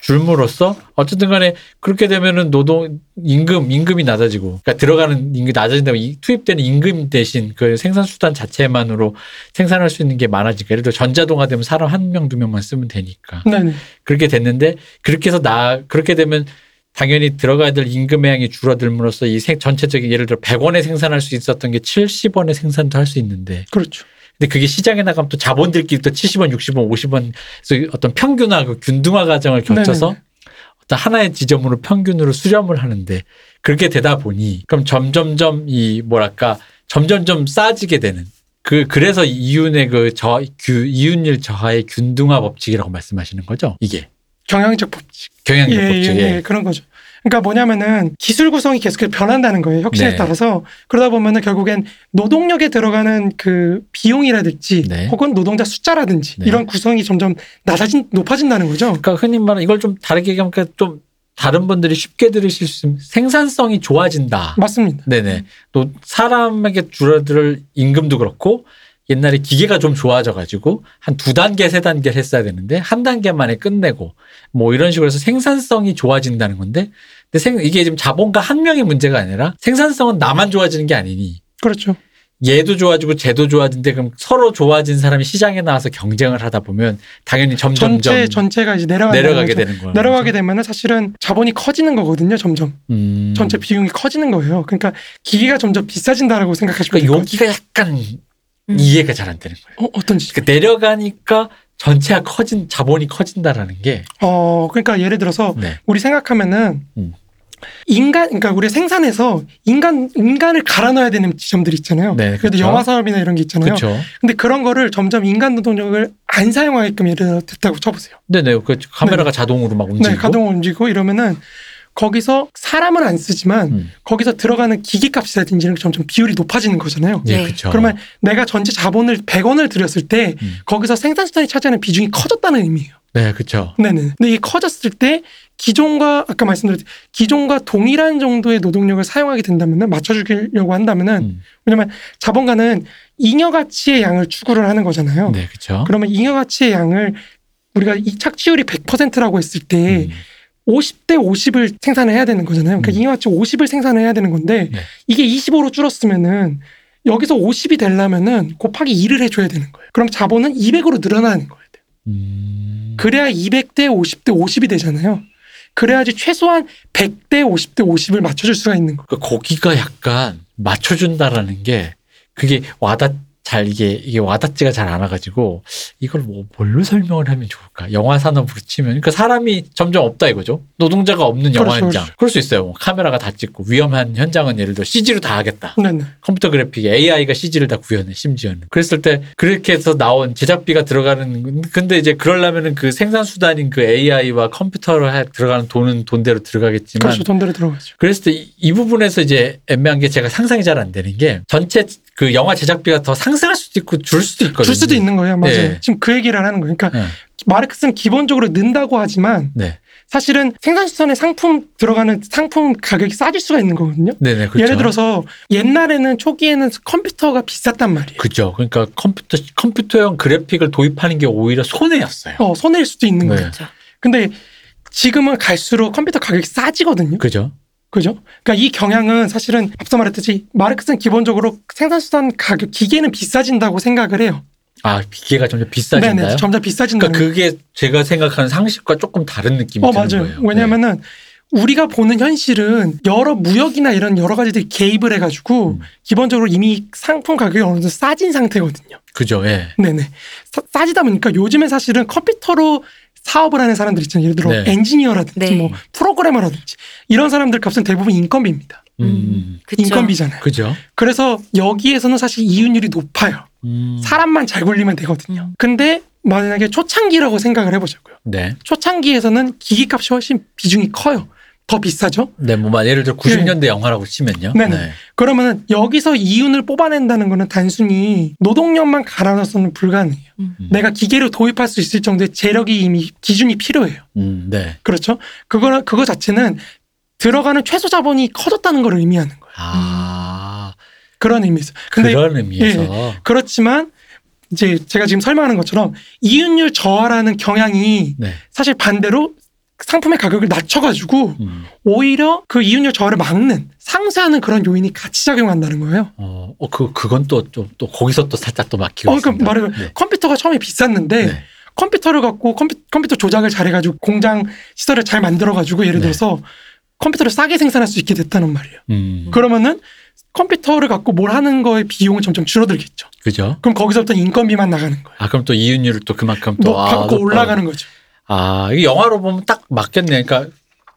줄므로써 어쨌든 간에 그렇게 되면은 노동 임금 임금이 낮아지고 그러니까 들어가는 임금이 낮아진다면 이 투입되는 임금 대신 그 생산 수단 자체만으로 생산할 수 있는 게 많아지니까 예를 들어 전자동화 되면 사람 한 명 두 명만 쓰면 되니까 네네. 그렇게 됐는데 그렇게 해서 나 그렇게 되면 당연히 들어가야 될 임금의 양이 줄어들므로써 이 생, 전체적인 예를 들어 100원에 생산할 수 있었던 게 70원에 생산도 할 수 있는데 그렇죠. 근데 그게 시장에 나가면 또 자본들끼리 또 70원, 60원, 50원 그래서 어떤 평균화, 그 균등화 과정을 거쳐서 네네. 어떤 하나의 지점으로 평균으로 수렴을 하는데 그렇게 되다 보니 그럼 점점점 이 뭐랄까 점점점 싸지게 되는 그 그래서 이윤의 그 저 이윤율 저하의 균등화 법칙이라고 말씀하시는 거죠. 이게 경영적 법칙. 경향적 예, 법칙. 예, 예, 그런 거죠. 그러니까 뭐냐면은 기술 구성이 계속 변한다는 거예요. 혁신에 네. 따라서 그러다 보면은 결국엔 노동력에 들어가는 그 비용이라든지 네. 혹은 노동자 숫자라든지 네. 이런 구성이 점점 낮아진 높아진다는 거죠. 그러니까 흔히 말하는 이걸 좀 다르게 얘기하면 좀 다른 분들이 쉽게 들으실 수 있으면 생산성이 좋아진다. 맞습니다. 네네. 또 사람에게 줄어들 임금도 그렇고 옛날에 기계가 좀 좋아져가지고 한 두 단계 세 단계를 했어야 되는데 한 단계 만에 끝내고 뭐 이런 식으로 해서 생산성이 좋아진다는 건데 근데 생, 이게 지금 자본가 한 명의 문제가 아니라 생산성은 나만 좋아지는 게 아니니 그렇죠. 얘도 좋아지고 쟤도 좋아지는데 그럼 서로 좋아진 사람이 시장에 나와서 경쟁을 하다 보면 당연히 점점점 전체 전체가 이제 내려가게 내려가게 되는 거예요. 내려가게 되면은 사실은 자본이 커지는 거거든요. 점점 음. 전체 비용이 커지는 거예요. 그러니까 기계가 점점 비싸진다라고 생각하시면 그러니까. 여기가 약간 음. 이해가 잘 안 되는 거예요. 어, 어떤지. 그러니까 내려가니까 전체가 커진 자본이 커진다라는 게 어, 그러니까 예를 들어서 네. 우리 생각하면은 음. 인간, 그러니까 우리 생산에서 인간 인간을 갈아 넣어야 되는 지점들이 있잖아요. 네, 그래도 그쵸. 영화 사업이나 이런 게 있잖아요. 그렇죠. 근데 그런 거를 점점 인간 노동력을 안 사용하게끔 예를 들어 됐다고 쳐보세요. 네네. 그 카메라가 자동으로 막 움직이고. 네, 가동 움직이고 이러면은 거기서 사람은 안 쓰지만 음. 거기서 들어가는 기계값이라든지 이런 게 점점 비율이 높아지는 거잖아요. 예, 네. 그렇죠. 그러면 내가 전체 자본을 100원을 들였을 때 음. 거기서 생산수단이 차지하는 비중이 커졌다는 의미예요. 네, 그렇죠. 네네. 근데 이게 커졌을 때 기존과 아까 말씀드렸듯이 기존과 동일한 정도의 노동력을 사용하게 된다면은 맞춰주려고 한다면은 음. 왜냐면 자본가는 잉여 가치의 양을 추구를 하는 거잖아요. 네, 그렇죠. 그러면 잉여 가치의 양을 우리가 이 착취율이 100%라고 했을 때 음. 50대 50을 생산을 해야 되는 거잖아요. 그러니까 음. 가치 50을 생산을 해야 되는 건데 네. 이게 25로 줄었으면은 여기서 50이 되려면은 곱하기 2를 해줘야 되는 거예요. 그럼 자본은 200으로 늘어나는 거예요. 음. 그래야 200대 50대 50이 되잖아요. 그래야지 최소한 100대 50대 50을 맞춰줄 수가 있는 거예요. 그 거기가 약간 맞춰준다라는 게 그게 와닿 잘 이게 이게 와닿지가 잘 않아가지고 이걸 뭐 뭘로 설명을 하면 좋을까? 영화 산업으로 치면 그러니까 사람이 점점 없다 이거죠. 노동자가 없는 영화 그렇죠, 현장. 그럴 수 있어요. 뭐 카메라가 다 찍고 위험한 현장은 예를 들어 CG로 다 하겠다. 네네. 컴퓨터 그래픽에 AI가 CG를 다 구현해 심지어는 그랬을 때 그렇게 해서 나온 제작비가 들어가는 근데 이제 그러려면은 그 생산 수단인 그 AI와 컴퓨터로 해- 들어가는 돈은 돈대로 들어가겠지만 그렇죠. 돈대로 들어가죠. 그랬을 때 이 부분에서 이제 애매한 게 제가 상상이 잘 안 되는 게 전체 그 영화 제작비가 더 상승할 수도 있고 줄 수도 있거든요. 줄 수도 있는 거예요. 맞아요. 네. 지금 그 얘기를 하는 거예요. 그러니까 네. 마르크스는 기본적으로 는다고 하지만 네. 사실은 생산수단에 상품 들어가는 상품 가격이 싸질 수가 있는 거거든요. 네네. 그렇죠. 예를 들어서 옛날에는 초기에는 컴퓨터가 비쌌단 말이에요. 그죠. 그러니까 컴퓨터 컴퓨터형 그래픽을 도입하는 게 오히려 손해였어요. 어, 손해일 수도 있는 네. 거예요. 그렇죠. 근데 지금은 갈수록 컴퓨터 가격이 싸지거든요. 그죠. 그죠? 그러니까 이 경향은 사실은 앞서 말했듯이 마르크스는 기본적으로 생산수단 가격, 기계는 비싸진다고 생각을 해요. 아 기계가 점점 비싸진다요. 네네, 점점 비싸진다는 그러니까 그게 제가 생각하는 상식과 조금 다른 느낌이 어, 드는 맞아요. 거예요. 왜냐면은 우리가 보는 현실은 여러 무역이나 이런 여러 가지들이 개입을 해가지고 음. 기본적으로 이미 상품 가격이 어느 정도 싸진 상태거든요. 네. 그죠. 예. 네네. 싸, 싸지다 보니까 요즘에 사실은 컴퓨터로 사업을 하는 사람들 있잖아요. 예를 들어 네. 엔지니어라든지 네. 뭐 프로그래머라든지 이런 사람들 값은 대부분 인건비입니다. 음. 그쵸. 인건비잖아요. 그죠. 그래서 여기에서는 사실 이윤율이 높아요. 음. 사람만 잘 굴리면 되거든요. 근데 만약에 초창기라고 생각을 해보자고요. 네. 초창기에서는 기기값이 훨씬 비중이 커요. 더 비싸죠. 네, 뭐, 만 예를 들어 90년대 영화라고 치면요. 네. 네 네. 그러면 여기서 이윤을 뽑아낸다는 거는 단순히 노동력만 갈아 넣어서는 불가능해요. 음. 음. 내가 기계를 도입할 수 있을 정도의 재력이 이미 기준이 필요해요. 음, 네. 그렇죠? 그거는 그거 자체는 들어가는 최소 자본이 커졌다는 걸 의미하는 거예요. 아, 그런 의미에서. 근데 예, 그런 의미에서. 그렇지만 이제 제가 지금 설명하는 것처럼 이윤율 저하라는 경향이 네. 사실 반대로 상품의 가격을 낮춰가지고 음. 오히려 그 이윤율 저하를 막는 상쇄하는 그런 요인이 같이 작용한다는 거예요. 어, 어, 그, 그건 또, 좀, 또, 거기서 또 살짝 또 막히고 어, 그러니까. 말해 네. 컴퓨터가 처음에 비쌌는데 네. 컴퓨터를 갖고 컴퓨, 컴퓨터 조작을 잘해가지고 공장 시설을 잘 만들어가지고 예를 네. 들어서 컴퓨터를 싸게 생산할 수 있게 됐다는 말이에요. 음, 그러면은 컴퓨터를 갖고 뭘 하는 거의 비용은 점점 줄어들겠죠. 그죠? 그럼 거기서부터 인건비만 나가는 거예요. 아, 그럼 또 이윤율을 또 그만큼 또. 아, 높고 높아. 올라가는 거죠. 아, 이게 영화로 보면 딱 맞겠네. 그러니까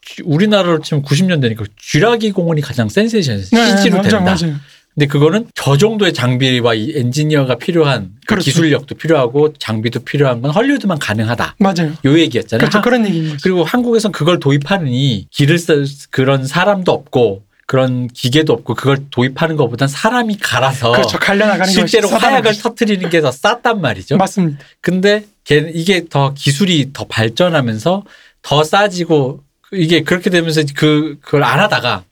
쥐- 우리나라로 치면 90년대니까 쥐라기 공원이 가장 센세이션, CG로 맞아요, 된다. 맞아요. 근데 그거는 저 정도의 장비와 이 엔지니어가 필요한 그 그렇죠. 기술력도 필요하고 장비도 필요한 건 헐리우드만 가능하다. 맞아요. 요 얘기였잖아요. 그렇죠. 하- 그런 얘기인 거죠. 그리고 한국에선 그걸 도입하느니 길을 쓸 그런 사람도 없고 그런 기계도 없고 그걸 도입하는 것보단 사람이 갈아서 그렇죠. 갈려나가는 실제로 화약을. 터트리는 게 더 쌌단 말이죠. 맞습니다. 근데 걔- 이게 더 기술이 더 발전하면서 더 싸지고 이게 그렇게 되면서 그 그걸 안 하다가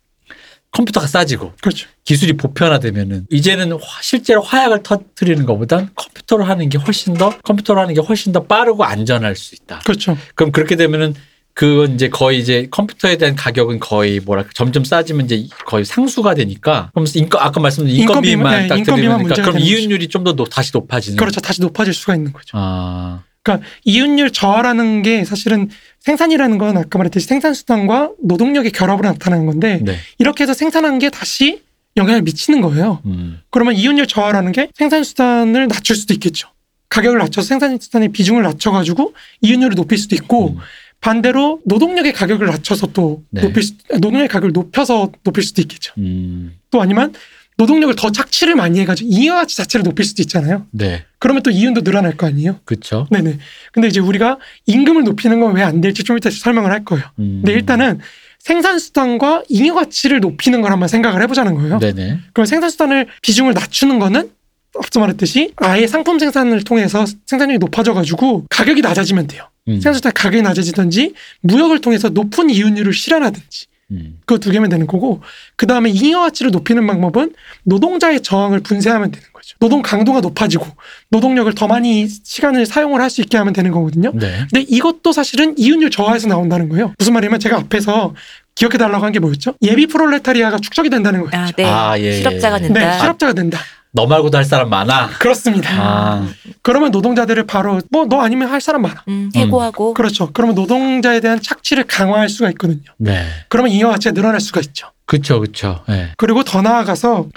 컴퓨터가 싸지고 그렇죠. 기술이 보편화되면은 이제는 화- 실제로 화약을 터트리는 것보단 컴퓨터로 하는 게 훨씬 더 컴퓨터로 하는 게 훨씬 더 빠르고 안전할 수 있다. 그렇죠. 그럼 그렇게 되면은 그건 이제 거의 이제 컴퓨터에 대한 가격은 거의 뭐랄까 점점 싸지면 이제 거의 상수가 되니까 그럼 인건 아까 말씀드린 인건비만 네, 딱 인건비만 들으니까 문제가 그럼 이윤율이 좀 더 다시 높아지는 그렇죠. 다시 높아질 수가 있는 거죠. 아 그러니까 이윤율 저하라는 게 사실은 생산이라는 건 아까 말했듯이 생산 수단과 노동력의 결합으로 나타나는 건데 네. 이렇게 해서 생산한 게 다시 영향을 미치는 거예요. 음. 그러면 이윤율 저하라는 게 생산 수단을 낮출 수도 있겠죠. 가격을 낮춰서 생산 수단의 비중을 낮춰가지고 이윤율을 높일 수도 있고 음. 반대로 노동력의 가격을 낮춰서 또 네. 높일 수, 노동력의 가격을 높여서 높일 수도 있겠죠. 음, 또 아니면 노동력을 더 착취를 많이 해가지고 잉여가치 자체를 높일 수도 있잖아요. 네, 그러면 또 이윤도 늘어날 거 아니에요. 그렇죠. 네네. 근데 이제 우리가 임금을 높이는 건 왜 안 될지 좀 이따 설명을 할 거예요. 음, 근데 일단은 생산수단과 잉여 가치를 높이는 걸 한번 생각을 해보자는 거예요. 네네. 그럼 생산수단을 비중을 낮추는 거는 앞서 말했듯이 아예 상품 생산을 통해서 생산량이 높아져가지고 가격이 낮아지면 돼요. 음, 생산수단 가격이 낮아지든지 무역을 통해서 높은 이윤율을 실현하든지 음, 그두 개면 되는 거고 그 다음에 잉여 가치를 높이는 방법은 노동자의 저항을 분쇄하면 되는 거죠. 노동 강도가 높아지고 노동력을 더 많이 시간을 사용을 할 수 있게 하면 되는 거거든요. 네. 근데 이것도 사실은 이윤율 저하에서 나온다는 거예요. 무슨 말이냐면 제가 앞에서 기억해 달라고 한 게 뭐였죠? 예비 프롤레타리아가 축적이 된다는 거예요. 아, 네. 아, 예, 실업자가 예. 된다. 네, 실업자가 된다. 너 말고도 할 사람 많아. 그렇습니다. 아, 그러면 노동자들을 바로 뭐 너 아니면 할 사람 많아. 음, 해고하고 그렇죠. 그러면 노동자에 대한 착취를 강화할 수가 있거든요. 네. 그러면 잉여가치가 늘어날 수가 있죠. 그쵸, 그쵸. 네. 그리고 더 나아가서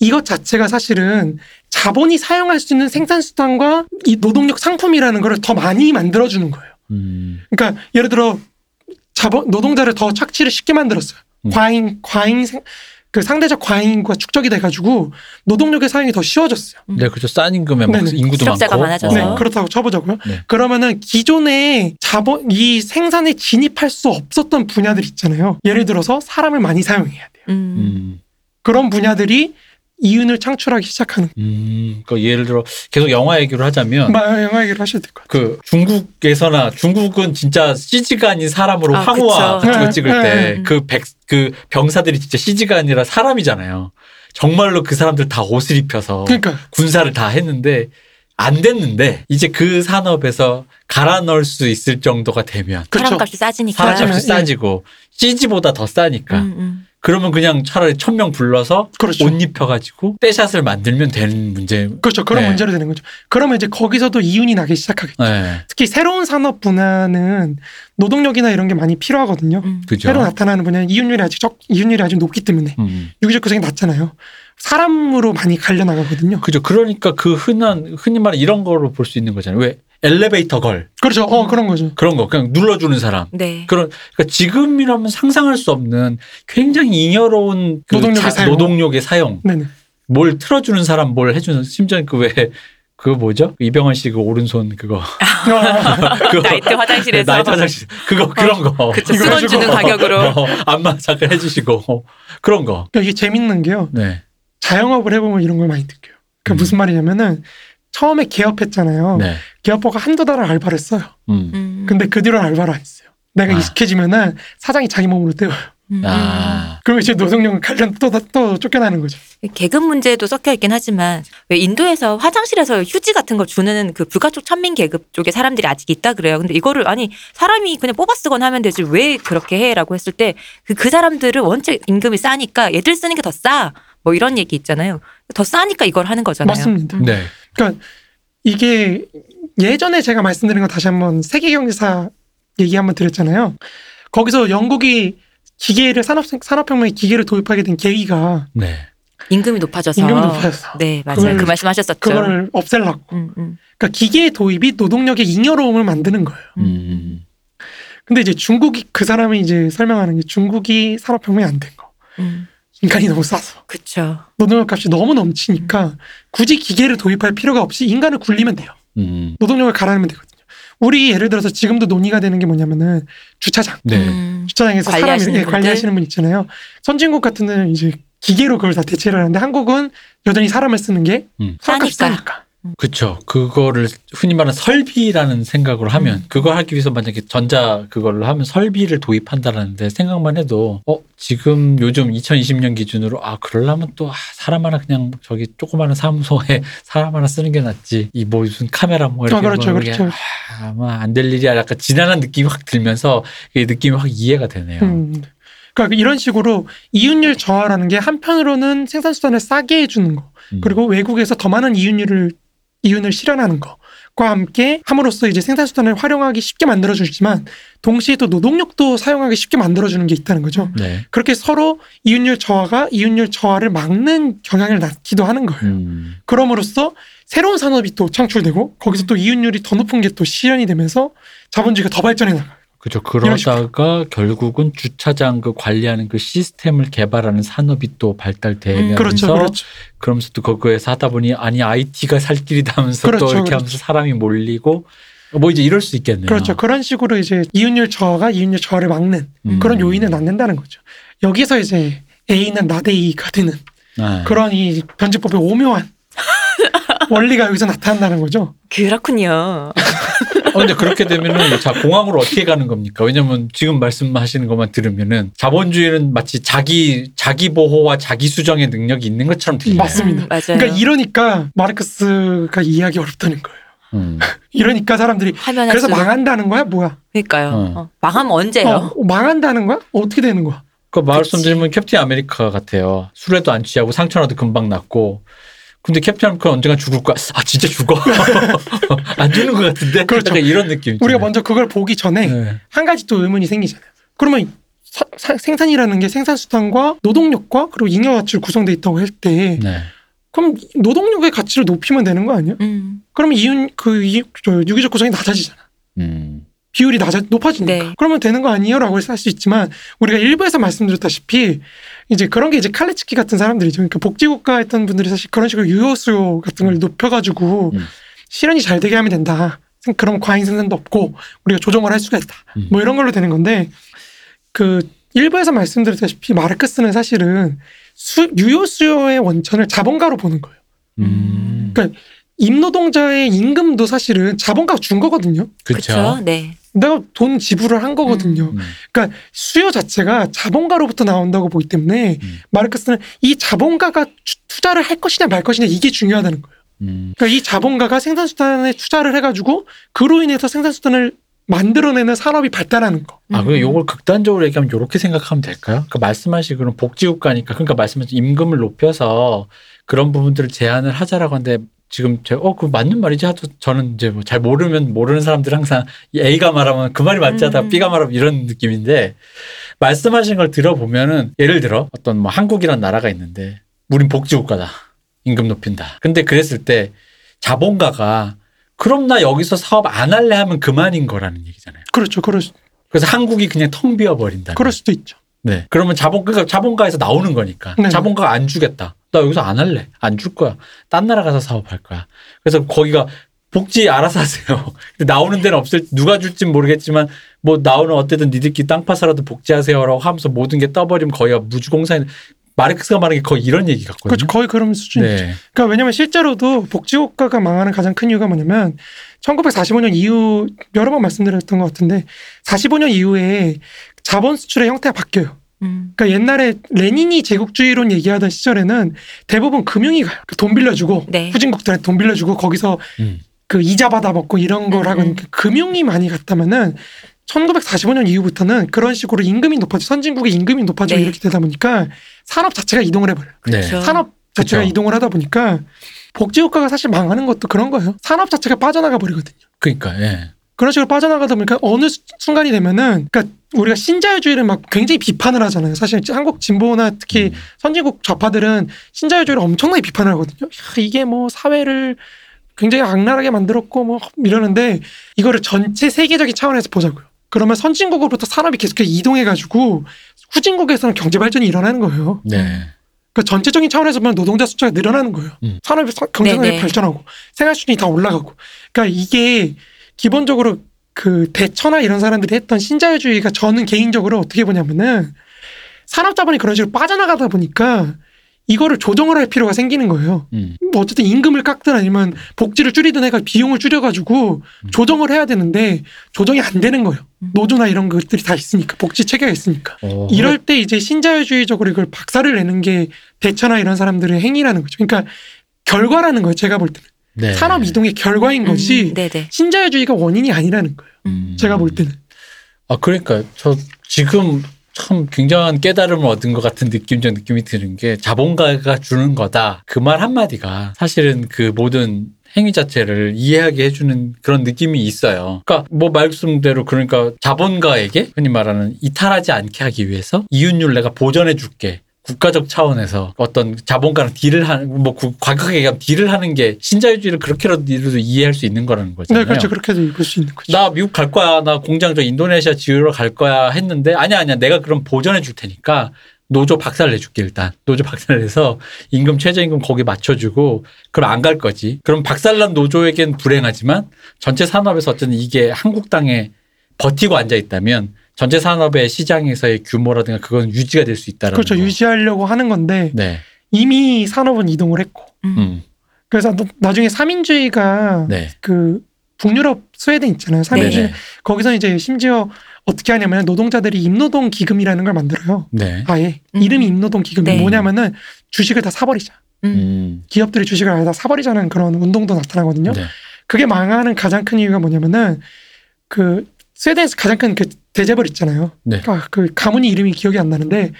이것 자체가 사실은 자본이 사용할 수 있는 생산수단과 이 노동력 상품이라는 걸 더 많이 만들어주는 거예요. 음, 그러니까 예를 들어 자본 노동자를 더 착취를 쉽게 만들었어요. 음. 과잉 과잉 생, 그 상대적 과잉과 축적이 돼가지고 노동력의 사용이 더 쉬워졌어요. 네, 그렇죠. 싼 임금에 막 네네. 인구도 많고. 많아져서. 네, 어. 그렇다고 쳐보자고요. 네. 그러면은 기존에 자본 이 생산에 진입할 수 없었던 분야들 있잖아요. 예를 들어서 사람을 많이 사용해야 돼요. 음. 음, 그런 분야들이 이윤을 창출하기 시작하는. 음, 그 예를 들어 계속 영화 얘기를 하자면 마- 영화 얘기를 하셔도 될것 같아요. 그 중국에서나 중국은 진짜 CG가 아닌 사람으로 아, 황후와 그쵸. 같은 거 네, 찍을 네. 때그백그 병사들이 진짜 CG가 아니라 사람이잖아요. 정말로 그 사람들 다 옷을 입혀서 그러니까 군사를 다 했는데 안 됐는데 이제 그 산업에서 갈아 넣을 수 있을 정도가 되면 그렇죠. 사람값이 싸지니까. 사람값이 예. 싸지고 CG보다 더 싸니까 음, 음. 그러면 그냥 차라리 천 명 불러서 그렇죠. 옷 입혀가지고 떼샷을 만들면 되는 문제. 그렇죠. 그런 네. 문제로 되는 거죠. 그러면 이제 거기서도 이윤이 나기 시작하겠죠. 네, 특히 새로운 산업 분야는 노동력이나 이런 게 많이 필요하거든요. 음. 그죠. 새로 나타나는 분야는 이윤율이 아직 적, 이윤율이 아직 높기 때문에 음. 유기적 구성이 낮잖아요. 사람으로 많이 갈려 나가거든요. 그죠. 그러니까 그 흔한 흔히 말하는 이런 거로 볼 수 있는 거잖아요. 왜 엘리베이터 걸 그렇죠. 어 그런 거죠. 그런 거 그냥 눌러주는 사람. 네. 그런 그러니까 지금이라면 상상할 수 없는 굉장히 잉여로운 그 노동력의 사용. 노동력의 사용. 네네. 뭘 틀어주는 사람 뭘 해주는 심지어 그왜 그거 뭐죠? 이병헌 씨 그 오른손 그거 그거 나이트 화장실에서 나이트 화장실 그거 그런 거 그쵸. 이거 수건 주는. 가격으로. 어, 안마 잠깐 해주시고 그런 거. 그러니까 이게 재밌는 게요. 네. 자영업을 해보면 이런 걸 많이 느껴요. 그 음. 무슨 말이냐면은 처음에 개업했잖아요. 네. 개업하고 한두 달을 알바를 했어요. 음. 음. 근데 그 뒤로 알바를 안 했어요. 내가 아. 익숙해지면은 사장이 자기 몸으로 떼어요. 음. 아. 그러면 이제 노동력은 관련 또, 또 쫓겨나는 거죠. 계급 문제도 섞여 있긴 하지만 왜 인도에서 화장실에서 휴지 같은 거 주는 그 불가촉 천민 계급 쪽에 사람들이 아직 있다 그래요. 근데 이거를 아니 사람이 그냥 뽑아 쓰거나 하면 되지 왜 그렇게 해라고 했을 때그 그 사람들은 원체 임금이 싸니까 얘들 쓰는 게 더 싸. 뭐 이런 얘기 있잖아요. 더 싸니까 이걸 하는 거잖아요. 맞습니다. 음. 네. 그러니까 이게 예전에 제가 말씀드린 거 다시 한번 세계 경제사 얘기 한번 드렸잖아요. 거기서 영국이 기계를 산업 산업혁명에 기계를 도입하게 된 계기가 네. 임금이 높아져서. 임금이 높아졌어. 네, 맞아요. 그걸- 그 말씀하셨었죠. 그거를 없애려고. 음, 음, 그러니까 기계 도입이 노동력의 잉여로움을 만드는 거예요. 음. 근데 이제 중국이 그 사람이 이제 설명하는 게 중국이 산업혁명이 안 된 거. 음. 인간이 너무 싸서 그쵸. 노동력 값이 너무 넘치니까 굳이 기계를 도입할 필요가 없이 인간을 굴리면 돼요. 음. 노동력을 갈아내면 되거든요. 우리 예를 들어서 지금도 논의가 되는 게 뭐냐면은 주차장. 네. 음. 주차장에서 사람이 관리하시는 예, 분들? 관리하시는 분 있잖아요. 선진국 같은 데는 이제 기계로 그걸 다 대체를 하는데 한국은 여전히 사람을 쓰는 게 음. 싸니까. 그쵸. 그거를 흔히 말하는 설비라는 생각으로 하면 음. 그거 하기 위해서 만약에 전자 그거를 하면 설비를 도입한다라는데 생각만 해도 어 지금 요즘 2020년 기준으로 아 그러려면 또 아, 사람 하나 그냥 저기 조그마한 사무소에 사람 하나 쓰는 게 낫지 이 뭐 무슨 카메라 뭐 이렇게 아, 그렇죠, 그렇죠. 아, 아마 안 될 일이야 약간 지난한 느낌이 확 들면서 이 느낌이 확 이해가 되네요. 음. 그러니까 이런 식으로 이윤율 저하라는 게 한편으로는 생산 수단을 싸게 해주는 거 음. 그리고 외국에서 더 많은 이윤율을 이윤을 실현하는 것과 함께 함으로써 이제 생산수단을 활용하기 쉽게 만들어주지만 동시에 또 노동력도 사용하기 쉽게 만들어주는 게 있다는 거죠. 네. 그렇게 서로 이윤율 저하가 이윤율 저하를 막는 경향을 낳기도 하는 거예요. 음. 그럼으로써 새로운 산업이 또 창출되고 거기서 또 이윤율이 더 높은 게 또 실현이 되면서 자본주의가 더 발전해 나가요. 그죠. 식으로. 그러다가 결국은 주차장 그 관리하는 그 시스템을 개발하는 산업이 또 발달되면서 음. 그렇죠, 그렇죠. 그러면서 또 그거에서 하다 보니 아니 IT가 살 길이다 하면서 그렇죠, 또 이렇게 그렇죠. 하면서 사람이 몰리고 뭐 이제 이럴 수 있겠네요. 그렇죠. 그런 식으로 이제 이윤율 저하가 이윤율 저하를 막는 음. 그런 요인을 낳는다는 거죠. 여기서 이제 A는 not A가 되는 네. 그런 이 변제법의 오묘한 원리가 여기서 나타난다는 거죠. 그렇군요. 어, 근데 그렇게 되면은 자 공항으로 어떻게 가는 겁니까? 왜냐면 지금 말씀하시는 것만 들으면은 자본주의는 마치 자기 자기 보호와 자기 수정의 능력이 있는 것처럼 들려요. 맞습니다. 음, 맞아요. 그러니까 이러니까 마르크스가 이해하기 어렵다는 거예요. 음. 이러니까 사람들이 그래서. 망한다는 거야 뭐야? 그러니까요. 어. 어. 망하면 언제요? 어, 망한다는 거야? 어떻게 되는 거야? 그 말씀드리면 캡틴 아메리카 같아요. 술에도 안 취하고 상처나도 금방 낫고. 근데 캡틴 아메리카 언젠가 죽을 거야. 아 진짜 죽어? 안 죽는 것 같은데? 그렇죠. 약간 이런 느낌. 우리가 먼저 그걸 보기 전에 네. 한 가지 또 의문이 생기잖아요. 그러면 사- 사- 생산이라는 게 생산수단과 노동력과 그리고 잉여 가치로 구성돼 있다고 할 때 네. 그럼 노동력의 가치를 높이면 되는 거 아니야? 음. 그러면 이윤 그 이, 저 유기적 구성이 낮아지잖아. 음. 비율이 낮아 높아지니까 네. 그러면 되는 거 아니에요라고 할 수 있지만 우리가 일부에서 말씀드렸다시피 이제 그런 게 이제 칼레츠키 같은 사람들이죠. 그러니까 복지국가 했던 분들이 사실 그런 식으로 유효 수요 같은 걸 높여가지고 음. 실현이 잘 되게 하면 된다. 그럼 과잉 생산도 없고 우리가 조정을 할 수가 있다. 음. 뭐 이런 걸로 되는 건데 그 일부에서 말씀드렸다시피 마르크스는 사실은 수, 유효 수요의 원천을 자본가로 보는 거예요. 음. 그러니까 임노동자의 임금도 사실은 자본가가 준 거거든요. 그렇죠. 네. 내가 돈 지불을 한 거거든요. 음. 그러니까 수요 자체가 자본가로부터 나온다고 보기 때문에 음. 마르크스는 이 자본가가 투- 투자를 할 것이냐 말 것이냐 이게 중요하다는 거예요. 음. 그러니까 이 자본가가 생산수단에 투자를 해가지고 그로 인해서 생산수단을 만들어내는 산업이 발달하는 거. 아, 음. 그 요걸 극단적으로 얘기하면 이렇게 생각하면 될까요? 그 말씀하신 그런 복지국가니까 그러니까 말씀하신 임금을 높여서 그런 부분들을 제한을 하자라고 하는데 지금 제가 어, 그 맞는 말이지 하도 저는 이제 뭐 잘 모르면 모르는 사람들 항상 이 A가 말하면 그 말이 맞지 하다 음. B가 말하면 이런 느낌인데 말씀하신 걸 들어보면은 예를 들어 어떤 뭐 한국이란 나라가 있는데 우린 복지국가다. 임금 높인다. 근데 그랬을 때 자본가가 그럼 나 여기서 사업 안 할래 하면 그만인 거라는 얘기잖아요. 그렇죠. 수- 그래서 한국이 그냥 텅 비어 버린다. 그럴 수도 있죠. 네. 그러면 자본 그러니까 자본가에서 나오는 거니까. 네. 자본가가 안 주겠다. 나 여기서 안 할래. 안 줄 거야. 딴 나라 가서 사업할 거야. 그래서 거기가 복지 알아서 하세요. 근데 나오는 데는 없을 누가 줄진 모르겠지만 뭐 나오는 어쨌든 니들끼리 땅 파서라도 복지하세요라고 하면서 모든 게 떠버리면 거의 무주공사인 마르크스가 말하는 게 거의 이런 얘기 같거든요. 그렇죠. 거의 그런 수준이죠. 네. 그러니까 왜냐면 실제로도 복지국가가 망하는 가장 큰 이유가 뭐냐면 1945년 이후 여러 번 말씀드렸던 것 같은데 45년 이후에 자본 수출의 형태가 바뀌어요. 음. 그러니까 옛날에 레닌이 제국주의론 얘기하던 시절에는 대부분 금융이 가요. 그돈 빌려주고 네. 후진국들한테 돈 빌려주고 거기서 음. 그 이자 받아 먹고 이런 걸 음, 하고 음. 그 금융이 많이 갔다면은 1945년 이후부터는 그런 식으로 임금이 높아지고 선진국의 임금이 높아지고 네. 이렇게 되다 보니까 산업 자체가 이동을 해버려요. 네. 산업 자체가 그쵸. 이동을 하다 보니까 복지국가가 사실 망하는 것도 그런 거예요. 산업 자체가 빠져나가 버리거든요. 그러니까 예. 그런 식으로 빠져나가다 보니까 어느 수- 순간이 되면은 그러니까 우리가 신자유주의를 막 굉장히 비판을 하잖아요. 사실 한국 진보나 특히 음. 선진국 좌파들은 신자유주의를 엄청나게 비판을 하거든요. 야, 이게 뭐 사회를 굉장히 악랄하게 만들었고 뭐 이러는데 이거를 전체 세계적인 차원에서 보자고요. 그러면 선진국으로부터 산업이 계속해서 이동해가지고 후진국에서는 경제 발전이 일어나는 거예요. 네. 그러니까 전체적인 차원에서 보면 노동자 숫자가 늘어나는 거예요. 음. 산업이 네네. 발전하고 생활 수준이 다 올라가고. 그러니까 이게 기본적으로 그 대처나 이런 사람들이 했던 신자유주의가 저는 개인적으로 어떻게 보냐면은 산업 자본이 그런 식으로 빠져나가다 보니까 이거를 조정을 할 필요가 생기는 거예요. 음. 뭐 어쨌든 임금을 깎든 아니면 복지를 줄이든 해가 비용을 줄여가지고 음. 조정을 해야 되는데 조정이 안 되는 거예요. 음. 노조나 이런 것들이 다 있으니까 복지 체계가 있으니까. 어, 이럴 때 이제 신자유주의적으로 이걸 박살을 내는 게 대처나 이런 사람들의 행위라는 거죠. 그러니까 결과라는 거예요. 제가 볼 때는 네. 산업 이동의 결과인 거지 음. 신자유주의가 원인이 아니라는 거예요. 음. 제가 볼 때는. 아, 그러니까 저 지금 참 굉장한 깨달음을 얻은 것 같은 느낌적 느낌이 드는 게 자본가가 주는 거다. 그 말 한마디가 사실은 그 모든 행위 자체를 이해하게 해주는 그런 느낌이 있어요. 그러니까 뭐 말씀대로 그러니까 자본가에게 흔히 말하는 이탈하지 않게 하기 위해서 이윤율 내가 보전해 줄게. 국가적 차원에서 어떤 자본가랑 딜을 하는 뭐 구- 과격하게 얘기하면 딜을 하는 게 신자유주의를 그렇게라도 이해할 수 있는 거라는 네, 거잖아요. 그렇죠. 그렇게도 읽을 수 있는 거죠. 나 미국 갈 거야. 나 공장 저 인도네시아 지으러 갈 거야 했는데 아니야 아니야 내가 그럼 보전해 줄 테니까 노조 박살 내줄게 일단 노조 박살 내서 임금 최저임금 거기 맞춰주고 그럼 안 갈 거지. 그럼 박살난 노조에겐 불행하지만 전체 산업에서 어쨌든 이게 한국당에 버티고 앉아 있다면 전체 산업의 시장에서의 규모라든가 그건 유지가 될 수 있다라는 그렇죠. 거. 유지하려고 하는 건데 네. 이미 산업은 이동을 했고 음. 음. 그래서 나- 나중에 삼인주의가 네. 그 북유럽 스웨덴 있잖아요. 삼인주의 네네. 거기서 이제 심지어 어떻게 하냐면 노동자들이 임노동 기금이라는 걸 만들어요. 네. 아예 음. 이름이 임노동 기금이 네. 뭐냐면은 주식을 다 사버리자. 음. 음. 기업들이 주식을 아예 다 사버리자는 그런 운동도 나타나거든요. 네. 그게 망하는 가장 큰 이유가 뭐냐면은 그 스웨덴에서 가장 큰 그 대재벌 있잖아요. 네. 그러니까 그 가문이 이름이 기억이 안 나는데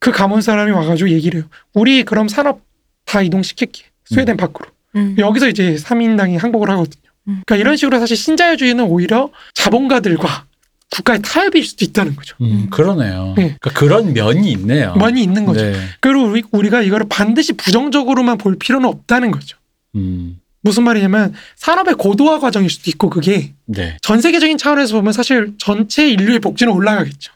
그 가문 사람이 와가지고 얘기를 해요. 우리 그럼 산업 다 이동시킬게. 스웨덴 밖으로. 음. 여기서 이제 3인당이 항복을 하거든요. 음. 그러니까 이런 식으로 사실 신자유주의는 오히려 자본가들과 국가의 타협일 수도 있다는 거죠. 음, 그러네요. 네. 그러니까 그런 면이 있네요. 많이 있는 거죠. 네. 그리고 우리, 우리 가 이거를 반드시 부정적으로만 볼 필요는 없다는 거죠. 음. 무슨 말이냐면 산업의 고도화 과정일 수도 있고 그게 네. 전 세계적인 차원에서 보면 사실 전체 인류의 복지는 올라가겠죠.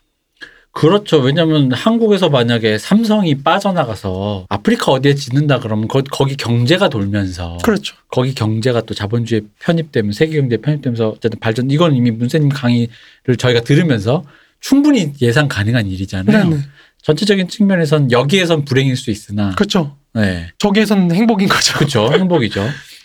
그렇죠. 왜냐하면 한국에서 만약에 삼성이 빠져나가서 아프리카 어디에 짓는다 그러면 거, 거기 경제가 돌면서 그렇죠. 거기 경제가 또 자본주의에 편입되면 세계 경제에 편입되면서 어쨌든 발전 이건 이미 문세님 강의를 저희가 들으면서 충분히 예상 가능한 일이잖아요. 네, 네. 전체적인 측면에선 여기에선 불행일 수 있으나 그렇죠. 네. 저기에선 행복인 거죠. 그렇죠. 행복이죠.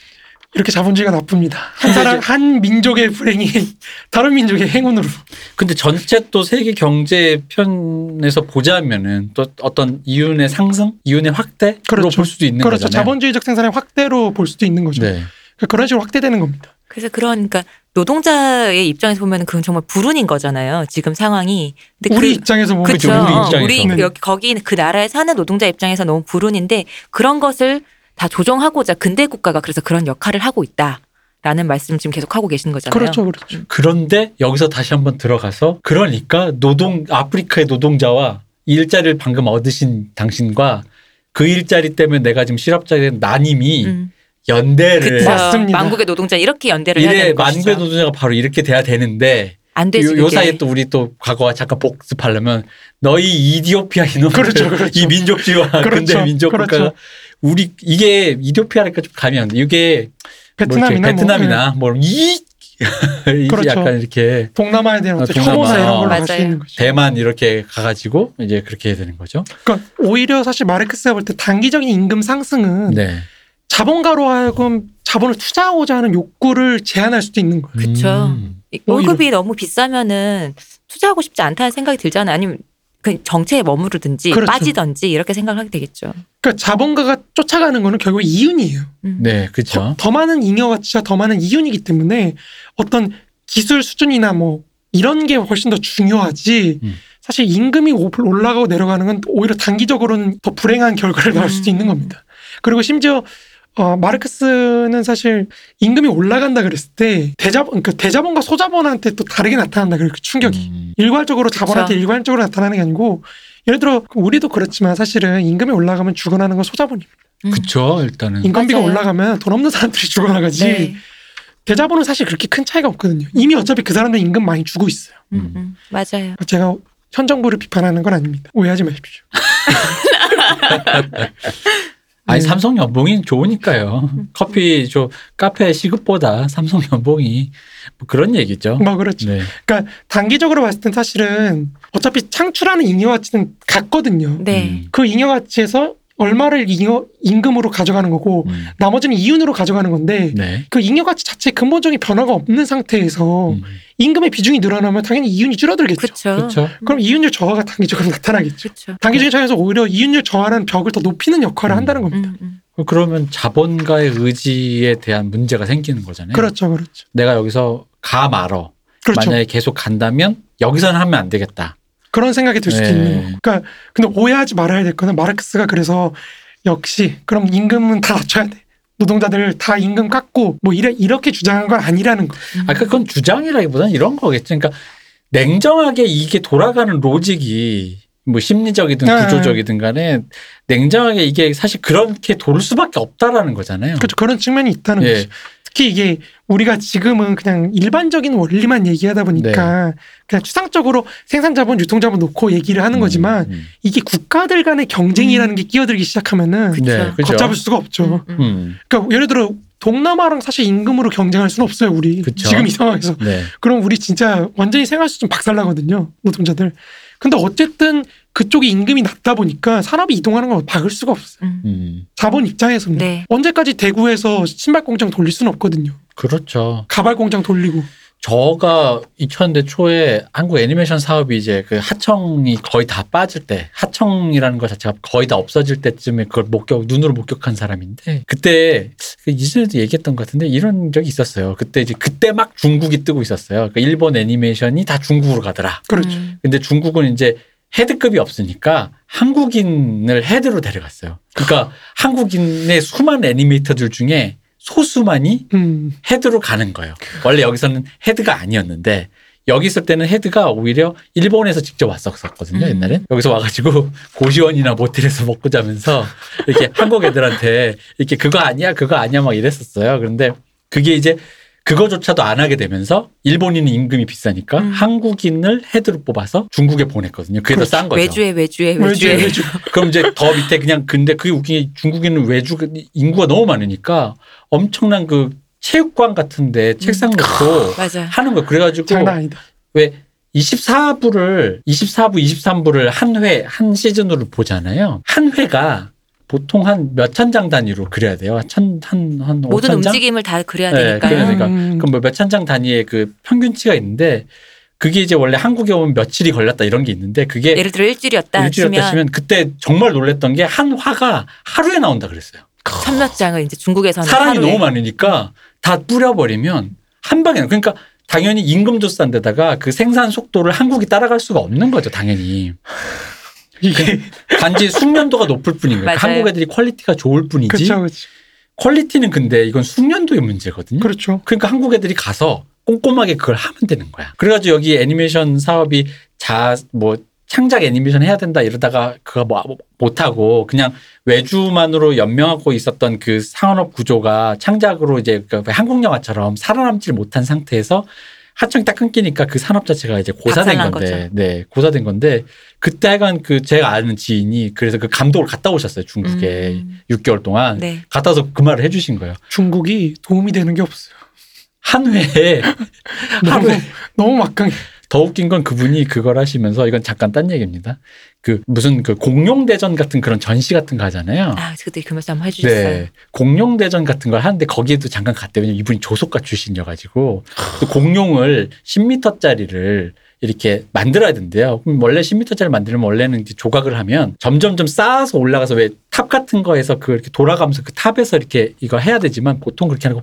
이렇게 자본주의가 나쁩니다. 한 사람 한 민족의 불행이 다른 민족의 행운으로. 근데 전체 또 세계 경제 편에서 보자면은 또 어떤 이윤의 상승, 이윤의 확대로 그렇죠. 볼 수도 있는 그렇죠. 거잖아요. 자본주의적 생산의 확대로 볼 수도 있는 거죠. 네. 그런 식으로 확대되는 겁니다. 그래서 그러니까 노동자의 입장에서 보면 그건 정말 불운인 거잖아요. 지금 상황이. 근데 우리 그, 입장에서 보면 그렇죠. 우리 입장에서. 우리 네. 여기 거기 그 나라에 사는 노동자 입장에서 너무 불운인데 그런 것을 다 조정하고자 근대 국가가 그래서 그런 역할을 하고 있다 라는 말씀 지금 계속 하고 계시는 거잖아요. 그렇죠, 그렇죠. 그런데 여기서 다시 한번 들어가서 그러니까 노동 아프리카의 노동자와 일자리를 방금 얻으신 당신과 그 일자리 때문에 내가 지금 실업자가 된 나님이 음. 연대를 그쵸. 맞습니다. 만국의 노동자 이렇게 연대를 해야 이래 되는 만국의 것이죠. 노동자가 바로 이렇게 돼야 되는데 안 되지. 요, 요 그게. 사이에 또 우리 또 과거와 잠깐 복습하려면 너희 이디오피아 이놈들 그렇죠, 그렇죠. 이 민족주의와 그렇죠, 근대 민족 그렇죠. 국가가 우리 이게 이디오피아니까 좀 감이 안 돼. 이게 뭐 이렇게 베트남이나 뭐, 베트남이나 뭐이 그렇죠. 약간 이렇게 동남아에 대한 동남아. 혐오나 이런 걸로 맞아요. 갈수 있는 거죠. 대만 이렇게 가가지고 이제 그렇게 해야 되는 거죠. 그러니까 오히려 사실 마르크스가 볼 때 단기적인 임금 상승은 네. 자본가로 하여금 자본을 투자하고자 하는 욕구를 제한할 수도 있는 거예요. 그쵸. 음. 이 월급이 너무 비싸면은 투자하고 싶지 않다는 생각이 들잖아요. 아니면 그 정체에 머무르든지 그렇죠. 빠지든지 이렇게 생각을 하게 되겠죠. 그러니까 자본가가 쫓아가는 거는 결국 이윤이에요. 음. 네, 더, 그렇죠. 더 많은 잉여 가치와 더 많은 이윤이기 때문에 어떤 기술 수준이나 뭐 이런 게 훨씬 더 중요하지. 음. 사실 임금이 오- 올라가고 내려가는 건 오히려 단기적으로는 더 불행한 결과를 낳을 수도 음. 있는 겁니다. 그리고 심지어 어, 마르크스는 사실 임금이 올라간다 그랬을 때 대자본, 그 대자본과 소자본한테 또 다르게 나타난다 그렇게 충격이. 음. 일괄적으로 자본한테 그쵸. 일괄적으로 나타나는 게 아니고 예를 들어 우리도 그렇지만 사실은 임금이 올라가면 죽어나는 건 소자본입니다. 음. 그쵸, 일단은. 인건비가 맞아요. 올라가면 돈 없는 사람들이 죽어나가지 네. 대자본은 사실 그렇게 큰 차이가 없거든요. 이미 어차피 그 사람들 임금 많이 주고 있어요. 음, 음. 맞아요. 제가 현 정부를 비판하는 건 아닙니다. 오해하지 마십시오. 아니 네. 삼성 연봉이 좋으니까요. 음. 커피 저 카페 시급보다 삼성 연봉이 뭐 그런 얘기죠. 뭐 그렇죠. 네. 그러니까 단기적으로 봤을 땐 사실은 어차피 창출하는 잉여 가치는 같거든요. 네. 음. 그 잉여 가치에서 얼마를 잉여 임금으로 가져가는 거고 음. 나머지는 이윤으로 가져가는 건데 네. 그 잉여 가치 자체 근본적인 변화가 없는 상태에서 음. 임금의 비중이 늘어나면 당연히 이윤이 줄어들겠죠. 그렇죠. 그렇죠. 그럼 이윤율 저하가 단기적으로 나타나겠죠. 그렇죠. 단기적인 차이에서 오히려 이윤율 저하는 벽을 더 높이는 역할을 음. 한다는 겁니다. 음, 음. 그러면 자본가의 의지에 대한 문제가 생기는 거잖아요. 그렇죠, 그렇죠. 내가 여기서 가 말어. 그렇죠. 만약에 계속 간다면 여기서는 하면 안 되겠다. 그런 생각이 들 수도 네. 있는 거고. 그러니까 근데 오해하지 말아야 될 거는 마르크스가 그래서 역시 그럼 임금은 다 낮춰야 돼. 노동자들 다 임금 깎고 뭐 이래 이렇게 주장한 건 아니라는 거. 음. 아, 그건 주장이라기보다는 이런 거겠죠. 그러니까 냉정하게 이게 돌아가는 로직이 뭐 심리적이든 네. 구조적이든 간에 냉정하게 이게 사실 그렇게 돌 수밖에 없다라는 거잖아요. 그렇죠. 그런 측면이 있다는 예. 거죠. 특히 이게 우리가 지금은 그냥 일반적인 원리만 얘기하다 보니까 네. 그냥 추상적으로 생산자본, 유통자본 놓고 얘기를 하는 거지만 음, 이게 국가들 간의 경쟁이라는 음. 게 끼어들기 시작하면은 그쵸. 네. 걷잡을 수가 없죠. 음, 음. 음, 그러니까 예를 들어 동남아랑 사실 임금으로 경쟁할 수는 없어요. 우리 그쵸. 지금 이 상황에서. 네. 그럼 우리 진짜 완전히 생활 수준 박살나거든요. 노동자들. 근데 어쨌든 그쪽이 임금이 낮다 보니까 산업이 이동하는 걸 막을 수가 없어요. 음. 음, 자본 입장에서는 네. 언제까지 대구에서 신발 공장 돌릴 수는 없거든요. 그렇죠. 가발 공장 돌리고 저가 2000대 초에 한국 애니메이션 사업이 이제 그 하청이 거의 다 빠질 때, 하청이라는 것 자체가 거의 다 없어질 때쯤에 그걸 목격, 눈으로 목격한 사람인데, 그때, 그 이전에도 얘기했던 것 같은데, 이런 적이 있었어요. 그때 이제, 그때 막 중국이 뜨고 있었어요. 그 일본 애니메이션이 다 중국으로 가더라. 그렇죠. 음. 근데 중국은 이제 헤드급이 없으니까 한국인을 헤드로 데려갔어요. 그러니까 한국인의 수많은 애니메이터들 중에 소수만이 음. 헤드로 가는 거예요. 원래 여기서는 헤드가 아니었는데 여기 있을 때는 헤드가 오히려 일본에서 직접 왔었거든요. 음. 옛날에 여기서 와가지고 고시원이나 모텔에서 먹고 자면서 이렇게 한국 애들한테 이렇게 그거 아니야 그거 아니야 막 이랬었어요. 그런데 그게 이제 그거조차도 안 하게 되면서 일본인은 임금이 비싸니까 음. 한국인을 헤드로 뽑아서 중국에 보냈거든요. 그게 더 싼 거죠. 외주에 외주에 외주에 외주에. 외주. 그럼 이제 더 밑에 그냥 근데 그게 웃긴 게 중국인은 외주 인구가 너무 많으니까 엄청난 그 체육관 같은데 책상 놓고 맞아. 하는 거예요. 그래가지고 장난 아니다. 왜 24부를 24부, 23부를 한 회, 한 시즌으로 보잖아요. 한 회가 보통 한 몇 천 장 단위로 그려야 돼요. 천, 한, 한 모든 5천 장? 움직임을 다 그려야 네, 되니까요. 그래야 되니까. 음. 그럼 뭐 몇 천 장 단위의 그 평균치가 있는데 그게 이제 원래 한국에 오면 며칠이 걸렸다 이런 게 있는데 그게 예를 들어 일주일이었다 일주일이었다 치면 그때 정말 놀랬던 게 한 화가 하루에 나온다 그랬어요. 천몇 장을 이제 중국에서는 사람이 너무 많으니까 다 뿌려버리면 한 방에 나- 그러니까 당연히 임금도 싼 데다가 그 생산 속도를 한국이 따라갈 수가 없는 거죠 당연히 이게 단지 숙련도가 높을 뿐인 거예요 맞아요. 한국 애들이 quality가 좋을 뿐이지 그렇죠, 그렇죠. quality는 근데 이건 숙련도의 문제거든요 그렇죠. 그러니까 한국 애들이 가서 꼼꼼하게 그걸 하면 되는 거야 그래가지고 여기 애니메이션 사업이 자 뭐 창작 애니메이션 해야 된다 이러다가 그거 뭐 못하고 그냥 외주만으로 연명하고 있었던 그 상업 구조가 창작으로 이제 그 한국 영화처럼 살아남질 못한 상태에서 하청이 딱 끊기니까 그 산업 자체가 이제 고사된 건데, 거죠. 네, 고사된 건데 그때 하여간 그 제가 아는 지인이 그래서 그 감독을 갔다 오셨어요 중국에 음. 6개월 동안 네. 갔다 와서 그 말을 해주신 거예요. 중국이 도움이 되는 게 없어요. 한 회에 너무 하루에 너무 막강해. 더 웃긴 건 그분이 그걸 하시면서 이건 잠깐 딴 얘기입니다. 그 무슨 그 공룡 대전 같은 그런 전시 같은 거 하잖아요. 아 그때 그 말씀 한번 해주셨어요. 네. 공룡 대전 같은 걸 하는데 거기에도 잠깐 갔대요. 왜냐면 이분이 조소과 출신이어가지고 또 공룡을 10m짜리를 이렇게 만들어야 된대요. 그럼 원래 10m짜리 만들면 원래는 조각을 하면 점점점 쌓아서 올라가서 왜 탑 같은 거에서 그 이렇게 돌아가면서 그 탑에서 이렇게 이거 해야 되지만 보통 그렇게 하고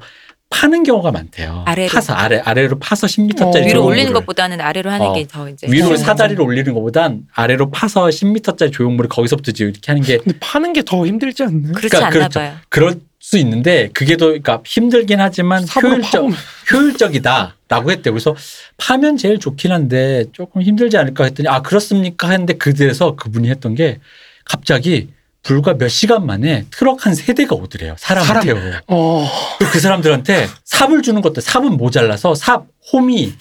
파는 경우가 많대요. 아래로. 파서 아래 아래로 파서 10m짜리 어. 위로 올리는 것보다는 아래로 하는 어. 게 더 이제 위로 네. 사다리로 올리는 것보단 아래로 파서 10m짜리 조형물을 거기서부터 이제 이렇게 하는 게 근데 파는 게 더 힘들지 않나요? 그렇지 그러니까 않나 그렇죠. 봐요. 그럴 수 있는데 그게 더 그러니까 힘들긴 하지만 효율적 파보면 효율적이다라고 했대. 그래서 파면 제일 좋긴 한데 조금 힘들지 않을까 했더니 아 그렇습니까 했는데 그래서 그분이 했던 게 갑자기 불과 몇 시간 만에 트럭 한 세 대가 오더래요. 사람을 사람. 태워. 어 그리고 그 사람들한테 삽을 주는 것도 삽은 모자라서 삽, 홈이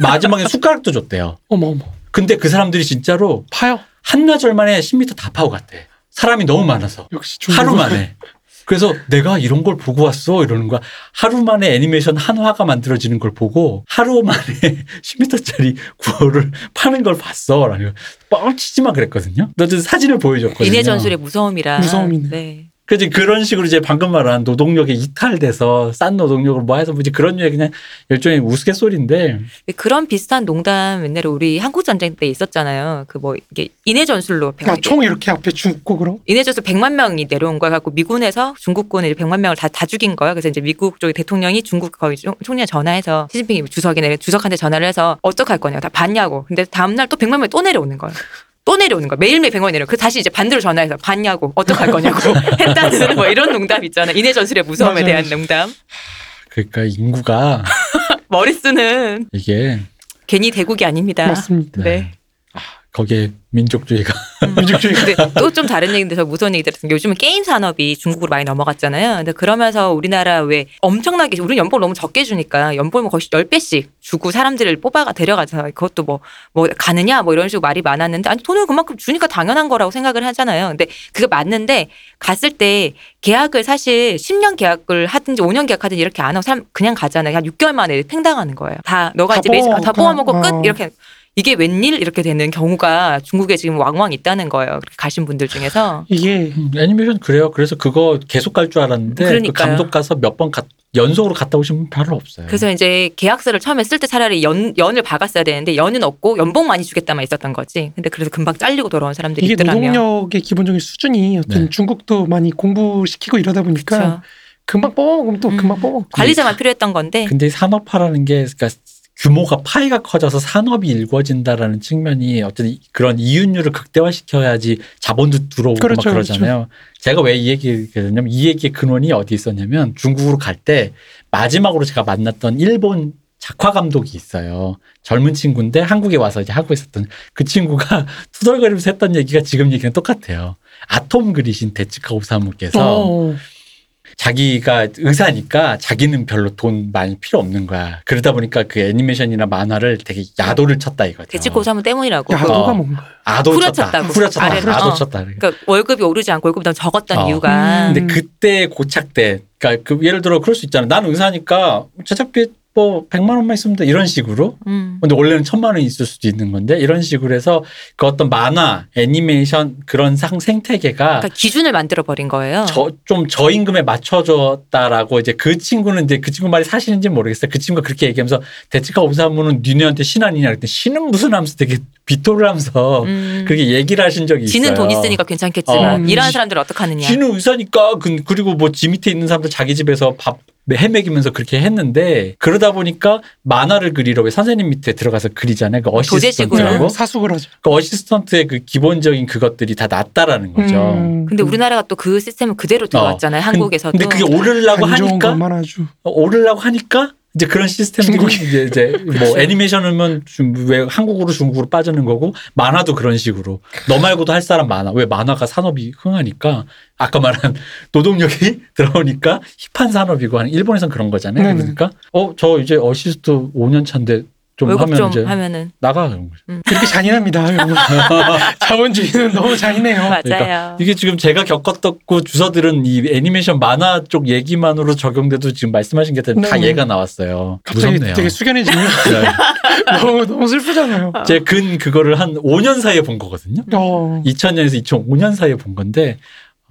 마지막에 숟가락도 줬대요. 어머 어머 근데 그 사람들이 진짜로 파요. 한나절 만에 10m 다 파고 갔대. 사람이 너무 많아서. 역시 중국 하루 만에. 그래서 내가 이런 걸 보고 왔어 이러는 거야. 하루 만에 애니메이션 한 화가 만들어지는 걸 보고 하루 만에 10m짜리 구호를 파는 걸 봤어. 라고 뻥치지 마 그랬거든요. 너도 사진을 보여줬거든요. 인해 전술의 무서움이라. 무서움이네. 네. 그지 그런 식으로 이제 방금 말한 노동력에 이탈돼서 싼 노동력으로 뭐 해서 뭐지 그런 류의 그냥 일종의 우스갯소리인데 그런 비슷한 농담 옛날에 우리 한국 전쟁 때 있었잖아요. 그 뭐 이게 인해 전술로 아, 총 이렇게 앞에 죽고 그럼 인해 전술 100만 명이 내려온 거야 갖고 미군에서 중국군이 이제 100만 명을 다, 다 죽인 거야. 그래서 이제 미국 쪽의 대통령이 중국 거기 총- 총리에 전화해서 시진핑이 주석이네 주석한테 전화를 해서 어떡할 거냐 다 봤냐고. 근데 다음 날 또 100만 명이 또 내려오는 거야. 또 내려오는 거야. 매일매일 100만이 내려. 그 다시 이제 반대로 전화해서 봤냐고. 어떡할 거냐고. 했다는 뭐 이런 농담 있잖아. 인해 전술의 무서움에 맞아요. 대한 농담. 그러니까 인구가 머리 쓰는 이게 괜히 대국이 아닙니다. 맞습니다. 네. 거기에 민족주의가 민족주의. 근데 또 좀 다른 얘기인데 저 무서운 얘기 들었어요. 요즘은 게임 산업이 중국으로 많이 넘어갔잖아요. 근데 그러면서 우리나라 왜 엄청나게 우리 연봉 너무 적게 주니까 연봉을 거의 10배씩 주고 사람들을 뽑아가 데려가서 그것도 뭐뭐 가느냐 뭐 이런 식으로 말이 많았는데 아니 돈을 그만큼 주니까 당연한 거라고 생각을 하잖아요. 근데 그게 맞는데 갔을 때 계약을 사실 10년 계약을 하든지 5년 계약하든지 이렇게 안 하고 사람 그냥 가잖아요. 한 6개월 만에 팽당하는 거예요. 다 너가 다 이제 매직 다 뽑아먹고, 끝 어. 이렇게 이게 웬일 이렇게 되는 경우가 중국에 지금 왕왕 있다는 거예요. 그렇게 가신 분들 중에서. 이게 음, 애니메이션 그래요. 그래서 그거 계속 갈 줄 알았는데 그. 감독 가서 몇 번 연속으로 갔다 오신 분 별로 없어요. 그래서 이제 계약서를 처음에 쓸 때 차라리 연, 연을 박았어야 되는데 연은 없고 연봉 많이 주겠다만 있었던 거지. 근데 그래서 금방 잘리고 돌아온 사람들이 이게 있더라고요. 노동력의 기본적인 수준이 어떤 네. 중국도 많이 공부시키고 이러다 보니까 그렇죠. 금방 뽑아 먹으면 또 음. 금방 뽑아. 관리자만 필요했던 건데 근데 산업화라는 게 그러니까 규모가 파이가 커져서 산업이 일궈진다라는 측면이 어쨌든 그런 이윤율을 극대화시켜야지 자본도 들어오고 그렇죠, 막 그러잖아요. 제가 왜 이 얘기를 했냐면 이 얘기의 근원이 어디 있었냐면 중국으로 갈 때 마지막으로 제가 만났던 일본 작화 감독이 있어요. 젊은 친구인데 한국에 와서 이제 하고 있었던 그 친구가 투덜거리면서 했던 얘기가 지금 얘기랑 똑같아요. 아톰 그리신 데츠카 오사무께서 어. 자기가 의사니까 자기는 별로 돈 많이 필요 없는 거야. 그러다 보니까 그 애니메이션이나 만화를 되게 야도를 쳤다 이거죠. 대치고 사무 때문이라고. 야도가 어. 뭔가. 아도 쳤다. 후려쳤다. 아래로. 아도 어. 쳤다. 그러니까 월급이 오르지 않고 월급이 적었던 어. 이유가 음. 근데 그때 고착 때, 그러니까 그 예를 들어 그럴 수 있잖아. 나는 의사니까 제작비 뭐 100만 원만 있으면 돼. 이런 식으로. 음. 근데 원래는 천만 원이 있을 수도 있는 건데 이런 식으로 해서 그 어떤 만화, 애니메이션 그런 상 생태계가 그러니까 기준을 만들어 버린 거예요. 저, 좀 저임금에 맞춰줬다라고 이제 그 친구는 이제 그 친구 말이 사실인지 모르겠어요. 그 친구가 그렇게 얘기하면서 대치가 오사무는 니네한테 신하니냐 그랬더니 신은 무슨 하면서 되게 비토를 하면서 음. 그렇게 얘기를 하신 적이 있어요. 지는 돈 있으니까 괜찮겠지만 어. 일하는 사람들 은 어떡하느냐. 지는 의사니까 그- 그리고 뭐 지 밑에 있는 사람들 자기 집에서 밥 헤매기면서 그렇게 했는데 그러다 보니까 만화를 그리러 왜 선생님 밑에 들어가서 그리잖아요. 그 도제식으로. 어시스턴트라고. 네, 사숙을 하죠. 그 어시스턴트의 그 기본적인 그것들이 다 낫다라는 거죠. 음. 근데 우리나라가 또 그 시스템을 그대로 들어왔잖아요. 한국에서도. 근데 그게 오르려고 하니까. 어, 오르려고 하니까 이제 그런 시스템들이 중국이. 이제, 이제 뭐 그렇죠. 애니메이션이면 좀왜 한국으로 중국으로 빠지는 거고 만화도 그런 식으로 너 말고도 할 사람 많아 왜 만화가 산업이 흥하니까 아까 말한 노동력이 들어오니까 힙한 산업이고 하는 일본에선 그런 거잖아요. 그러니까 어 저 이제 어시스트 5년 차인데 좀 월급 하면 좀 이제 하면은 나가 그런 거죠 그렇게 잔인합니다. 자본주의는 너무 잔인해요. 맞아요. 그러니까 이게 지금 제가 겪었고 주워들은 이 애니메이션 만화 쪽 얘기만으로 적용돼도 지금 말씀하신 게다 네네. 얘가 나왔어요 갑자기 무섭네요 되게 숙연해지면 네. 너무 너무 슬프잖아요. 제 근 그거를 한 5년 사이에 본 거거든요. 어, 2000년에서 2005년 사이에 본 건데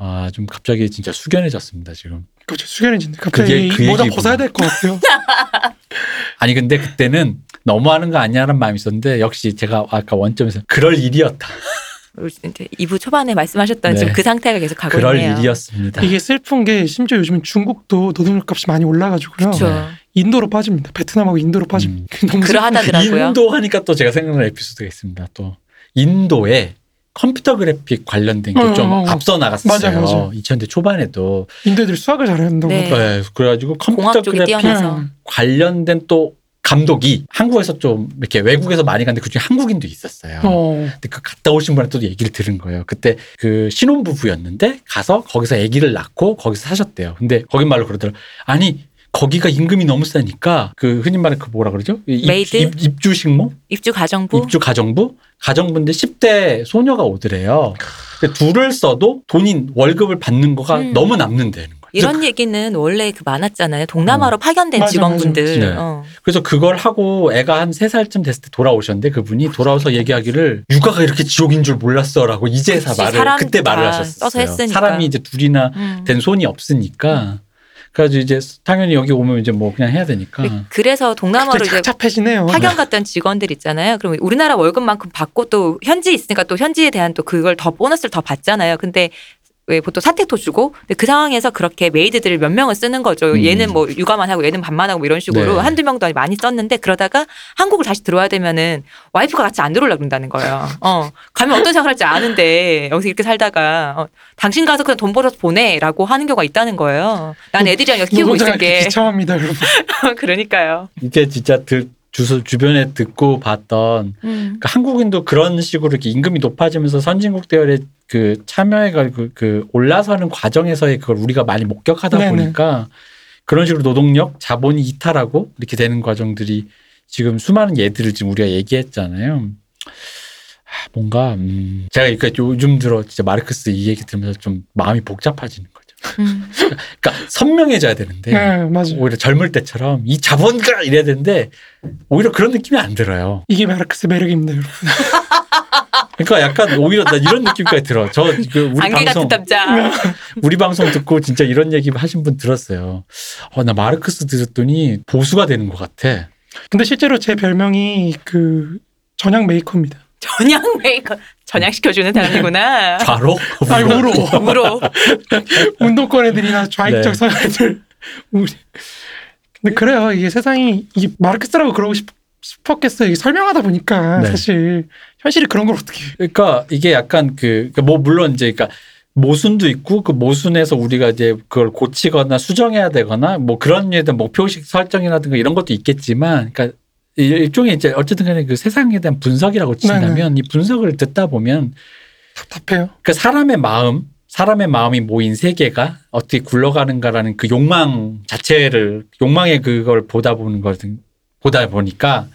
아 좀 갑자기 진짜 숙연해졌습니다 지금. 갑자기 숙연해진다. 갑자기 그게 그 모자 얘기구나. 벗어야 될 것 같아요. 아니 근데 그때는 너무하는 거 아니야라는 마음이 있었는데 역시 제가 아까 원점에서 그럴 일이었다. 우리 이제 2부 초반에 말씀하셨던 네. 지금 그 상태가 계속 가고 그럴 있네요. 일이었습니다. 이게 슬픈 게 심지어 요즘 중국도 노동력 값이 많이 올라가지고요. 그렇죠. 네. 인도로 빠집니다. 베트남하고 인도로 빠집니다. 너무 슬픈 그러하다더라고요. 인도 하니까 또 제가 생각나는 에피소드가 있습니다. 또 인도에 컴퓨터 그래픽 관련된 게 어, 좀 어, 어. 앞서 나갔었어요. 맞아요, 맞아요. 2000대 초반에도. 애들 수학을 잘한다고. 네. 네, 그래가지고 컴퓨터 그래픽 뛰어나서. 음. 관련된 또 감독이 한국에서 좀 이렇게 외국에서 많이 갔는데 그중에 한국인도 있었어요. 어. 근데 그 갔다 오신 분한테 또 얘기를 들은 거예요. 그때 그 신혼부부였는데 가서 거기서 아기를 낳고 거기서 사셨대요. 근데 거긴 말로 그러더라고요. 아니 거기가 임금이 너무 싸니까 그 흔히 말하는 그 뭐라 그러죠? 입- 메이드? 입, 입주 식모? 입주 가정부 입주 가정부? 가정부인데 10대 소녀가 오더래요. 근데 둘을 써도 돈인 월급을 받는 거가 음. 너무 남는다는 거예요. 이런 얘기는 원래 그 많았잖아요. 동남아로 파견된 맞아, 직원분들. 맞아. 네. 어. 그래서 그걸 하고 애가 한 세살쯤 됐을 때 돌아오셨는데 그분이 돌아와서 얘기하기를 육아가 이렇게 지옥인 줄 몰랐어라고 이제서 말을 그때 말을 다 하셨어요. 사람이 이제 둘이나 음. 된 손이 없으니까 그래가지고 이제 당연히 여기 오면 이제 뭐 그냥 해야 되니까 그래서 동남아로 이제 착잡해지네요. 파견 갔던 직원들 있잖아요. 그럼 우리나라 월급만큼 받고 또 현지 있으니까 또 현지에 대한 또 그걸 더 보너스를 더 받잖아요. 근데 왜 보통 사택도 주고 근데 그 상황에서 그렇게 메이드들을 몇 명을 쓰는 거죠. 음. 얘는 뭐 육아만 하고 얘는 밥만 하고 뭐 이런 식으로 네. 한두 명도 많이 썼는데 그러다가 한국을 다시 들어와야 되면은 와이프가 같이 안 들어오려고 그런다는 거예요. 어. 가면 어떤 생각을 할지 아는데 여기서 이렇게 살다가 어, 당신 가서 그냥 돈 벌어서 보내라고 하는 경우가 있다는 거예요. 난 애들이랑 여기 키우고 노동자가 있을게. 비참합니다, 여러분. 그러니까요. 이게 진짜 들, 주소 주변에 듣고 봤던 음. 그 한국인도 그런 식으로 이렇게 임금이 높아지면서 선진국 대열에 그 참여해 가 그, 그 올라서는 과정에서의 그걸 우리가 많이 목격하다 네네. 보니까 그런 식으로 노동력 자본이 이탈하고 이렇게 되는 과정들이 지금 수많은 예들을 지금 우리가 얘기했잖아요. 아, 뭔가 음 제가 그러니까 요즘 들어 진짜 마르크스 이 얘기 들으면서 좀 마음이 복잡해지는 거죠. 음. 그러니까 선명해져야 되는데 네, 맞아요. 오히려 젊을 때처럼 이 자본가 이래야 되는데 오히려 그런 느낌이 안 들어요. 이게 마르크스 매력입니다, 여러분. 그러니까 약간 오히려 나 이런 느낌까지 들어. 저 그 우리 안개 방송 같은 남자. 우리 방송 듣고 진짜 이런 얘기 하신 분 들었어요. 어, 나 마르크스 들었더니 보수가 되는 것 같아. 근데 실제로 제 별명이 그 전향 메이커입니다. 전향 메이커 전향 시켜주는 사람이구나. 좌로? 아니 우로 우로. 운동권 애들이나 좌익적 네. 서양 애들 우리. 근데 그래요. 이게 세상이 이게 마르크스라고 그러고 싶, 싶었겠어요. 이게 설명하다 보니까 네. 사실 현실이 그런 걸 어떻게? 그러니까 이게 약간 그 뭐 물론 이제 그러니까 모순도 있고 그 모순에서 우리가 이제 그걸 고치거나 수정해야 되거나 뭐 그런 대한 목표식 설정이라든가 이런 것도 있겠지만 그러니까 이- 일종의 이제 어쨌든 간에 그 세상에 대한 분석이라고 친다면 이 분석을 듣다 보면 답답해요. 그 사람의 마음, 사람의 마음이 모인 세계가 어떻게 굴러가는가라는 그 욕망 자체를 욕망의 그걸 보다 보는 거든 보다 보니까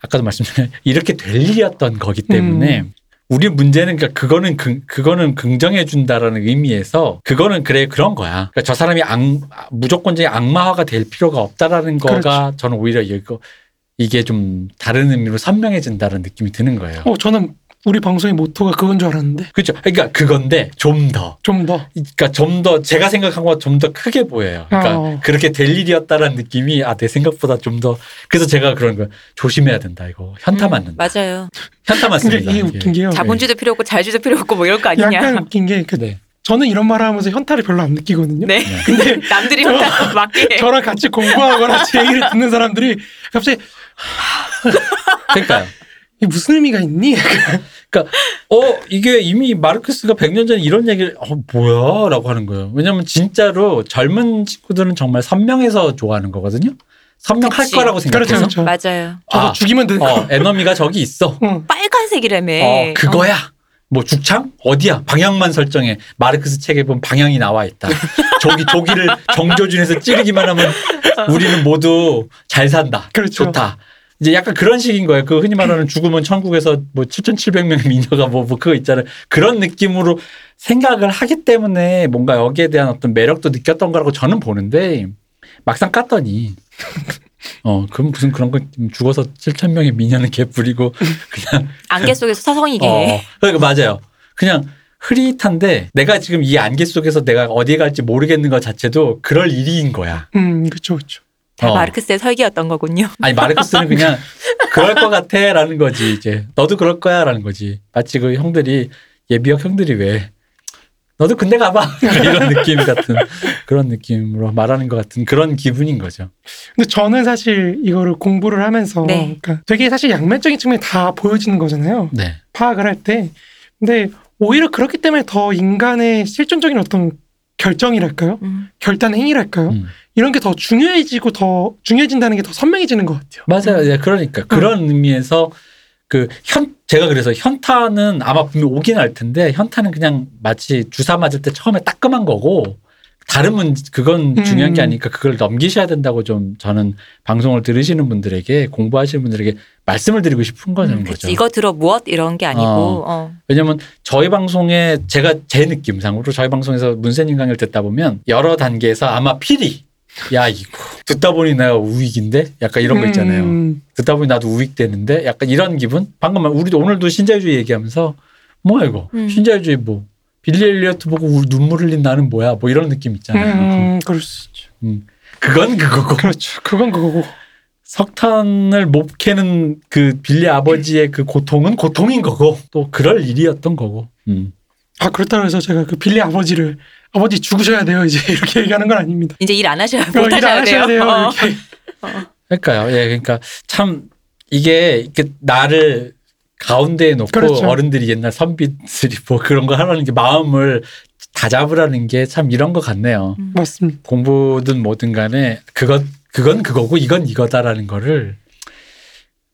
아까도 말씀드린 이렇게 될 일이었던 거기 때문에 우리 문제는 그러니까 그거는 그, 그거는 긍정해 준다라는 의미에서 그거는 그래 그런 거야. 그러니까 저 사람이 악, 무조건적인 악마화가 될 필요가 없다라는 거가 저는 오히려 이거 이게 좀 다른 의미로 선명해진다는 느낌이 드는 거예요. 어 저는 우리 방송의 모토가 그건 줄 알았는데 그렇죠. 그러니까 그건데 좀 더. 좀 더. 그러니까 좀 더 제가 생각한 것보다 좀 더 크게 보여요. 그러니까 어. 그렇게 될 일이었다라는 느낌이 아 내 생각보다 좀 더 그래서 제가 그런 거 조심해야 된다 이거 현타 음, 맞는다. 맞아요. 현타 맞습니다. 이게 이게. 웃긴 게요. 자본주의도 필요 없고 자유주의도 필요 없고 뭐 이런 거 아니냐. 약간 웃긴 게 그, 네. 저는 이런 말을 하면서 현타를 별로 안 느끼거든요. 네. 근데 남들이 혼자 맞게. 저랑 같이 공부하거나 제 얘기를 듣는 사람들이 갑자기 그러니까요. 이게 무슨 의미가 있니? 어 이게 이미 마르크스가 100년 전에 이런 얘기를 어 뭐야라고 하는 거예요. 왜냐면 진짜로 젊은 친구들은 정말 선명해서 좋아하는 거거든요. 선명할 그치. 거라고 생각해서. 그렇죠. 맞아요. 저거 아, 죽이면 되는 어, 거. 에너미가 저기 있어. 응. 빨간색이라며. 어, 그거야. 뭐 죽창 어디야? 방향만 설정해. 마르크스 책에 보면 방향이 나와 있다. 저기 저기를 정조준에서 찌르기만 하면 우리는 모두 잘 산다. 그렇죠. 좋다. 이제 약간 그런 식인 거예요. 그 흔히 말하는 죽으면 천국에서 뭐 7,700명의 미녀가 뭐, 뭐 그거 있잖아요. 그런 느낌으로 생각을 하기 때문에 뭔가 여기에 대한 어떤 매력도 느꼈던 거라고 저는 보는데 막상 깠더니 어, 그럼 무슨 그런 거 죽어서 7,000명의 미녀는 개뿔이고 그냥 안개 속에서 서성이게. 어, 그러니까 맞아요. 그냥 흐릿한데 내가 지금 이 안개 속에서 내가 어디에 갈지 모르겠는 것 자체도 그럴 일인 거야. 음, 그렇죠, 그렇죠. 다 어. 마르크스의 설계였던 거군요. 아니 마르크스는 그냥 그럴 것 같아라는 거지 이제 너도 그럴 거야라는 거지. 마치 그 형들이 예비역 형들이 왜 너도 군대 가봐 이런 느낌 같은 그런 느낌으로 말하는 것 같은 그런 기분인 거죠. 근데 저는 사실 이거를 공부를 하면서 네. 그러니까 되게 사실 양면적인 측면이 다 보여지는 거잖아요. 네, 파악을 할 때. 근데 오히려 그렇기 때문에 더 인간의 실존적인 어떤 결정이랄까요? 음. 결단 행위랄까요? 음. 이런 게 더 중요해지고 더 중요해진다는 게 더 선명해지는 것 같아요. 맞아요. 예, 그러니까 그런 의미에서 그 현 제가 그래서 현타는 아마 분명 오긴 할 텐데 현타는 그냥 마치 주사 맞을 때 처음에 따끔한 거고 다름은 그건 음. 중요한 게 아니니까 그걸 넘기셔야 된다고 좀 저는 방송을 들으시는 분들에게 공부하시는 분들에게 말씀을 드리고 싶은 거는 음, 거죠. 이거 들어 무엇 이런 게 아니고. 어. 어. 왜냐면 저희 방송에 제가 제 느낌상으로 저희 방송에서 문세님 강의를 듣다 보면 여러 단계에서 아마 필히 야 이거 듣다 보니 내가 우익인데 약간 이런 거 있잖아요. 음, 듣다 보니 나도 우익되는데 약간 이런 기분? 방금 말- 우리도 오늘도 신자유주의 얘기하면서 뭐야 이거 음. 신자유주의 뭐 빌리 엘리어트 보고 눈물 흘린 나는 뭐야 뭐 이런 느낌 있잖아요. 음, 그럴 수 있죠. 그건 그거고 그렇죠. 그건 그거고. 석탄을 못 캐는 그 빌리 아버지의 그 고통은 고통인 거고 또 그럴 일이었던 거고. 음. 아 그렇다고 해서 제가 그 빌리 아버지를 아버지 죽으셔야 돼요 이제 이렇게 얘기하는 건 아닙니다. 이제 일 안 하셔야 어, 못일 하셔야 안 돼요. 하셔야 돼요. 어. 이렇게. 그러니까요. 예, 그러니까 참 이게 이렇게 나를 가운데에 놓고 그렇죠. 어른들이 옛날 선비들이 뭐 그런 거 하라는 게 마음을 다 잡으라는 게 참 이런 것 같네요. 맞습니다. 공부든 뭐든 간에 그것 그건 그거고 이건 이거다라는 거를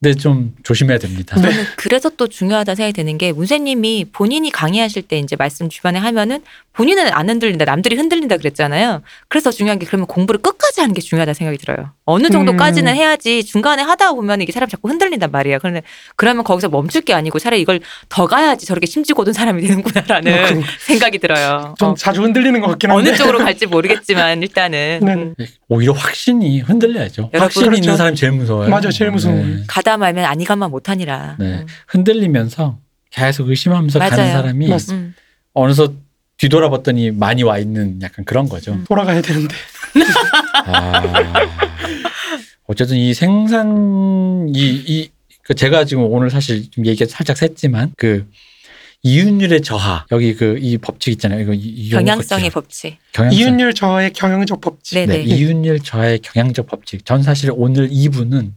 근데 좀 조심해야 됩니다. 네. 저는 그래서 또 중요하다 생각이 드는 게 문세님이 본인이 강의하실 때 이제 말씀 주변에 하면은 본인은 안 흔들린다 남들이 흔들린다 그랬잖아요. 그래서 중요한 게 그러면 공부를 끝까지 하는 게 중요하다 생각이 들어요. 어느 정도까지는 음. 해야지 중간에 하다 보면 이게 사람 자꾸 흔들린단 말이에요. 그런데 그러면 거기서 멈출 게 아니고 차라리 이걸 더 가야지 저렇게 심지 고든 사람이 되는구나라는 어, 그러니까. 생각이 들어요. 좀 어, 자주 흔들리는 것 같긴 한데 어느 쪽으로 갈지 모르겠지만 일단은 네. 음, 오히려 확신이 흔들려야죠. 확신이 그렇죠. 있는 사람이 제일 무서워요. 맞아요, 제일 무서워요. 네. 가다 말면 아니가만 못하니라. 네. 음. 흔들리면서 계속 의심하면서 가는 맞아요. 사람이 맞습니다. 음. 어느덧 뒤돌아봤더니 많이 와 있는 약간 그런 거죠. 음. 돌아가야 되는데 아, 어쨌든 이 생산 이이 제가 지금 오늘 사실 좀 얘기 살짝 샜지만 그 이윤율의 저하 여기 그 이 법칙 있잖아요. 이거 이- 용어 경향성의 같아요. 법칙. 경향성. 이윤율 저하의 경영적 법칙. 네, 네, 네. 이윤율 저하의 경향적 법칙. 전 사실 오늘 2부는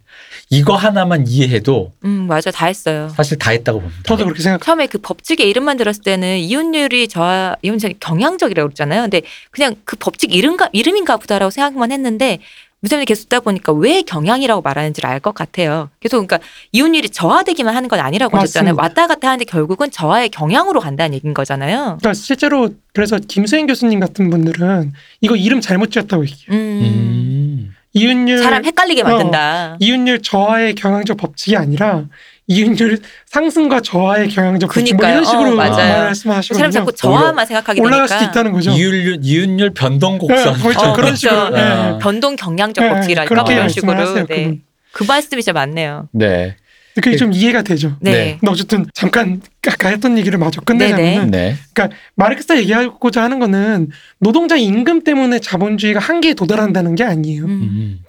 이거 하나만 이해해도 음 맞아 다 했어요. 사실 다 했다고 봅니다. 저도 그렇게 생각. 처음에 그 법칙의 이름만 들었을 때는 이윤율이 저하 이윤율이 경향적이라고 그랬잖아요. 근데 그냥 그 법칙 이름가 이름인가 보다라고 생각만 했는데 무쌤이 계속 듣다 보니까 왜 경향이라고 말하는지를 알 것 같아요. 계속 그러니까 이윤율이 저하되기만 하는 건 아니라고 하셨잖아요. 왔다 갔다 하는데 결국은 저하의 경향으로 간다는 얘기인 거잖아요. 그러니까 실제로 그래서 김수행 교수님 같은 분들은 이거 이름 잘못 지었다고 얘기해요. 음, 음. 이윤율 사람 헷갈리게 만든다. 이윤율 저하의 경향적 법칙이 아니라 이윤율 상승과 저하의 경향적 법칙 뭐. 이런 식으로 어, 맞아요. 말씀하시거든요. 사람 자꾸 저하만 생각하게 올라갈 되니까 수도 있다는 거죠. 이윤율 이윤율 변동 곡선. 네, 그렇죠. 어, 그런 그렇죠. 식으로. 네. 예. 변동 경향적 네, 법칙이랄까 그렇게 뭐 이런 말씀을 식으로. 하세요, 네. 그 말씀이 진짜 맞네요. 네. 그게 좀 이해가 되죠. 네. 네. 근데 어쨌든 잠깐 아까 했던 얘기를 마저 끝내자면은 네. 그러니까 마르크스가 얘기하고자 하는 거는 노동자 임금 때문에 자본주의가 한계에 도달한다는 게 아니에요. 음. 음.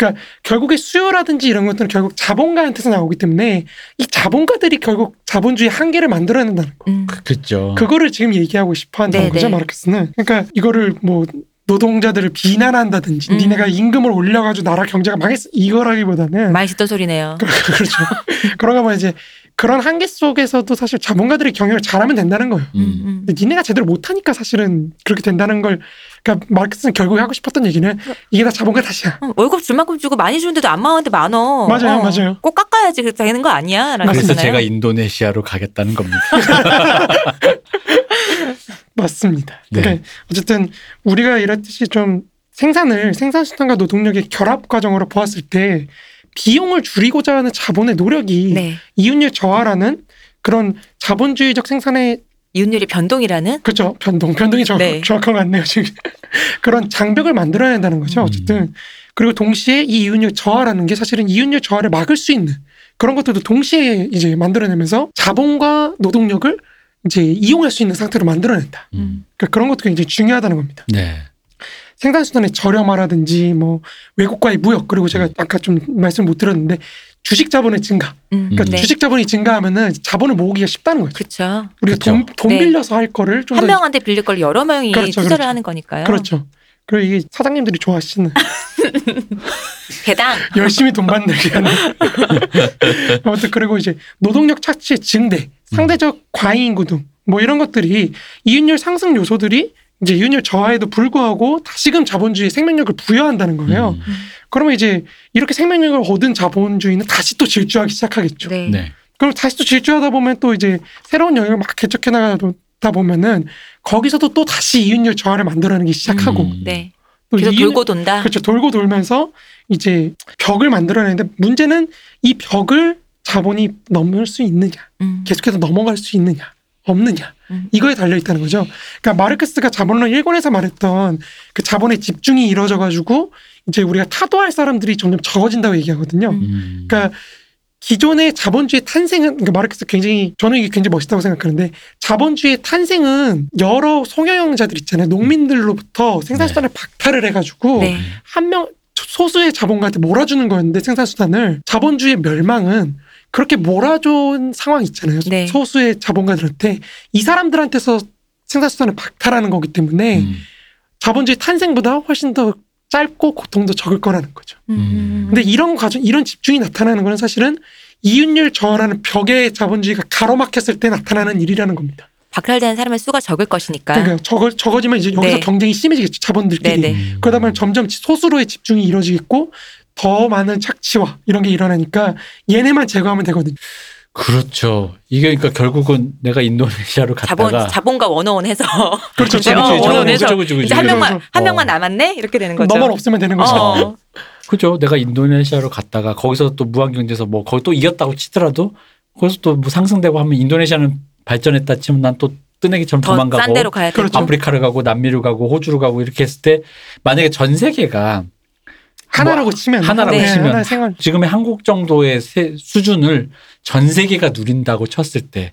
결국에 수요라든지 이런 것들은 결국 자본가한테서 나오기 때문에 이 자본가들이 결국 자본주의 한계를 만들어낸다는 거. 음. 그죠. 그거를 지금 얘기하고 싶어 한다는 네, 거죠, 네. 마르크스는. 그러니까 이거를 뭐 노동자들을 비난한다든지 음. 니네가 임금을 올려가지고 나라 경제가 망했어 이거라기보다는 많이 듣던 소리네요. 그렇죠. 그런가 보면 이제 그런 한계 속에서도 사실 자본가들이 경영을 잘하면 된다는 거예요. 음, 음. 음. 근데 니네가 제대로 못하니까 사실은 그렇게 된다는 걸 그러니까 마르크스는 결국에 하고 싶었던 얘기는 이게 다 자본가 탓이야. 어, 월급 줄 만큼 주고 많이 주는데도 안 많은데 많어. 맞아요, 어, 맞아요. 꼭 깎아야지 그렇게 되는 거 아니야? 라는 그래서 거잖아요. 제가 인도네시아로 가겠다는 겁니다. 맞습니다. 네. 그러니까 어쨌든 우리가 이랬듯이 좀 생산을 생산 수단과 노동력의 결합 과정으로 보았을 때 비용을 줄이고자 하는 자본의 노력이 네. 이윤율 저하라는 그런 자본주의적 생산의 이윤율이 변동이라는 그렇죠 변동 변동이 정, 네. 정확한 것 같네요 지금 그런 장벽을 만들어야 한다는 거죠 음. 어쨌든 그리고 동시에 이 이윤율 저하라는 게 사실은 이윤율 저하를 막을 수 있는 그런 것들도 동시에 이제 만들어내면서 자본과 노동력을 이제 이용할 수 있는 상태로 만들어낸다. 음. 그러니까 그런 것도 굉장히 중요하다는 겁니다. 네. 생산수단의 저렴화라든지 뭐 외국과의 무역 그리고 제가 아까 좀 말씀 못 드렸는데 주식 자본의 증가. 음, 그러니까 네. 주식 자본이 증가하면은 자본을 모으기가 쉽다는 거죠. 그렇죠. 우리가 그쵸. 돈, 돈 네. 빌려서 할 거를 좀한더 명한테 빌릴 걸 여러 명이 그렇죠, 투자를 그렇죠. 하는 거니까요. 그렇죠. 그리고 이게 사장님들이 좋아하시는 개당. 열심히 돈 받는 게 아니라 아무튼 그리고 이제 노동력 착취의 증대, 상대적 과잉인구 등뭐 이런 것들이 이윤율 상승 요소들이 이제 이윤율 저하에도 불구하고 다시금 자본주의에 생명력을 부여한다는 거예요. 음. 그러면 이제 이렇게 생명력을 얻은 자본주의는 다시 또 질주하기 시작하겠죠. 네. 네. 그럼 다시 또 질주하다 보면 또 이제 새로운 영역을 막 개척해 나가다 보면은 거기서도 또 다시 이윤율 저하를 만들어내기 시작하고 음. 네. 또 계속 이윤- 돌고 돈다. 그렇죠. 돌고 돌면서 이제 벽을 만들어내는데 문제는 이 벽을 자본이 넘을 수 있느냐, 음. 계속해서 넘어갈 수 있느냐, 없느냐. 음. 이거에 달려 있다는 거죠. 그러니까 마르크스가 자본론 1권에서 말했던 그 자본의 집중이 이루어져 가지고 이제 우리가 타도할 사람들이 점점 적어진다고 얘기하거든요. 음. 음. 그러니까 기존의 자본주의 탄생은 그러니까 마르크스 굉장히 저는 이게 굉장히 멋있다고 생각하는데 자본주의 탄생은 여러 소경영자들 있잖아요. 농민들로부터 생산수단을 박탈을 해가지고 네. 한명 소수의 자본가한테 몰아주는 거였는데 생산수단을 자본주의의 멸망은 그렇게 몰아준 상황 있잖아요. 네. 소수의 자본가들한테 이 사람들한테서 생산수단을 박탈하는 거기 때문에 음. 자본주의 탄생보다 훨씬 더 짧고 고통도 적을 거라는 거죠. 음. 근데 이런 과정, 이런 집중이 나타나는 거는 사실은 이윤율 저하라는 벽에 자본주의가 가로막혔을 때 나타나는 일이라는 겁니다. 박탈되는 사람의 수가 적을 것이니까. 그러니까 적어, 적어지면 이제 여기서 네. 경쟁이 심해지겠죠. 자본들끼리. 네네. 음. 그러다 보면 점점 소수로의 집중이 이루어지겠고 더 많은 착취와 이런 게 일어나니까 얘네만 제거하면 되거든요. 그렇죠. 이게 그러니까 결국은 내가 인도네시아로 자본 갔다가 자본과 원어원 해서 그렇죠. 그치, 어, 그치, 자본 원어원 해서 그죠, 그죠, 그죠. 이제 한 명만 그래서, 한 어. 명만 남았네 이렇게 되는 거죠. 너만 없으면 되는 거죠. 어. 그죠. 내가 인도네시아로 갔다가 거기서 또 무한 경제에서 뭐 거기 또 이겼다고 치더라도 거기서 또 뭐 상승되고 하면 인도네시아는 발전했다 치면 난 또 뜨내기처럼 더 도망가고 싼 데로 가야 돼. 그렇죠. 아프리카를 가고 남미를 가고 호주를 가고 이렇게 했을 때 만약에 전 세계가 하나라고 뭐 치면 하나라고 네, 치면 하나의 생활 지금의 한국 정도의 세- 수준을 전 세계가 누린다고 쳤을 때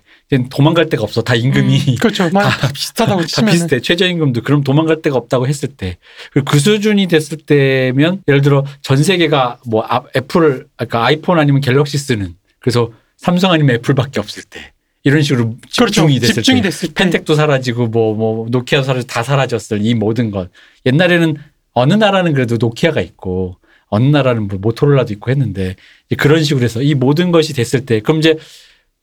도망갈 데가 없어. 다 임금이 그렇죠. 막 다 비슷하다고 다 치면 비슷해. 최저임금도 그럼 도망갈 데가 없다고 했을 때. 그 수준이 됐을 때면 예를 들어 전 세계가 뭐 아- 애플, 그러니까 아이폰 아니면 갤럭시 쓰는 그래서 삼성 아니면 애플밖에 없을 때. 이런 식으로 그렇죠. 집중이 됐을 집중이 때. 됐을 때 펜텍도 사라지고 뭐, 뭐, 노키아도 사라지고 다 사라졌을 이 모든 것. 옛날에는 어느 나라는 그래도 노키아가 있고 어느 나라는 뭐 모토로라도 있고 했는데 이제 그런 식으로 해서 이 모든 것이 됐을 때 그럼 이제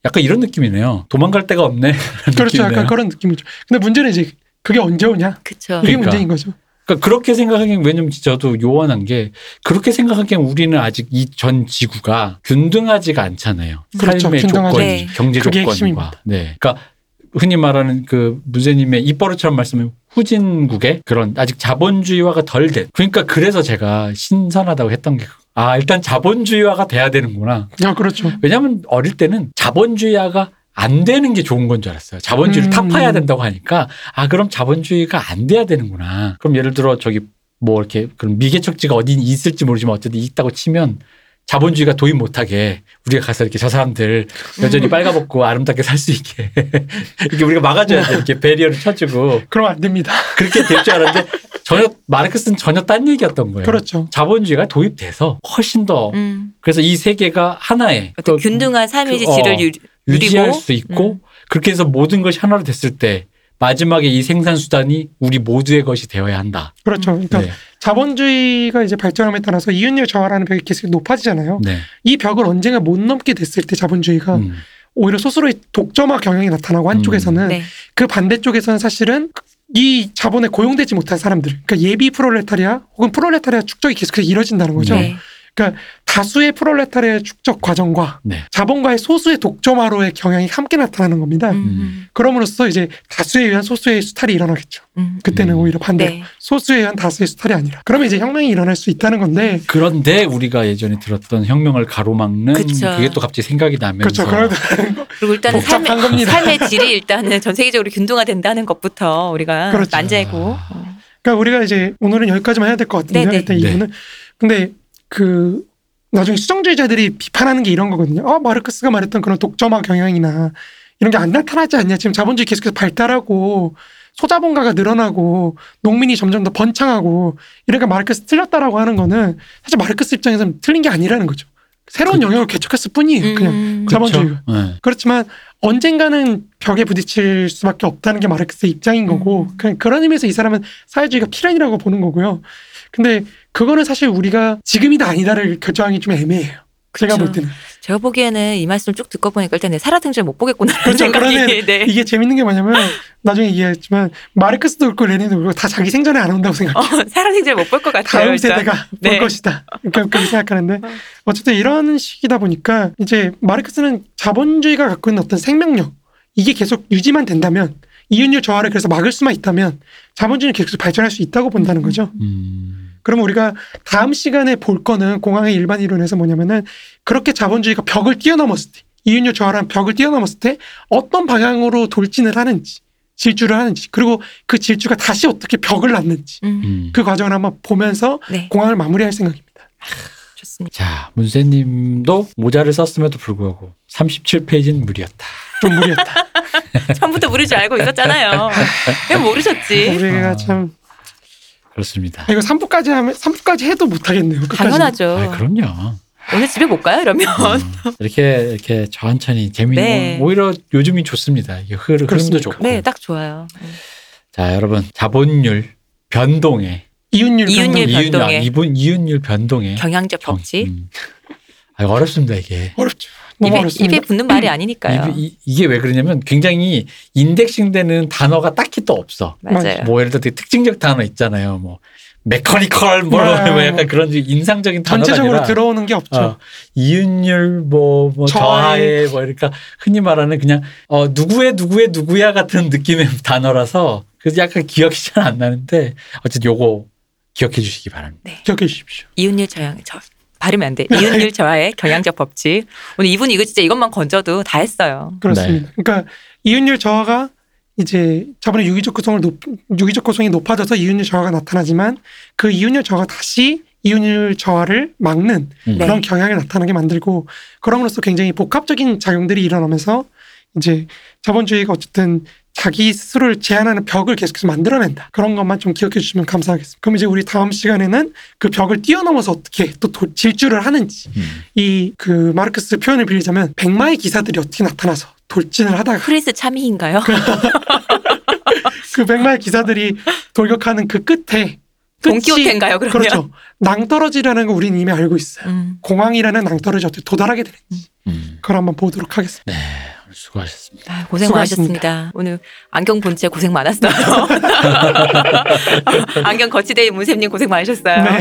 약간 이런 느낌이네요. 도망갈 데가 없네. 그렇죠. 느낌이네요. 약간 그런 느낌이죠. 근데 문제는 이제 그게 언제 오냐? 그렇죠. 이게 그러니까. 문제인 거죠. 그러니까 그렇게 생각하기엔 왜냐면 저도 요원한 게 그렇게 생각하기엔 우리는 아직 이 전 지구가 균등하지가 않잖아요. 그렇죠. 삶의 균등하지 조건, 네. 경제 그게 조건과. 네. 그러니까 흔히 말하는 그 문세님의 입버릇처럼 말씀은 후진국의 그런 아직 자본주의화가 덜 된. 그러니까 그래서 제가 신선하다고 했던 게 아, 일단 자본주의화가 돼야 되는구나. 아 그렇죠. 왜냐하면 어릴 때는 자본주의화가 안 되는 게 좋은 건 줄 알았어요. 자본주의를 음. 타파해야 된다고 하니까 아 그럼 자본주의가 안 돼야 되는구나. 그럼 예를 들어 저기 뭐 이렇게 그런 미개척지가 어디 있을지 모르지만 어쨌든 있다고 치면 자본주의가 도입 못하게 우리가 가서 이렇게 저 사람들 여전히 음. 빨가벗고 아름답게 살 수 있게 이렇게 우리가 막아줘야 돼 이렇게 배리어를 쳐주고 그러면 안 됩니다. 그렇게 될 줄 알았는데 전혀 마르크스는 전혀 딴 얘기였던 거예요. 그렇죠. 자본주의가 도입돼서 훨씬 더 음. 그래서 이 세계가 하나의 어떤 그 균등한 삶의 그, 질을 어. 유, 유지할 수 있고 음. 그렇게 해서 모든 것이 하나로 됐을 때 마지막에 이 생산 수단이 우리 모두의 것이 되어야 한다. 그렇죠. 그러니까 네. 자본주의가 이제 발전함에 따라서 이윤율 저하라는 벽이 계속 높아지잖아요. 네. 이 벽을 언젠가 못 넘게 됐을 때 자본주의가 음. 오히려 스스로의 독점화 경향이 나타나고 한쪽에서는 네. 그 반대쪽에서는 사실은 이 자본에 고용되지 못한 사람들, 그러니까 예비 프롤레타리아 혹은 프롤레타리아 축적이 계속해서 이뤄진다는 거죠. 네. 다수의 프롤레타리아 축적 과정과 네. 자본가의 소수의 독점화로의 경향이 함께 나타나는 겁니다. 음. 그럼으로써 이제 다수에 의한 소수의 수탈이 일어나겠죠. 음. 그때는 음. 오히려 반대로 네. 소수에 의한 다수의 수탈이 아니라. 그러면 이제 혁명이 일어날 수 있다는 건데. 그런데 우리가 예전에 들었던 혁명을 가로막는 그쵸. 그게 또 갑자기 생각이 나면서 그렇죠. 그러다 그리고 일단은 삶의. 삶의 질이 일단은 전 세계적으로 균등화된다는 것부터 우리가 그렇죠. 만재고 그러니까 우리가 이제 오늘은 여기까지만 해야 될 것 같은데요. 네네. 일단 네. 이유는. 근데 그 나중에 수정주의자들이 비판하는 게 이런 거거든요. 어, 마르크스가 말했던 그런 독점화 경향이나 이런 게 안 나타나지 않냐. 지금 자본주의 계속해서 발달하고 소자본가가 늘어나고 농민이 점점 더 번창하고 이러니까 마르크스 틀렸다라고 하는 거는 사실 마르크스 입장에서는 틀린 게 아니라는 거죠. 새로운 그- 영역을 개척했을 뿐이에요. 그냥 음. 자본주의가. 네. 그렇지만 언젠가는 벽에 부딪힐 수밖에 없다는 게 마르크스의 입장인 거고 음. 그냥 그런 의미에서 이 사람은 사회주의가 필연이라고 보는 거고요. 근데 그거는 사실 우리가 지금이다 아니다를 결정하기 좀 애매해요. 제가 그쵸. 볼 때는 제가 보기에는 이 말씀 쭉 듣고 보니까 일단 내 살아생전 못 보겠구나라는 그렇죠. 생각이 그러네. 네. 이게 재밌는 게 뭐냐면 나중에 얘기했지만 마르크스도 그렇고 레닌도 그렇고 다 자기 생전에 안 온다고 생각해. 어, 살아생전 못 볼 것 같아요. 다음 일단. 세대가 볼 네. 것이다. 그러니까 그렇게 생각하는데 어쨌든 이런 식이다 보니까 이제 마르크스는 자본주의가 갖고 있는 어떤 생명력 이게 계속 유지만 된다면 이윤율 저하를 그래서 막을 수만 있다면 자본주의는 계속 발전할 수 있다고 본다는 거죠. 음. 그러면 우리가 다음 시간에 볼 거는 공항의 일반 이론에서 뭐냐면은 그렇게 자본주의가 벽을 뛰어넘었을 때 이윤율 저하라는 벽을 뛰어넘었을 때 어떤 방향으로 돌진을 하는지 질주를 하는지 그리고 그 질주가 다시 어떻게 벽을 낳는지 음, 음. 그 과정을 한번 보면서 네, 공항을 마무리할 생각입니다. 좋습니다. 자, 문세님도 모자를 썼음에도 불구하고 37페이지는 무리였다. 좀 무리였다. 처음부터 모를 줄 알고 있었잖아요. 왜 모르셨지? 우리가 아. 참 그렇습니다. 아, 이거 3부까지 하면 3부까지 해도 못 하겠네요. 당연하죠. 아, 그럼요. 오늘 집에 못 가요? 이러면 음, 이렇게 이렇게 천천히 재미있는 네. 오히려 요즘이 좋습니다. 이게 흐름, 흐름도? 좋고. 네, 딱 좋아요. 자, 여러분 자본율 변동에 이윤율 이윤율 변동. 이윤, 변동에. 아, 이분 이윤율 변동에 경향적 경- 법칙. 음. 아, 어렵습니다 이게. 어렵죠. 입에. 입에 붙는 말이 아니니까요. 이, 게왜 그러냐면 굉장히 인덱싱되는 단어가 딱히 또 없어. 맞아요. 뭐 예를 들어 되게 특징적 단어 있잖아요. 뭐 메커니컬 뭐, 네. 뭐 약간 그런 인상적인 단어가 전체적으로 아니라 들어오는 게 없죠. 어, 이윤율 뭐, 뭐 저하의- 뭐 이러니까 흔히 말하는 그냥 어 누구의 누구의 누구야 같은 느낌의 단어라서 그래서 약간 기억이 잘 안 나는데 어쨌든 요거 기억해 주시기 바랍니다. 기억해 주십시오. 이윤율 저항 저 발음이 안 돼. 이윤율 저하의 경향적 법칙. 오늘 이분 이거 진짜 이것만 건져도 다 했어요. 그렇습니다. 그러니까 이윤율 저하가 이제 저번에 유기적 구성을 높, 유기적 구성이 높아져서 이윤율 저하가 나타나지만 그 이윤율 저하가 다시 이윤율 저하를 막는 음. 네. 그런 경향을 나타나게 만들고 그럼으로써 굉장히 복합적인 작용들이 일어나면서 이제 자본주의가 어쨌든 자기 스스로를 제한하는 벽을 계속해서 만들어낸다. 그런 것만 좀 기억해 주시면 감사하겠습니다. 그럼 이제 우리 다음 시간에는 그 벽을 뛰어넘어서 어떻게 또 도- 질주를 하는지 음. 이그 마르크스 표현을 빌리자면 백마의 기사들이 어떻게 나타나서 돌진을 하다가 프린스 차미인가요? 그 백마의 기사들이 돌격하는 그 끝에 끝이- 돈키호테인가요, 그러면? 그렇죠. 낭떠러지라는 거 우리는 이미 알고 있어요. 음. 공항이라는 낭떠러지 어떻게 도달하게 되는지 음. 그걸 한번 보도록 하겠습니다. 네, 수고하셨습니다. 아, 고생 수고하셨습니다. 많으셨습니다. 오늘 안경 본체 고생 많았어요. 안경 거치대의 문쌤님 고생 많으셨어요. 네.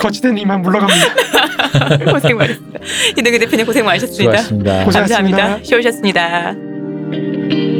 거치된 이만 물러갑니다. 고생 많으셨습니다. 이동규 대표님 고생 많으셨습니다. 수고하셨습니다. 고생하셨습니다. 감사합니다. 쉬우셨습니다.